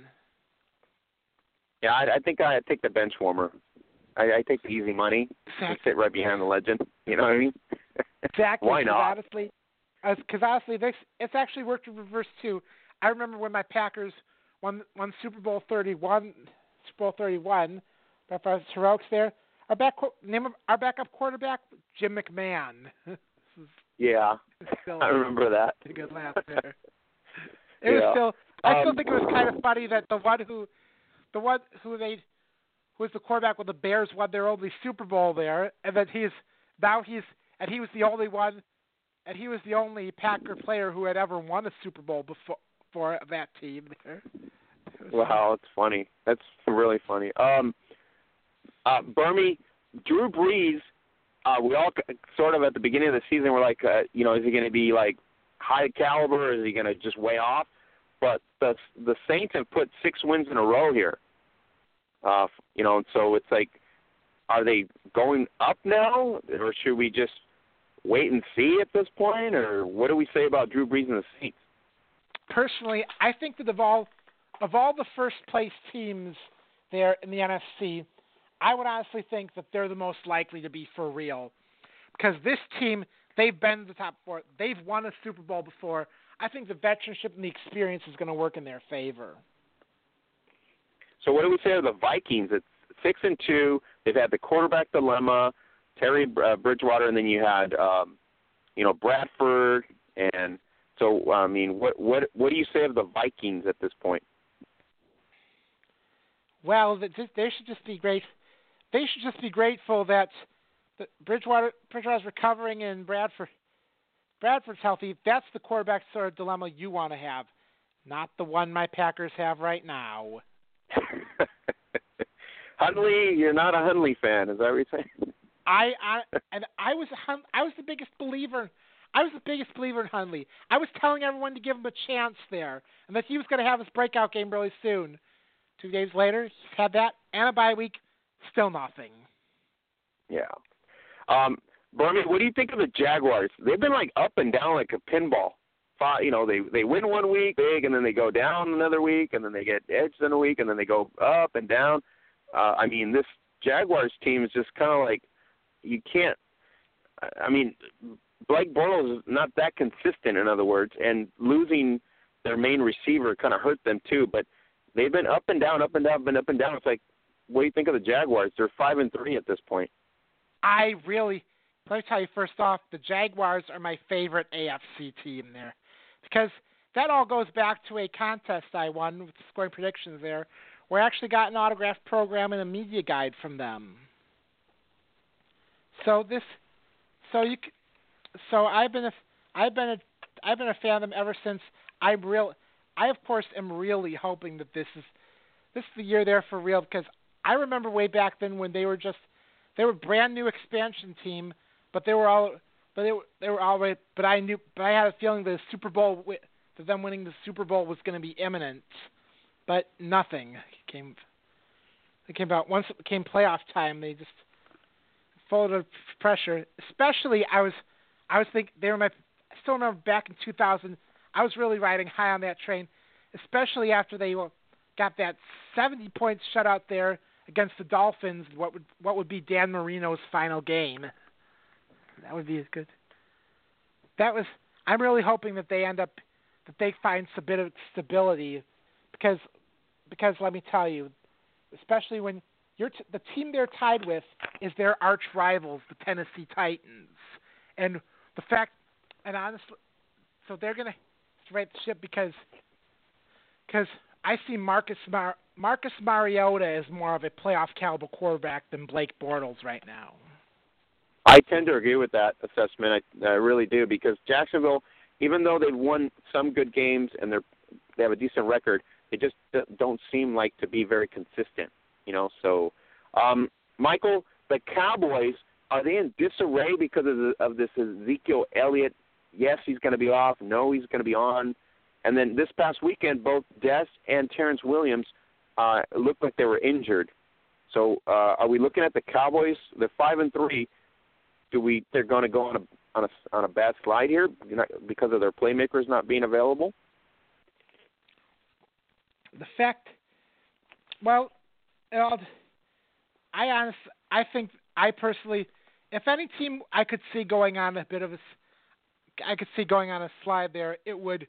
Speaker 2: Yeah, I, I think I take the bench warmer. I, I take the easy money and sit right behind the legend. You know what I mean? [laughs]
Speaker 5: Exactly.
Speaker 2: Why
Speaker 5: 'cause
Speaker 2: not?
Speaker 5: Honestly, because honestly, this it's actually worked in reverse too. I remember when my Packers won won Super Bowl thirty one, Super Bowl thirty one. But for heroics there, our back name of our backup quarterback Jim McMahon. [laughs]
Speaker 2: Yeah,
Speaker 5: still
Speaker 2: I remember that.
Speaker 5: a good laugh there. [laughs] It was
Speaker 2: Yeah.
Speaker 5: still. I still
Speaker 2: Um,
Speaker 5: think it was kind of funny that the one who, the one who they, who was the quarterback when the Bears won their only Super Bowl there, and that he's now he's and he was the only one, and he was the only Packer player who had ever won a Super Bowl before for that team there.
Speaker 2: Wow, it's funny. That's really funny. Um, uh, Burmy, Drew Brees. Uh, we all sort of at the beginning of the season were like, uh, you know, is he going to be like high caliber? Or is he going to just way off? But the the Saints have put six wins in a row here. Uh, you know, so it's like, are they going up now, or should we just wait and see at this point, or what do we say about Drew Brees and the Saints?
Speaker 5: personally, I think that the all of all the first place teams there in the NFC, I would honestly think that they're the most likely to be for real. Because this team, they've been the top four. They've won a Super Bowl before. I think the veteranship and the experience is going to work in their favor.
Speaker 2: So what do we say of the Vikings? It's six and two. They've had the quarterback dilemma, Terry uh, Bridgewater, and then you had, um, you know, Bradford, and so I mean, what what what do you say of the Vikings at this point?
Speaker 5: Well, th- th- they should just be great. They should just be grateful that Bridgewater Bridgewater's recovering and Bradford Bradford's healthy. That's the quarterback sort of dilemma you want to have, not the one my Packers have right now. [laughs]
Speaker 2: Hundley, you're not a Hundley fan, is that what you're saying?
Speaker 5: I, I and I was I was the biggest believer. I was the biggest believer in Hundley. I was telling everyone to give him a chance there, and that he was going to have his breakout game really soon. Two days later, he's had that and a bye week, still nothing.
Speaker 2: Yeah. Um, Bernie, what do you think of the Jaguars? They've been like up and down like a pinball. You know, they they win one week big, and then they go down another week, and then they get edged in a week, and then they go up and down. Uh, I mean, this Jaguars team is just kind of like you can't. I- I mean, Blake Bortles is not that consistent. In other words, and losing their main receiver kind of hurt them too. But they've been up and down, up and down, been up and down. It's like, what do you think of the Jaguars? They're five and three at this point.
Speaker 5: I really, let me tell you first off, the Jaguars are my favorite AFC team there, because that all goes back to a contest I won with scoring predictions there, where I actually got an autographed program and a media guide from them. So this, so you, so I've been a, I've been a, I've been a fan of them ever since. I'm real. I of course am really hoping that this is, this is the year there for real because I remember way back then when they were just they were brand new expansion team, but they were all but they were they were right. But I knew, but I had a feeling the Super Bowl that them winning the Super Bowl was going to be imminent, but nothing came. It came about once it became playoff time. They just of pressure. Especially, I was, I was thinking they were my. I still remember back in 2000, I was really riding high on that train, especially after they got that 70 points shutout there against the Dolphins. What would what would be Dan Marino's final game? That would be as good. That was. I'm really hoping that they end up that they find a bit of stability because because let me tell you, especially when you're t- the team they're tied with is their arch rivals, the Tennessee Titans, and the fact, and honestly, so they're gonna right ship because because I see Marcus Mar- Marcus Mariota as more of a playoff caliber quarterback than Blake Bortles right now.
Speaker 2: I tend to agree with that assessment. I, I really do because Jacksonville, even though they've won some good games and they're they have a decent record, they just don't seem like to be very consistent. You know, so um, Michael, the Cowboys are they in disarray because of, the, of this Ezekiel Elliott? Yes, he's going to be off. No, he's going to be on. And then this past weekend, both Dez and Terrence Williams uh, looked like they were injured. So, uh, are we looking at the Cowboys? They're five and three. Do we? They're going to go on a on a on a bad slide here because of their playmakers not being available
Speaker 5: the fact, well, I honest, I think I personally, if any team I could see going on a bit of a, I could see going on a slide there, it would,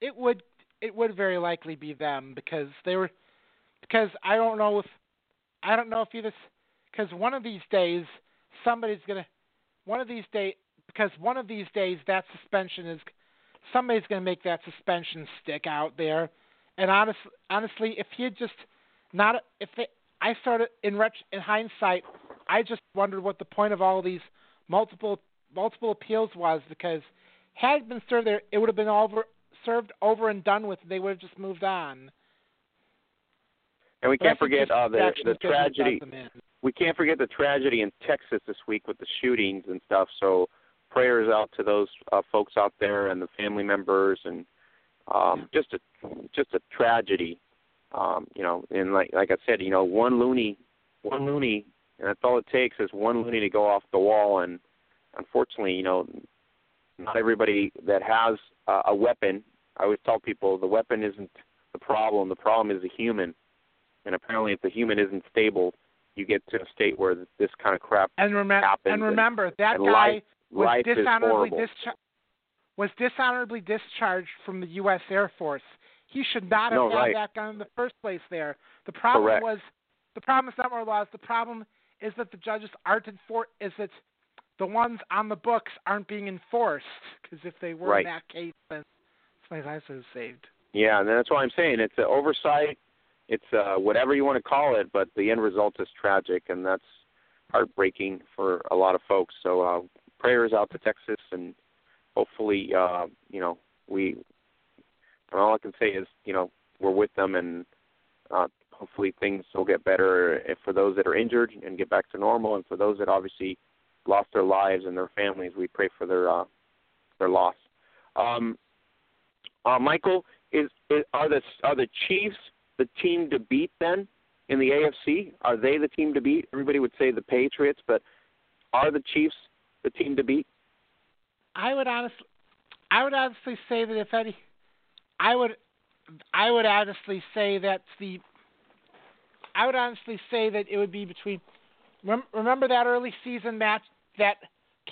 Speaker 5: it would, it would very likely be them because they were, because I don't know if, I don't know if you either, because one of these days somebody's gonna, one of these days, because one of these days that suspension is, somebody's gonna make that suspension stick out there. And honest, honestly, if had just not, if they, I started in ret- in hindsight, I just wondered what the point of all these multiple multiple appeals was because had it been served there, it would have been over served over and done with. They would have just moved on.
Speaker 2: And we can't forget uh, the the tragedy. We can't forget the tragedy in Texas this week with the shootings and stuff. So prayers out to those uh, folks out there and the family members and um, just a just a tragedy. Um, you know, and like like I said, you know, one loony, one loony, and that's all it takes is one loony to go off the wall. And unfortunately, you know, not everybody that has uh, a weapon. I always tell people the weapon isn't the problem. The problem is the human. And apparently, if the human isn't stable, you get to a state where this kind of crap
Speaker 5: and remember,
Speaker 2: happens.
Speaker 5: And remember,
Speaker 2: and,
Speaker 5: that
Speaker 2: and
Speaker 5: guy
Speaker 2: life,
Speaker 5: was
Speaker 2: life
Speaker 5: dishonorably
Speaker 2: discharged
Speaker 5: was dishonorably discharged from the U.S. Air Force. He should not have
Speaker 2: no,
Speaker 5: had
Speaker 2: right.
Speaker 5: that gun in the first place. There, the problem
Speaker 2: Correct.
Speaker 5: was the problem is not more laws. The problem is that the judges aren't enfor- is that the ones on the books aren't being enforced. Because if they were
Speaker 2: right.
Speaker 5: in that case, then somebody's life was saved.
Speaker 2: Yeah, and that's why I'm saying it's an oversight. It's uh, whatever you want to call it, but the end result is tragic, and that's heartbreaking for a lot of folks. So uh, prayers out to Texas and hopefully, uh, you know, we. And all I can say is, you know, we're with them, and uh, hopefully things will get better if for those that are injured and get back to normal, and for those that obviously lost their lives and their families, we pray for their uh, their loss. Um, uh, Michael, is, is are the are the Chiefs the team to beat then in the AFC? Are they the team to beat? Everybody would say the Patriots, but are the Chiefs the team to beat?
Speaker 5: I would honestly, I would honestly say that if any, I would, I would honestly say that the, I would honestly say that it would be between. Remember that early season match, that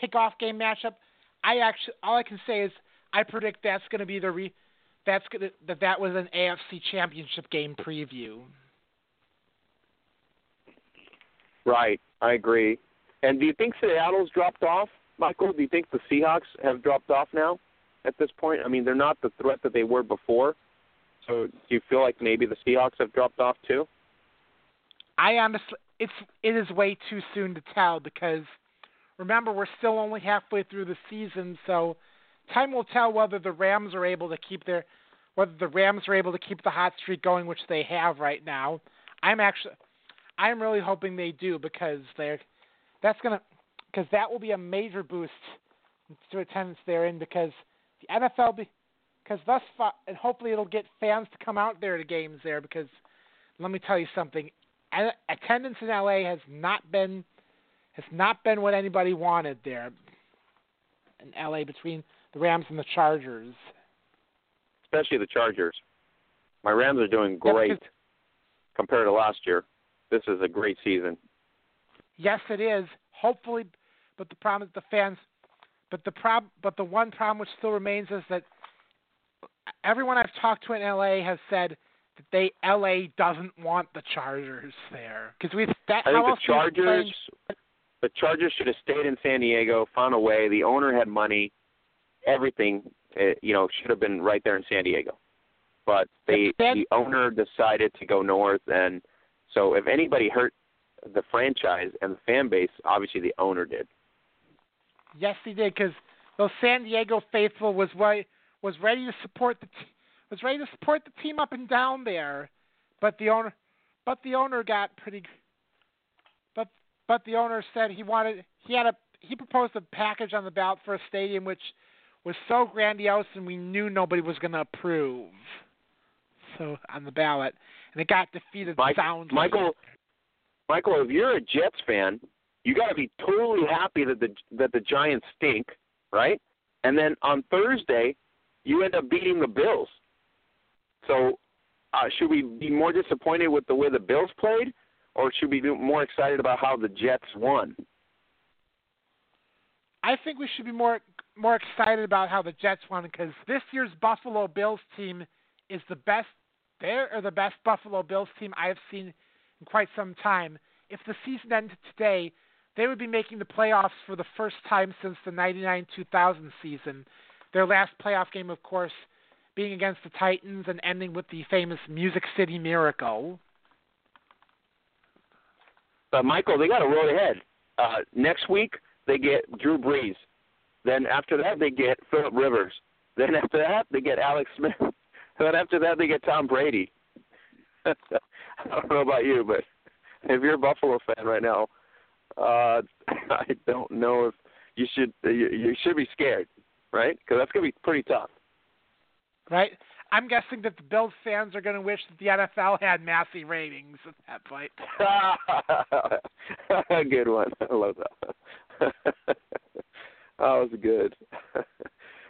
Speaker 5: kickoff game matchup. I actually, all I can say is I predict that's going to be the re, that's gonna, that that was an AFC Championship game preview.
Speaker 2: Right, I agree. And do you think Seattle's dropped off? Michael, do you think the Seahawks have dropped off now at this point? I mean, they're not the threat that they were before. So do you feel like maybe the Seahawks have dropped off too?
Speaker 5: I honestly, it's it is way too soon to tell because remember we're still only halfway through the season, so time will tell whether the Rams are able to keep their whether the Rams are able to keep the hot streak going, which they have right now. I'm actually I'm really hoping they do because they're that's gonna because that will be a major boost to attendance therein because the NFL be because thus far and hopefully it'll get fans to come out there to games there because let me tell you something attendance in LA has not been has not been what anybody wanted there in LA between the Rams and the Chargers.
Speaker 2: Especially the Chargers. My Rams are doing great compared to last year. This is a great season.
Speaker 5: Yes, it is. Hopefully, but the problem is the fans. But the prob, but the one problem which still remains is that everyone I've talked to in LA has said that they LA doesn't want the Chargers there because we've that
Speaker 2: I
Speaker 5: how
Speaker 2: think the Chargers the Chargers should have stayed in San Diego, found a way. The owner had money, everything, uh, you know, should have been right there in San Diego. But they the owner decided to go north, and so if anybody hurt the franchise and the fan base, obviously the owner did.
Speaker 5: Yes, he did because those San Diego faithful was right was ready to support the t- was ready to support the team up and down there, but the owner but the owner got pretty but but the owner said he wanted he had a he proposed a package on the ballot for a stadium which was so grandiose and we knew nobody was going to approve. So on the ballot and it got defeated
Speaker 2: Mike,
Speaker 5: soundly.
Speaker 2: Michael, Michael, if you're a Jets fan, you got to be totally happy that the that the Giants stink, right? And then on Thursday, you end up beating the Bills. So, uh, should we be more disappointed with the way the Bills played, or should we be more excited about how the Jets won?
Speaker 5: I think we should be more more excited about how the Jets won because this year's Buffalo Bills team is the best. They are the best Buffalo Bills team I have seen in quite some time. If the season ended today, they would be making the playoffs for the first time since the 99-2000 season. Their last playoff game, of course, being against the Titans and ending with the famous Music City Miracle.
Speaker 2: But Michael, they got a road ahead. Uh, next week they get Drew Brees. Then after that they get Philip Rivers. Then after that they get Alex Smith. [laughs] then after that they get Tom Brady. [laughs] I don't know about you, but if you're a Buffalo fan right now, uh, [laughs] I don't know if you should you, you should be scared, right? Because that's gonna be pretty tough.
Speaker 5: Right? I'm guessing that the Bills fans are going to wish that the NFL had massive ratings at that point. [laughs]
Speaker 2: good one. I love that. [laughs] that was good. [laughs]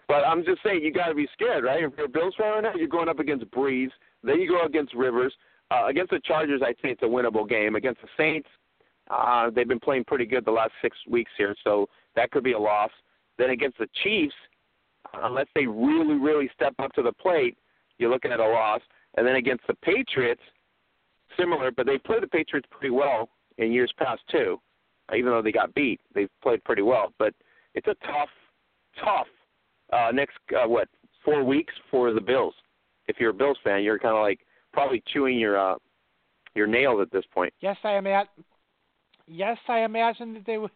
Speaker 2: but I'm just saying, you got to be scared, right? If you're a Bills fan right now, you're going up against Brees. Then you go against Rivers. Uh, against the Chargers, I think it's a winnable game. Against the Saints, uh, they've been playing pretty good the last six weeks here, so that could be a loss. Then against the Chiefs, unless they really, really step up to the plate, you're looking at a loss. And then against the Patriots, similar, but they played the Patriots pretty well in years past too. Even though they got beat, they've played pretty well. But it's a tough, tough uh, next uh, what four weeks for the Bills. If you're a Bills fan, you're kind of like probably chewing your uh, your nails at this point.
Speaker 5: Yes, I imagine. Yes, I imagine that they would.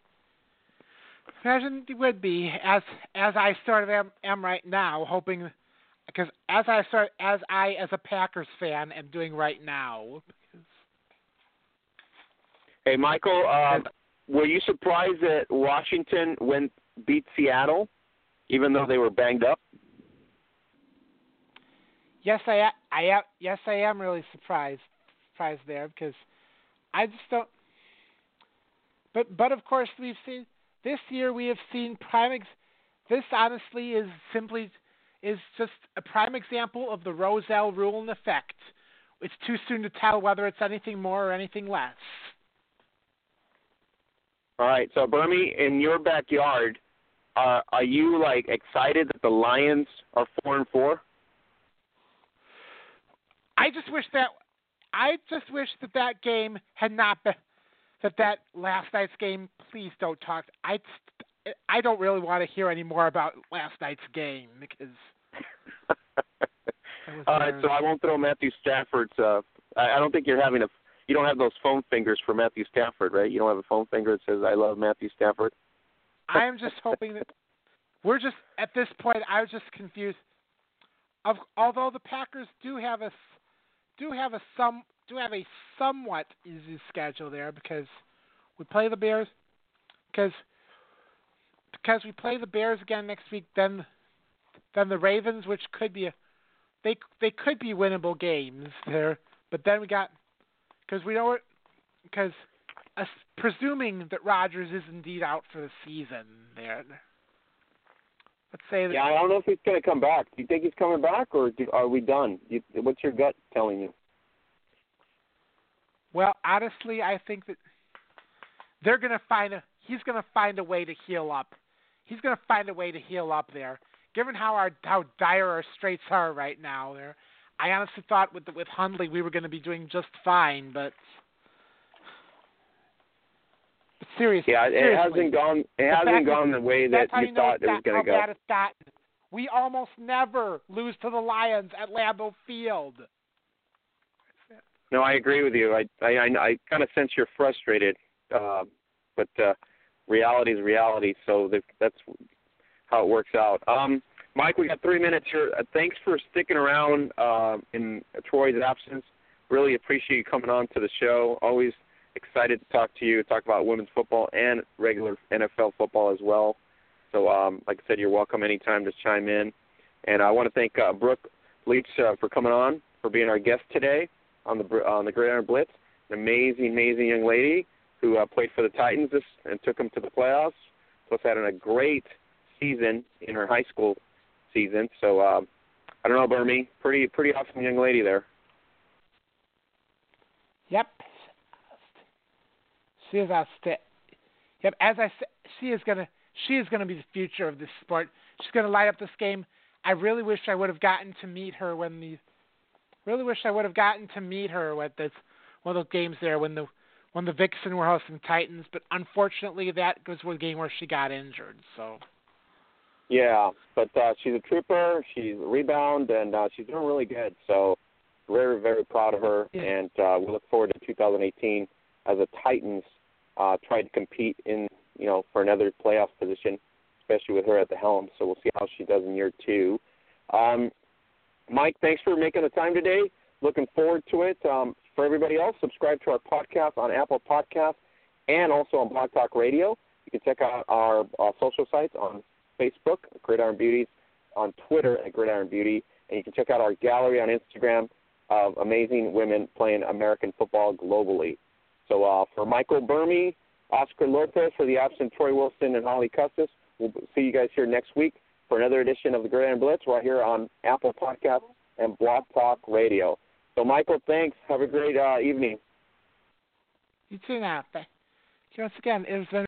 Speaker 5: Imagine they would be as as I sort of am, am right now, hoping because as I start as I as a Packers fan am doing right now.
Speaker 2: Hey, Michael, uh, were you surprised that Washington went beat Seattle, even though they were banged up?
Speaker 5: Yes, I am. Yes, I am really surprised surprised there because I just don't. But but of course we've seen this year we have seen prime. Ex- this honestly is simply is just a prime example of the Rozelle rule in effect. It's too soon to tell whether it's anything more or anything less.
Speaker 2: All right, so Bernie, in your backyard, uh, are you like excited that the Lions are four and four?
Speaker 5: I just wish that I just wish that that game had not been that that last night's game. Please don't talk. I I don't really want to hear any more about last night's game because. [laughs]
Speaker 2: All right, so I won't throw Matthew Stafford's. Uh, I I don't think you're having a. You don't have those phone fingers for Matthew Stafford, right? You don't have a phone finger that says "I love Matthew Stafford." [laughs]
Speaker 5: I am just hoping that we're just at this point. I was just confused. Of although the Packers do have a do have a some do have a somewhat easy schedule there because we play the Bears because because we play the Bears again next week. Then then the Ravens, which could be a they they could be winnable games there. But then we got because we know because uh, presuming that Rodgers is indeed out for the season, there. Let's say that.
Speaker 2: Yeah, I don't know if he's going to come back. Do you think he's coming back, or do, are we done? You, what's your gut telling you?
Speaker 5: Well, honestly, I think that they're going to find a. He's going to find a way to heal up. He's going to find a way to heal up there. Given how our how dire our straits are right now, there, I honestly thought with with Hundley we were going to be doing just fine, but but seriously,
Speaker 2: yeah, it
Speaker 5: seriously,
Speaker 2: hasn't gone. It hasn't gone the way that you
Speaker 5: you
Speaker 2: thought it was going to go.
Speaker 5: We almost never lose to the Lions at Lambeau Field.
Speaker 2: No, I agree with you. I I I, I kind of sense you're frustrated, uh, but uh, reality is reality. So that's how it works out. Um, Mike, we got three minutes here. Uh, thanks for sticking around uh, in Troy's absence. Really appreciate you coming on to the show. Always excited to talk to you, talk about women's football and regular NFL football as well. So, um, like I said, you're welcome anytime to chime in. And I want to thank uh, Brooke Liebsch uh, for coming on, for being our guest today on the on the Gridiron Blitz. An amazing, amazing young lady who uh, played for the Titans this, and took them to the playoffs. Plus, had a great season in her high school season. So, uh, I don't know, Burmy, pretty pretty awesome young lady there.
Speaker 5: Yep. She is outstanding. Yep, as I said, she is gonna she is gonna be the future of this sport. She's gonna light up this game. I really wish I would have gotten to meet her when the really wish I would have gotten to meet her at this one of those games there when the when the Vixen were hosting Titans, but unfortunately that was one game where she got injured. So
Speaker 2: Yeah, but uh, she's a trooper. She's a rebound, and uh, she's doing really good. So, very, very proud of her,
Speaker 5: Yeah.
Speaker 2: and uh, we look forward to 2018 as the Titans uh, try to compete in, you know, for another playoff position, especially with her at the helm. So we'll see how she does in year two. Um, Mike, thanks for making the time today. Looking forward to it. Um, for everybody else, subscribe to our podcast on Apple Podcasts and also on Blog Talk Radio. You can check out our uh, social sites on Facebook, Gridiron Beauties, on Twitter at Gridiron Beauty, and you can check out our gallery on Instagram of amazing women playing American football globally. So uh, for Michael Burmy, Oscar Lopez, for the absent Troy Wilson and Holly Custis, we'll see you guys here next week for another edition of the Gridiron Blitz right here on Apple Podcasts and Blog Talk Radio. So Michael, thanks. Have a great uh, evening.
Speaker 5: you too you once again. It has been